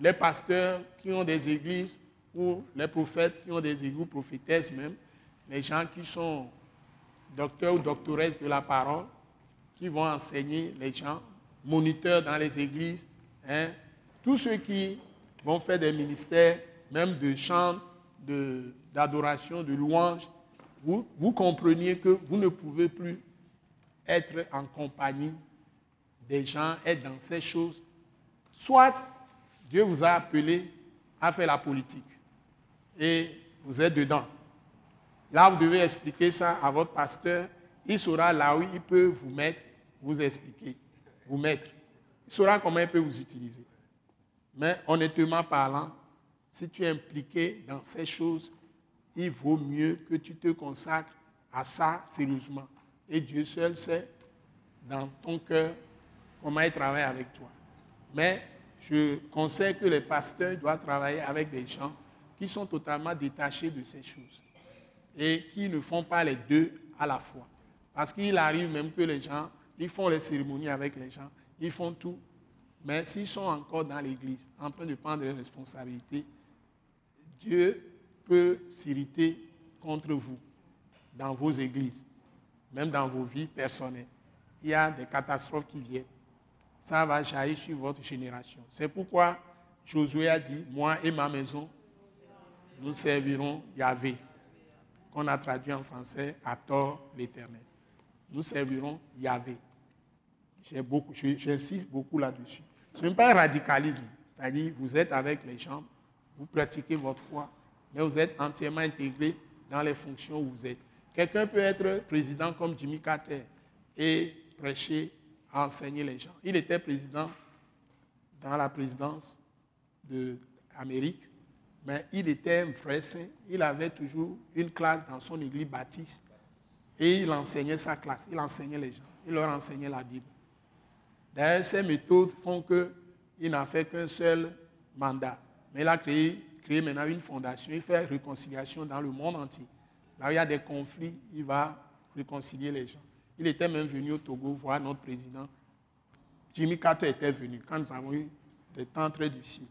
les pasteurs qui ont des églises ou les prophètes qui ont des égouts prophétesses même, les gens qui sont docteurs ou doctoresses de la parole, qui vont enseigner les gens, moniteurs dans les églises, hein, tous ceux qui vont faire des ministères, même de chant, d'adoration, de, louange, vous, vous compreniez que vous ne pouvez plus être en compagnie des gens, être dans ces choses. Soit Dieu vous a appelé à faire la politique et vous êtes dedans. Là, vous devez expliquer ça à votre pasteur. Il saura là où il peut vous mettre, vous expliquer, vous mettre. Il saura comment il peut vous utiliser. Mais honnêtement parlant, si tu es impliqué dans ces choses, il vaut mieux que tu te consacres à ça sérieusement. Et Dieu seul sait dans ton cœur comment il travaille avec toi. Mais je conseille que les pasteurs doivent travailler avec des gens qui sont totalement détachés de ces choses et qui ne font pas les deux à la fois. Parce qu'il arrive même que les gens, ils font les cérémonies avec les gens, ils font tout, mais s'ils sont encore dans l'église en train de prendre les responsabilités, Dieu peut s'irriter contre vous dans vos églises, même dans vos vies personnelles. Il y a des catastrophes qui viennent. Ça va jaillir sur votre génération. C'est pourquoi Josué a dit, moi et ma maison, nous servirons Yahvé, qu'on a traduit en français à tort l'éternel. Nous servirons Yahvé. J'insiste beaucoup là-dessus. Ce n'est pas un radicalisme, c'est-à-dire vous êtes avec les gens, vous pratiquez votre foi, mais vous êtes entièrement intégré dans les fonctions où vous êtes. Quelqu'un peut être président comme Jimmy Carter et prêcher, enseigner les gens. Il était président dans la présidence d'Amérique, mais il était un vrai saint. Il avait toujours une classe dans son église baptiste et il enseignait sa classe, il enseignait les gens, il leur enseignait la Bible. D'ailleurs, ces méthodes font qu'il n'a fait qu'un seul mandat. Mais il a créé, créé maintenant une fondation, il fait réconciliation dans le monde entier. Là où il y a des conflits, il va réconcilier les gens. Il était même venu au Togo voir notre président. Jimmy Carter était venu quand nous avons eu des temps très difficiles.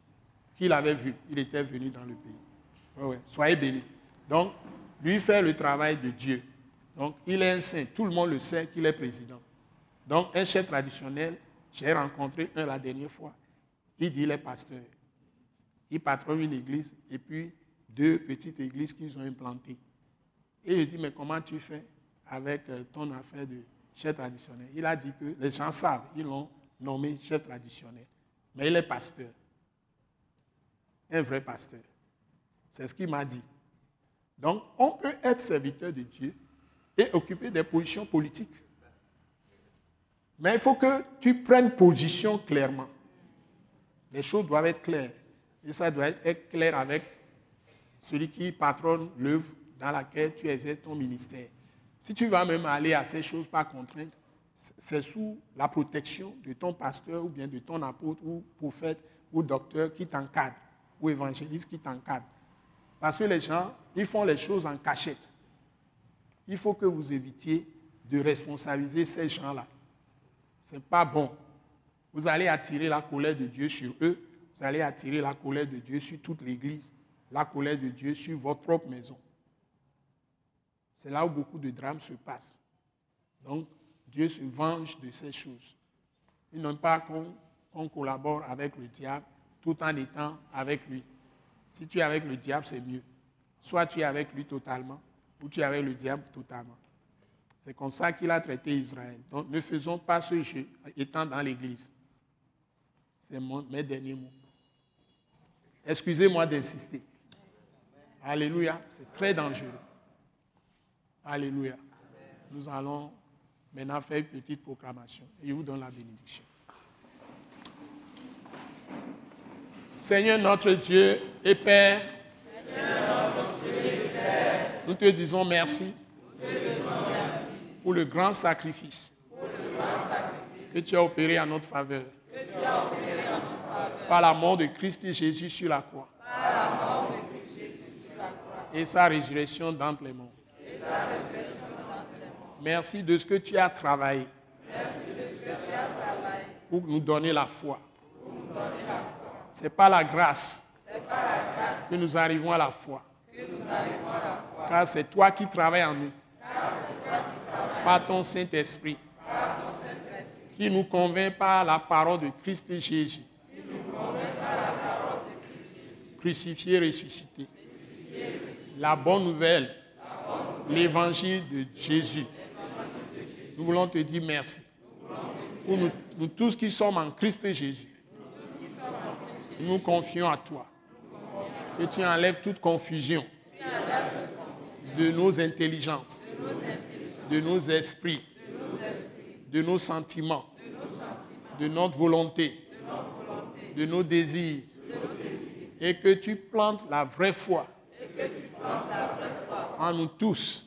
Qu'il avait vu, il était venu dans le pays. Soyez bénis. Donc, lui fait le travail de Dieu. Donc, il est un saint. Tout le monde le sait qu'il est président. Donc, un chef traditionnel, j'ai rencontré un la dernière fois. Il dit, il est pasteur. Il patronne une église et puis deux petites églises qu'ils ont implantées. Et je dis, mais comment tu fais avec euh, ton affaire de chef traditionnel? Il a dit que les gens savent, ils l'ont nommé chef traditionnel. Mais il est pasteur. Un vrai pasteur. C'est ce qu'il m'a dit. Donc, on peut être serviteur de Dieu et occuper des positions politiques. Mais il faut que tu prennes position clairement. Les choses doivent être claires. Et ça doit être clair avec celui qui patronne l'œuvre dans laquelle tu exerces ton ministère. Si tu vas même aller à ces choses par contrainte, c'est sous la protection de ton pasteur ou bien de ton apôtre ou prophète ou docteur qui t'encadre ou évangéliste qui t'encadre. Parce que les gens, ils font les choses en cachette. Il faut que vous évitiez de responsabiliser ces gens-là. Ce n'est pas bon. Vous allez attirer la colère de Dieu sur eux. Vous allez attirer la colère de Dieu sur toute l'Église. La colère de Dieu sur votre propre maison. C'est là où beaucoup de drames se passent. Donc, Dieu se venge de ces choses. Il n'aime pas qu'on collabore avec le diable tout en étant avec lui. Si tu es avec le diable, c'est mieux. Soit tu es avec lui totalement, ou tu es avec le diable totalement. C'est comme ça qu'il a traité Israël. Donc ne faisons pas ce jeu étant dans l'Église. C'est mes derniers mots. Excusez-moi d'insister. Alléluia. C'est très dangereux. Alléluia. Nous allons maintenant faire une petite proclamation. Et je vous donne la bénédiction. Seigneur notre Dieu et Père, nous te disons merci pour le grand sacrifice que tu as opéré en notre faveur par la mort de Christ Jésus sur la croix et sa résurrection d'entre les morts. Merci de ce que tu as travaillé pour nous donner la foi. Ce n'est pas la grâce que nous arrivons à la foi. Car c'est toi qui travailles en nous. Par ton Saint-Esprit. Qui nous convainc par la parole de Christ Jésus. Crucifié, ressuscité. La bonne nouvelle. L'évangile de Jésus. Nous voulons te dire merci. Nous, tous qui sommes en Christ Jésus. Nous confions à toi. Que tu enlèves toute confusion de nos intelligences, esprits, de nos sentiments, de notre volonté, de nos désirs, et que tu plantes la vraie foi en nous tous.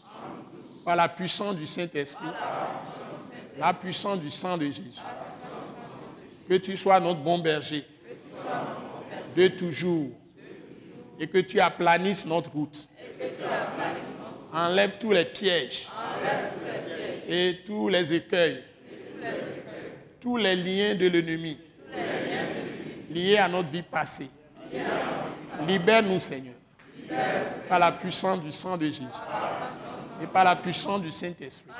Par la puissance du Saint-Esprit, la puissance du sang de Jésus. Que tu sois notre bon berger. De toujours. Et que tu aplanisses notre route. Enlève tous les pièges. Et tous les écueils. Tous les liens de l'ennemi. Liés à notre vie passée. Libère-nous, Seigneur. Par la puissance du sang de Jésus. Et par la puissance du Saint-Esprit.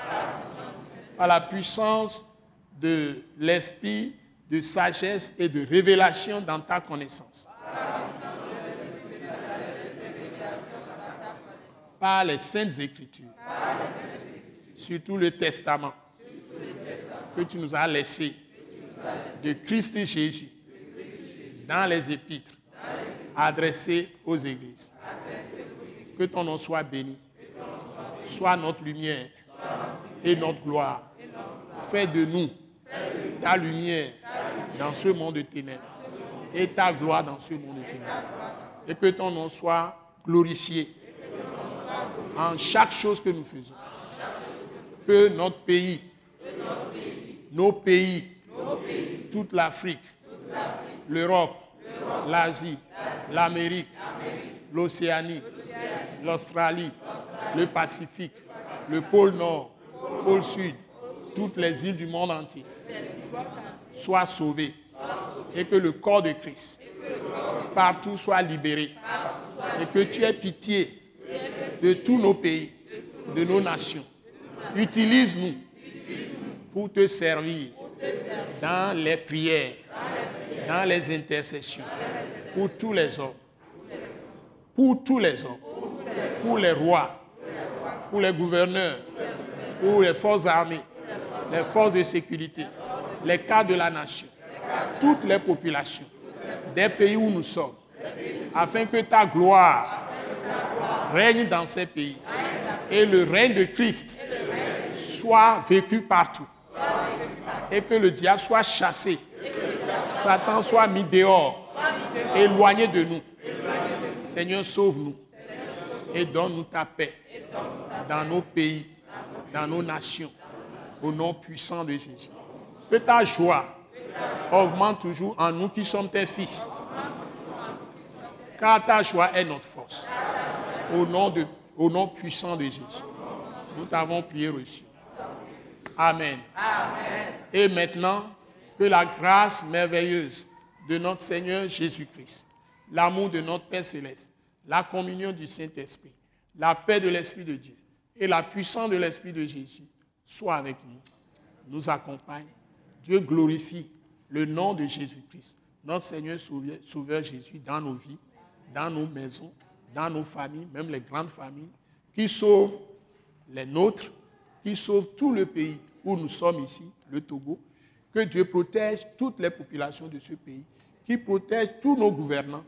Par la puissance de l'esprit de sagesse et de révélation dans ta connaissance. Par les saintes écritures. Surtout le testament que tu nous as laissé de Christ Jésus dans les épîtres adressés aux églises. Que ton nom soit béni. Sois notre lumière et notre gloire. Fais de nous ta lumière dans ce monde de ténèbres et ta gloire dans ce monde de ténèbres. Et que ton nom soit glorifié en chaque chose que nous faisons. Que notre pays, nos pays, toute l'Afrique, l'Europe, l'Asie, l'Amérique, l'Océanie, l'Australie, le Pacifique, le pôle Nord, le pôle Sud, toutes les îles du monde entier soient sauvées et que le corps de Christ partout soit libéré et que tu aies pitié de tous nos pays, de nos nations. Utilise-nous pour te servir dans les prières, dans les intercessions, pour tous les hommes, pour tous les hommes, pour les rois, pour les gouverneurs, pour les forces armées, les forces de sécurité, les cas de la nation, toutes les populations des pays où nous sommes, afin que ta gloire règne dans ces pays. Et le règne de Christ soit vécu partout et que le diable soit chassé, Satan soit mis dehors, éloigné de nous. Seigneur, sauve-nous et donne-nous ta paix dans nos pays, dans nos nations, au nom puissant de Jésus. Que ta joie augmente toujours en nous qui sommes tes fils. Car ta joie est notre force. Au nom, de, au nom puissant de Jésus. Nous t'avons prié reçu. Amen. Et maintenant, que la grâce merveilleuse de notre Seigneur Jésus-Christ, l'amour de notre Père céleste, la communion du Saint-Esprit, la paix de l'Esprit de Dieu et la puissance de l'Esprit de Jésus soient avec nous, nous accompagne. Dieu glorifie le nom de Jésus-Christ, notre Seigneur Sauveur Jésus, dans nos vies, dans nos maisons, dans nos familles, même les grandes familles, qui sauvent les nôtres, qui sauvent tout le pays où nous sommes ici, le Togo. Que Dieu protège toutes les populations de ce pays, qui protège tous nos gouvernants,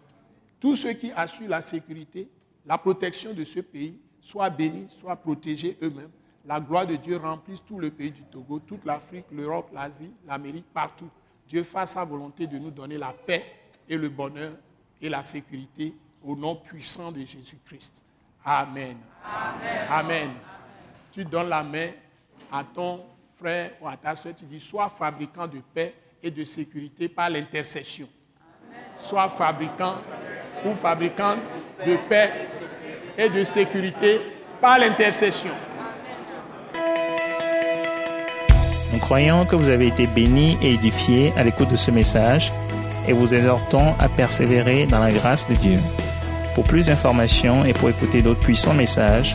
tous ceux qui assurent la sécurité, la protection de ce pays, soient bénis, soient protégés eux-mêmes. La gloire de Dieu remplisse tout le pays du Togo, toute l'Afrique, l'Europe, l'Asie, l'Amérique, partout. Dieu fasse sa volonté de nous donner la paix et le bonheur et la sécurité au nom puissant de Jésus-Christ. Amen. Amen. Amen. Tu donnes la main à ton frère ou à ta soeur, tu dis, sois fabricant de paix et de sécurité par l'intercession. Sois fabricant ou fabricant de paix et de sécurité par l'intercession. Nous croyons que vous avez été bénis et édifiés à l'écoute de ce message et vous exhortons à persévérer dans la grâce de Dieu. Pour plus d'informations et pour écouter d'autres puissants messages,